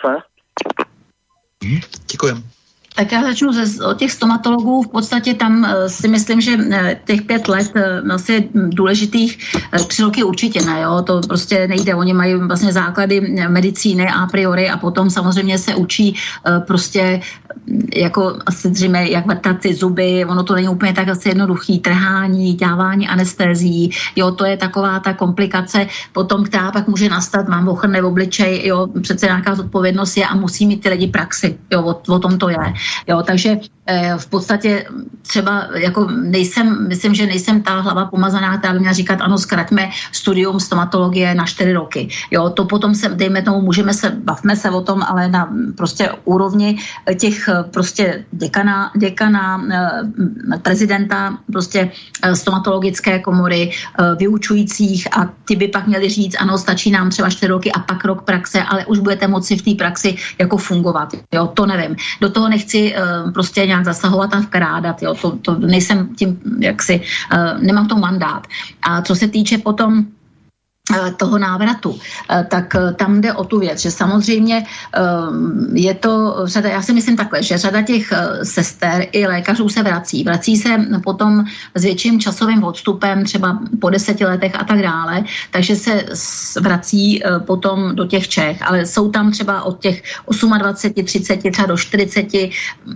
Děkujeme. Tak já začnu ze, od těch stomatologů. V podstatě tam uh, si myslím, že uh, těch pět let asi důležitých tři roky určitě ne, jo? to prostě nejde. Oni mají vlastně základy medicíny a priori a potom samozřejmě se učí prostě jako asi dříme, jak vrtat ty zuby, ono to není úplně tak asi jednoduchý, trhání, dávání anestézií, jo, to je taková ta komplikace potom, která pak může nastat, mám ochrné obličej, jo, přece nějaká zodpovědnost je a musí mít ty lidi praxi, jo, o, o tom to je, jo, takže eh, v podstatě třeba jako nejsem, myslím, že nejsem ta hlava pomazaná, která by měla říkat, ano, zkraťme studium stomatologie na čtyři roky. Jo, to potom se, dejme tomu, můžeme se, bavme se o tom, ale na prostě úrovni těch prostě děkana, děkana eh, prezidenta prostě eh, stomatologické komory, eh, vyučujících a ty by pak měli říct, ano, stačí nám třeba čtyři roky a pak rok praxe, ale už budete moci v té praxi jako fungovat. Jo, to nevím. Do toho nechci prostě nějak zasahovat a vkrádat. Jo, to, to nejsem tím, jak si, nemám to mandát. A co se týče potom Eh, toho návratu, eh, tak eh, tam jde o tu věc, že samozřejmě je to řada, já si myslím takhle, že řada těch sester i lékařů se vrací. Vrací se potom s větším časovým odstupem, třeba po deseti letech a tak dále, takže se vrací potom do těch Čech, ale jsou tam třeba od těch 28, 30, třeba do 40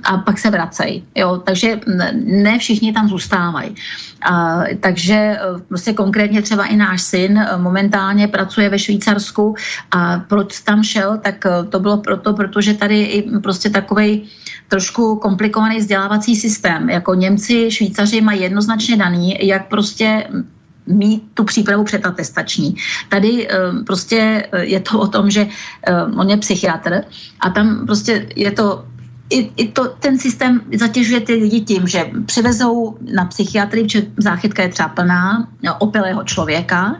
a pak se vracejí. Jo? Takže ne všichni tam zůstávají. A, takže prostě konkrétně třeba i náš syn moment momentálně pracuje ve Švýcarsku a proč tam šel, tak eh, to bylo proto, protože tady je prostě takovej trošku komplikovaný vzdělávací systém. Jako Němci, Švýcaři mají jednoznačně daný, jak prostě mít tu přípravu předatestační. Tady uh, prostě je to o tom, že on je psychiatr a tam prostě je to i, i to, ten systém zatěžuje ty lidi tím, že přivezou na psychiatrii, protože záchytka je třeba plná, opilého člověka,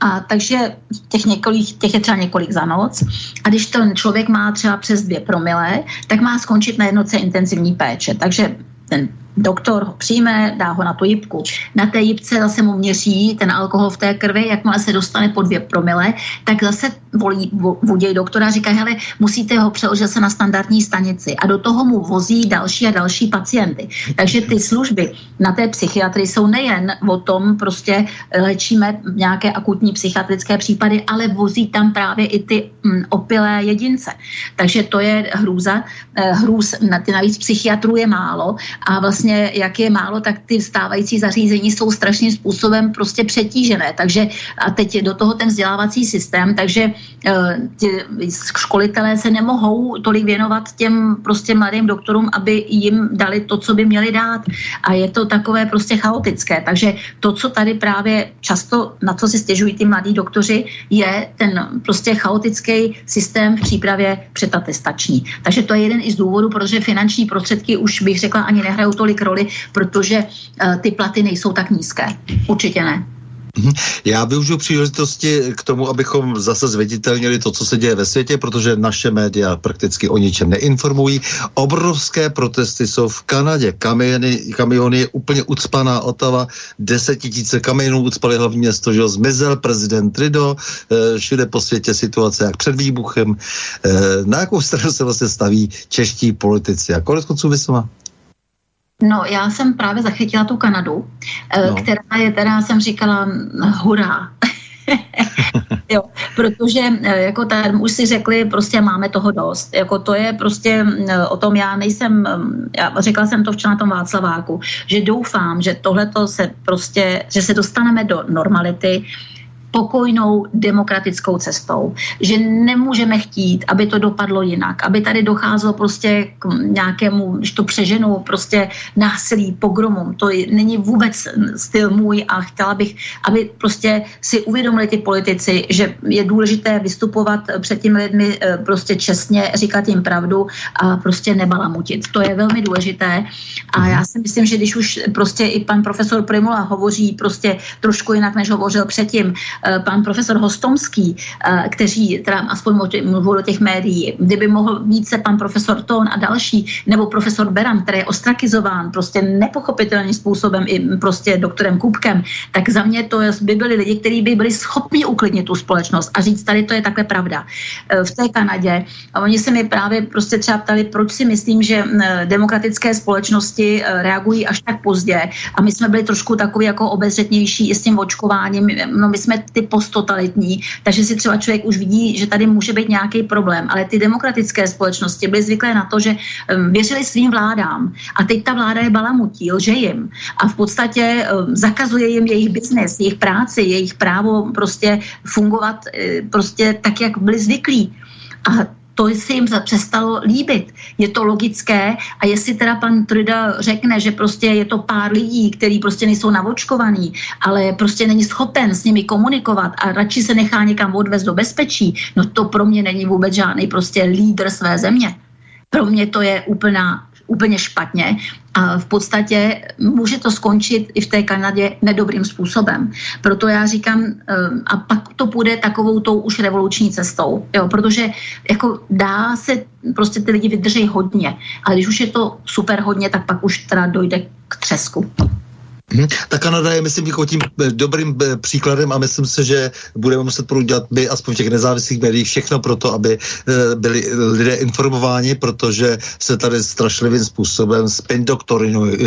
a takže těch, několik, těch je třeba několik za noc. A když ten člověk má třeba přes dvě promile, tak má skončit na jednoce intenzivní péče. Takže ten doktor ho přijme, dá ho na tu jipku. Na té jipce zase mu měří ten alkohol v té krvi, jakmile se dostane po dvě promile, tak zase volí, voděj doktora říká, hele, musíte ho přeložit se na standardní stanici a do toho mu vozí další a další pacienty. Takže ty služby na té psychiatrii jsou nejen o tom, prostě léčíme nějaké akutní psychiatrické případy, ale vozí tam právě i ty mm, opilé jedince. Takže to je hrůza. Eh, hrůz, na ty navíc psychiatrů je málo a vlastně jak je málo, tak ty stávající zařízení jsou strašným způsobem prostě přetížené. Takže a teď do toho ten vzdělávací systém, takže uh, ty školitelé se nemohou tolik věnovat těm prostě mladým doktorům, aby jim dali to, co by měli dát. A je to takové prostě chaotické. Takže to, co tady právě často, na co si stěžují ty mladí doktoři, je ten prostě chaotický systém v přípravě předatestační. Takže to je jeden i z důvodů, protože finanční prostředky už bych řekla ani nehrajou tolik roli, protože uh, ty platy nejsou tak nízké. Určitě ne. Mhm. Já využiju příležitosti k tomu, abychom zase zviditelnili to, co se děje ve světě, protože naše média prakticky o ničem neinformují. Obrovské protesty jsou v Kanadě. Kamiony, kamiony je úplně ucpaná Otava. Desetitíce kamionů ucpali hlavní město, že zmizel prezident Trido. Eh, všude po světě situace jak před výbuchem. Eh, na jakou stranu se vlastně staví čeští politici? A konec konců vysoma. No, já jsem právě zachytila tu Kanadu, eh, no. která je teda, jsem říkala, hurá. jo, protože eh, jako tam už si řekli, prostě máme toho dost. Jako to je prostě eh, o tom, já nejsem, já řekla jsem to včera na tom Václaváku, že doufám, že tohle se prostě, že se dostaneme do normality, pokojnou demokratickou cestou. Že nemůžeme chtít, aby to dopadlo jinak, aby tady docházelo prostě k nějakému, když to přeženu, prostě násilí, pogromům. To není vůbec styl můj a chtěla bych, aby prostě si uvědomili ty politici, že je důležité vystupovat před těmi lidmi eh, prostě čestně, říkat jim pravdu a prostě nebalamutit. To je velmi důležité a já si myslím, že když už prostě i pan profesor Primula hovoří prostě trošku jinak, než hovořil předtím, pan profesor Hostomský, kteří teda aspoň mluvil do těch médií, kdyby mohl více pan profesor Tón a další, nebo profesor Beran, který je ostrakizován prostě nepochopitelným způsobem i prostě doktorem Kupkem, tak za mě to by byli lidi, kteří by byli schopni uklidnit tu společnost a říct, tady to je takhle pravda. V té Kanadě, a oni se mi právě prostě třeba ptali, proč si myslím, že demokratické společnosti reagují až tak pozdě a my jsme byli trošku takový jako obezřetnější i s tím očkováním, no my jsme ty postotalitní, takže si třeba člověk už vidí, že tady může být nějaký problém, ale ty demokratické společnosti byly zvyklé na to, že věřili svým vládám. A teď ta vláda je balamutí, lže jim. A v podstatě zakazuje jim jejich biznes, jejich práci, jejich právo prostě fungovat eh, prostě tak, jak byli zvyklí. A to si jim přestalo líbit. Je to logické a jestli teda pan Truda řekne, že prostě je to pár lidí, kteří prostě nejsou navočkovaní, ale prostě není schopen s nimi komunikovat a radši se nechá někam odvést do bezpečí, no to pro mě není vůbec žádný prostě lídr své země. Pro mě to je úplná úplně špatně a v podstatě může to skončit i v té Kanadě nedobrým způsobem. Proto já říkám, eh, a pak to půjde takovou tou už revoluční cestou, jo, protože jako dá se, prostě ty lidi vydrží hodně, ale když už je to super hodně, tak pak už teda dojde k třesku. Hmm. Ta Kanada je, myslím, jako tím eh, dobrým eh, příkladem a myslím si, že budeme muset udělat by aspoň v těch nezávislých médiích všechno pro to, aby eh, byli lidé informováni, protože se tady strašlivým způsobem spin doktorinuje,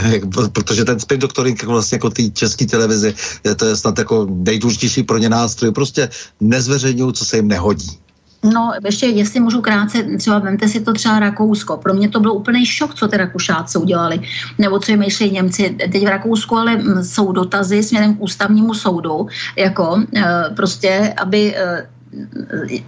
protože ten spin doktoring vlastně jako té české televizi, to je snad jako nejdůležitější pro ně nástroj, prostě nezveřejňují, co se jim nehodí. No, ještě, jestli můžu krátce, třeba vemte si to třeba Rakousko. Pro mě to byl úplný šok, co ty Rakušáci udělali, nebo co vymýšlejí Němci. Teď v Rakousku ale jsou dotazy směrem k ústavnímu soudu, jako e, prostě, aby e,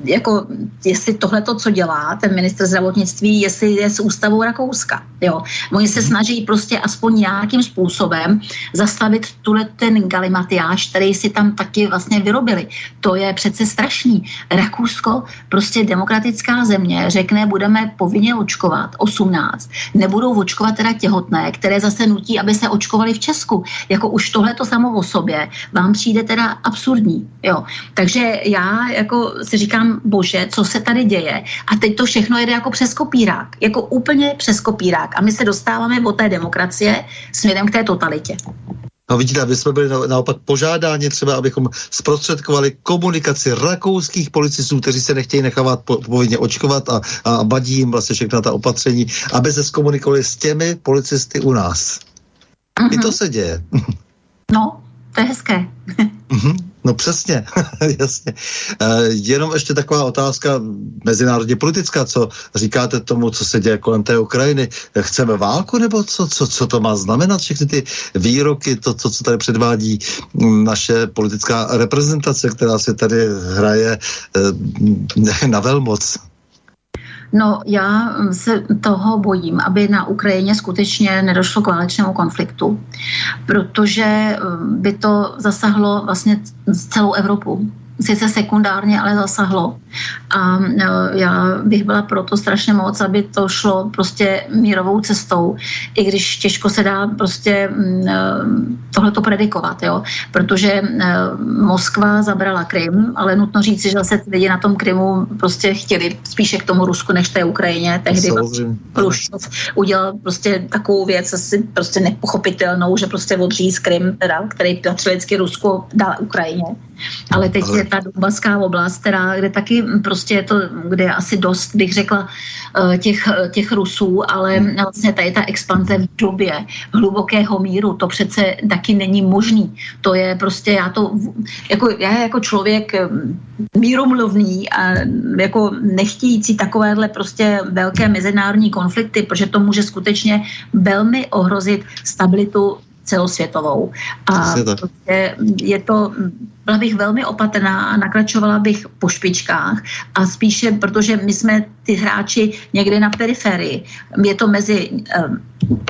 jako jestli tohle to, co dělá ten minister zdravotnictví, jestli je s ústavou Rakouska. Jo. Oni se mhm. snaží prostě aspoň nějakým způsobem zastavit tuhle ten galimatiáš, který si tam taky vlastně vyrobili. To je přece strašný. Rakousko, prostě demokratická země, řekne, budeme povinně očkovat 18. Nebudou očkovat teda těhotné, které zase nutí, aby se očkovali v Česku. Jako už tohle to samo o sobě vám přijde teda absurdní. Jo. Takže já jako jako si říkám, bože, co se tady děje? A teď to všechno jede jako přes kopírák, jako úplně přes kopírák. A my se dostáváme od té demokracie směrem k té totalitě. No vidíte, aby jsme byli na, naopak požádáni třeba, abychom zprostředkovali komunikaci rakouských policistů, kteří se nechtějí nechávat po, povinně očkovat a, a badí jim vlastně všechna ta opatření, aby se zkomunikovali s těmi policisty u nás. Mm-hmm. I to mhm. se děje. No, to je hezké. mm-hmm. No přesně, jasně. E, jenom ještě taková otázka mezinárodně politická, co říkáte tomu, co se děje kolem té Ukrajiny. Chceme válku nebo co, co, co to má znamenat, všechny ty výroky, to, to, co tady předvádí naše politická reprezentace, která se tady hraje e, na velmoc? No, já se toho bojím, aby na Ukrajině skutečně nedošlo k válečnému konfliktu, protože eh, by to zasahlo vlastně celou Evropu sice sekundárně, ale zasahlo. A e, já bych byla proto strašně moc, aby to šlo prostě mírovou cestou, i když těžko se dá prostě mm, e, tohleto predikovat, jo? protože e, Moskva zabrala Krym, ale nutno říct, že zase lidi na tom Krymu prostě chtěli spíše k tomu Rusku, než té Ukrajině. Tehdy Rušov udělal prostě takovou věc asi prostě nepochopitelnou, že prostě odříz Krym, teda, který patřil Rusku, dal Ukrajině. Ale teď ale... je ta Donbaská oblast, která, kde taky prostě je to, kde je asi dost, bych řekla, eh, těch, těch Rusů, ale vlastně tady ta expanze v době hlubokého míru, to přece taky není možný. To je prostě, já to, jako, já jako člověk eh, míromluvný a jako nechtějící takovéhle prostě velké mezinárodní konflikty, protože to může skutečně velmi ohrozit stabilitu celosvětovou. A prostě je to, byla bych velmi opatrná a nakračovala bych po špičkách a spíše, protože my jsme ty hráči někde na periferii. Je to mezi um,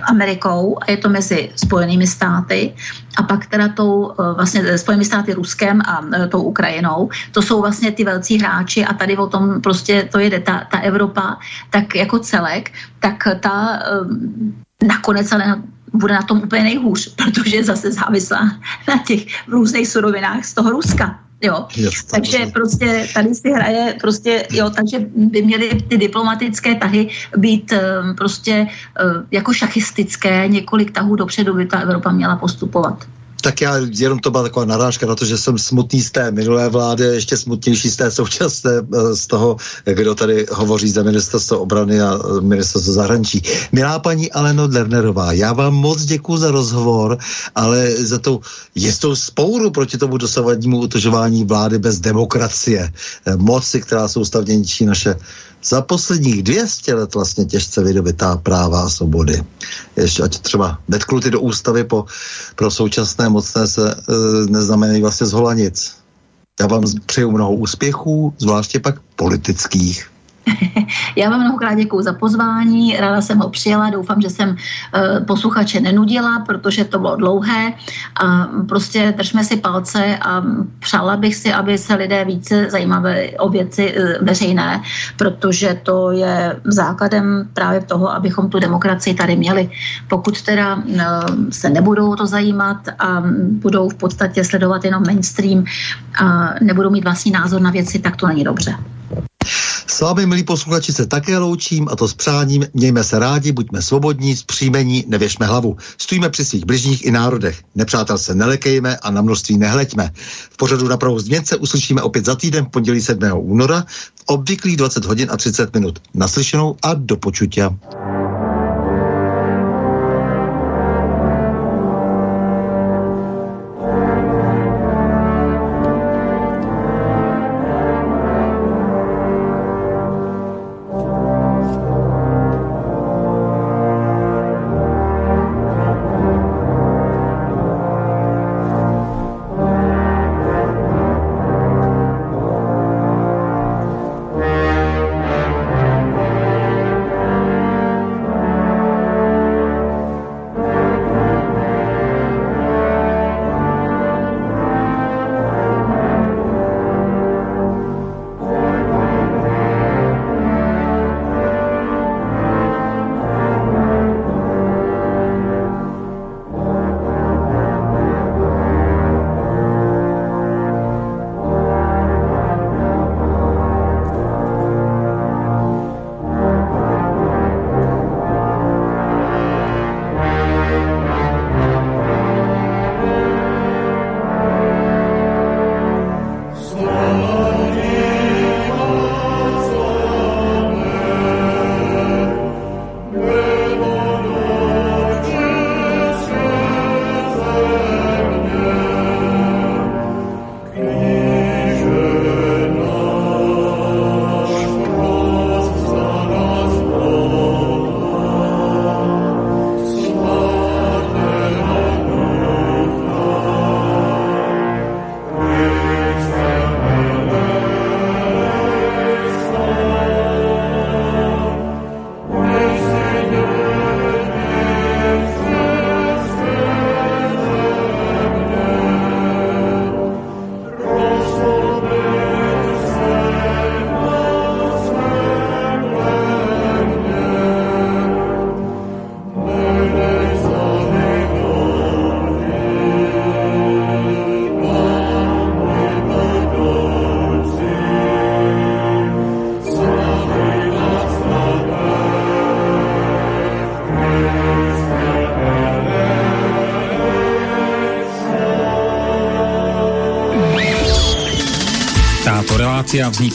Amerikou a je to mezi Spojenými státy a pak teda tou uh, vlastně Spojenými státy Ruskem a uh, tou Ukrajinou. To jsou vlastně ty velcí hráči a tady o tom prostě to jede ta, ta Evropa tak jako celek, tak ta um, nakonec ale bude na tom úplně nejhůř, protože je zase závislá na těch různých surovinách z toho Ruska. Jo? Yes, takže prostě tady si hraje prostě, jo, takže by měly ty diplomatické tahy být um, prostě uh, jako šachistické, několik tahů dopředu by ta Evropa měla postupovat tak já jenom to byla taková narážka na to, že jsem smutný z té minulé vlády, ještě smutnější z té současné, eh, z toho, kdo tady hovoří za ministerstvo obrany a eh, ministerstvo zahraničí. Milá paní Aleno Lernerová, já vám moc děkuji za rozhovor, ale za to jistou spouru proti tomu dosavadnímu utožování vlády bez demokracie, eh, moci, která soustavně ničí naše za posledních 200 let vlastně těžce vydobitá práva a svobody. Ještě ať třeba vetknuty do ústavy po, pro současné mocné se e, neznamenají vlastně zhola nic. Já vám přeju mnoho úspěchů, zvláště pak politických. Já vám mnohokrát děkuji za pozvání, ráda jsem ho přijela, doufám, že jsem uh, posluchače nenudila, protože to bylo dlouhé a prostě držme si palce a přála bych si, aby se lidé více zajímavali o věci uh, veřejné, protože to je základem právě toho, abychom tu demokracii tady měli. Pokud teda uh, se nebudou to zajímat a budou v podstatě sledovat jenom mainstream a nebudou mít vlastní názor na věci, tak to není dobře. S vámi, milí posluchači, se také loučím a to s přáním. Mějme se rádi, buďme svobodní, zpříjmení, nevěšme hlavu. Stojíme při svých bližních i národech. Nepřátel se nelekejme a na množství nehleďme. V pořadu na pravou změn se uslyšíme opět za týden v pondělí 7. února v obvyklých 20 hodin a 30 minut. Naslyšenou a do počutia.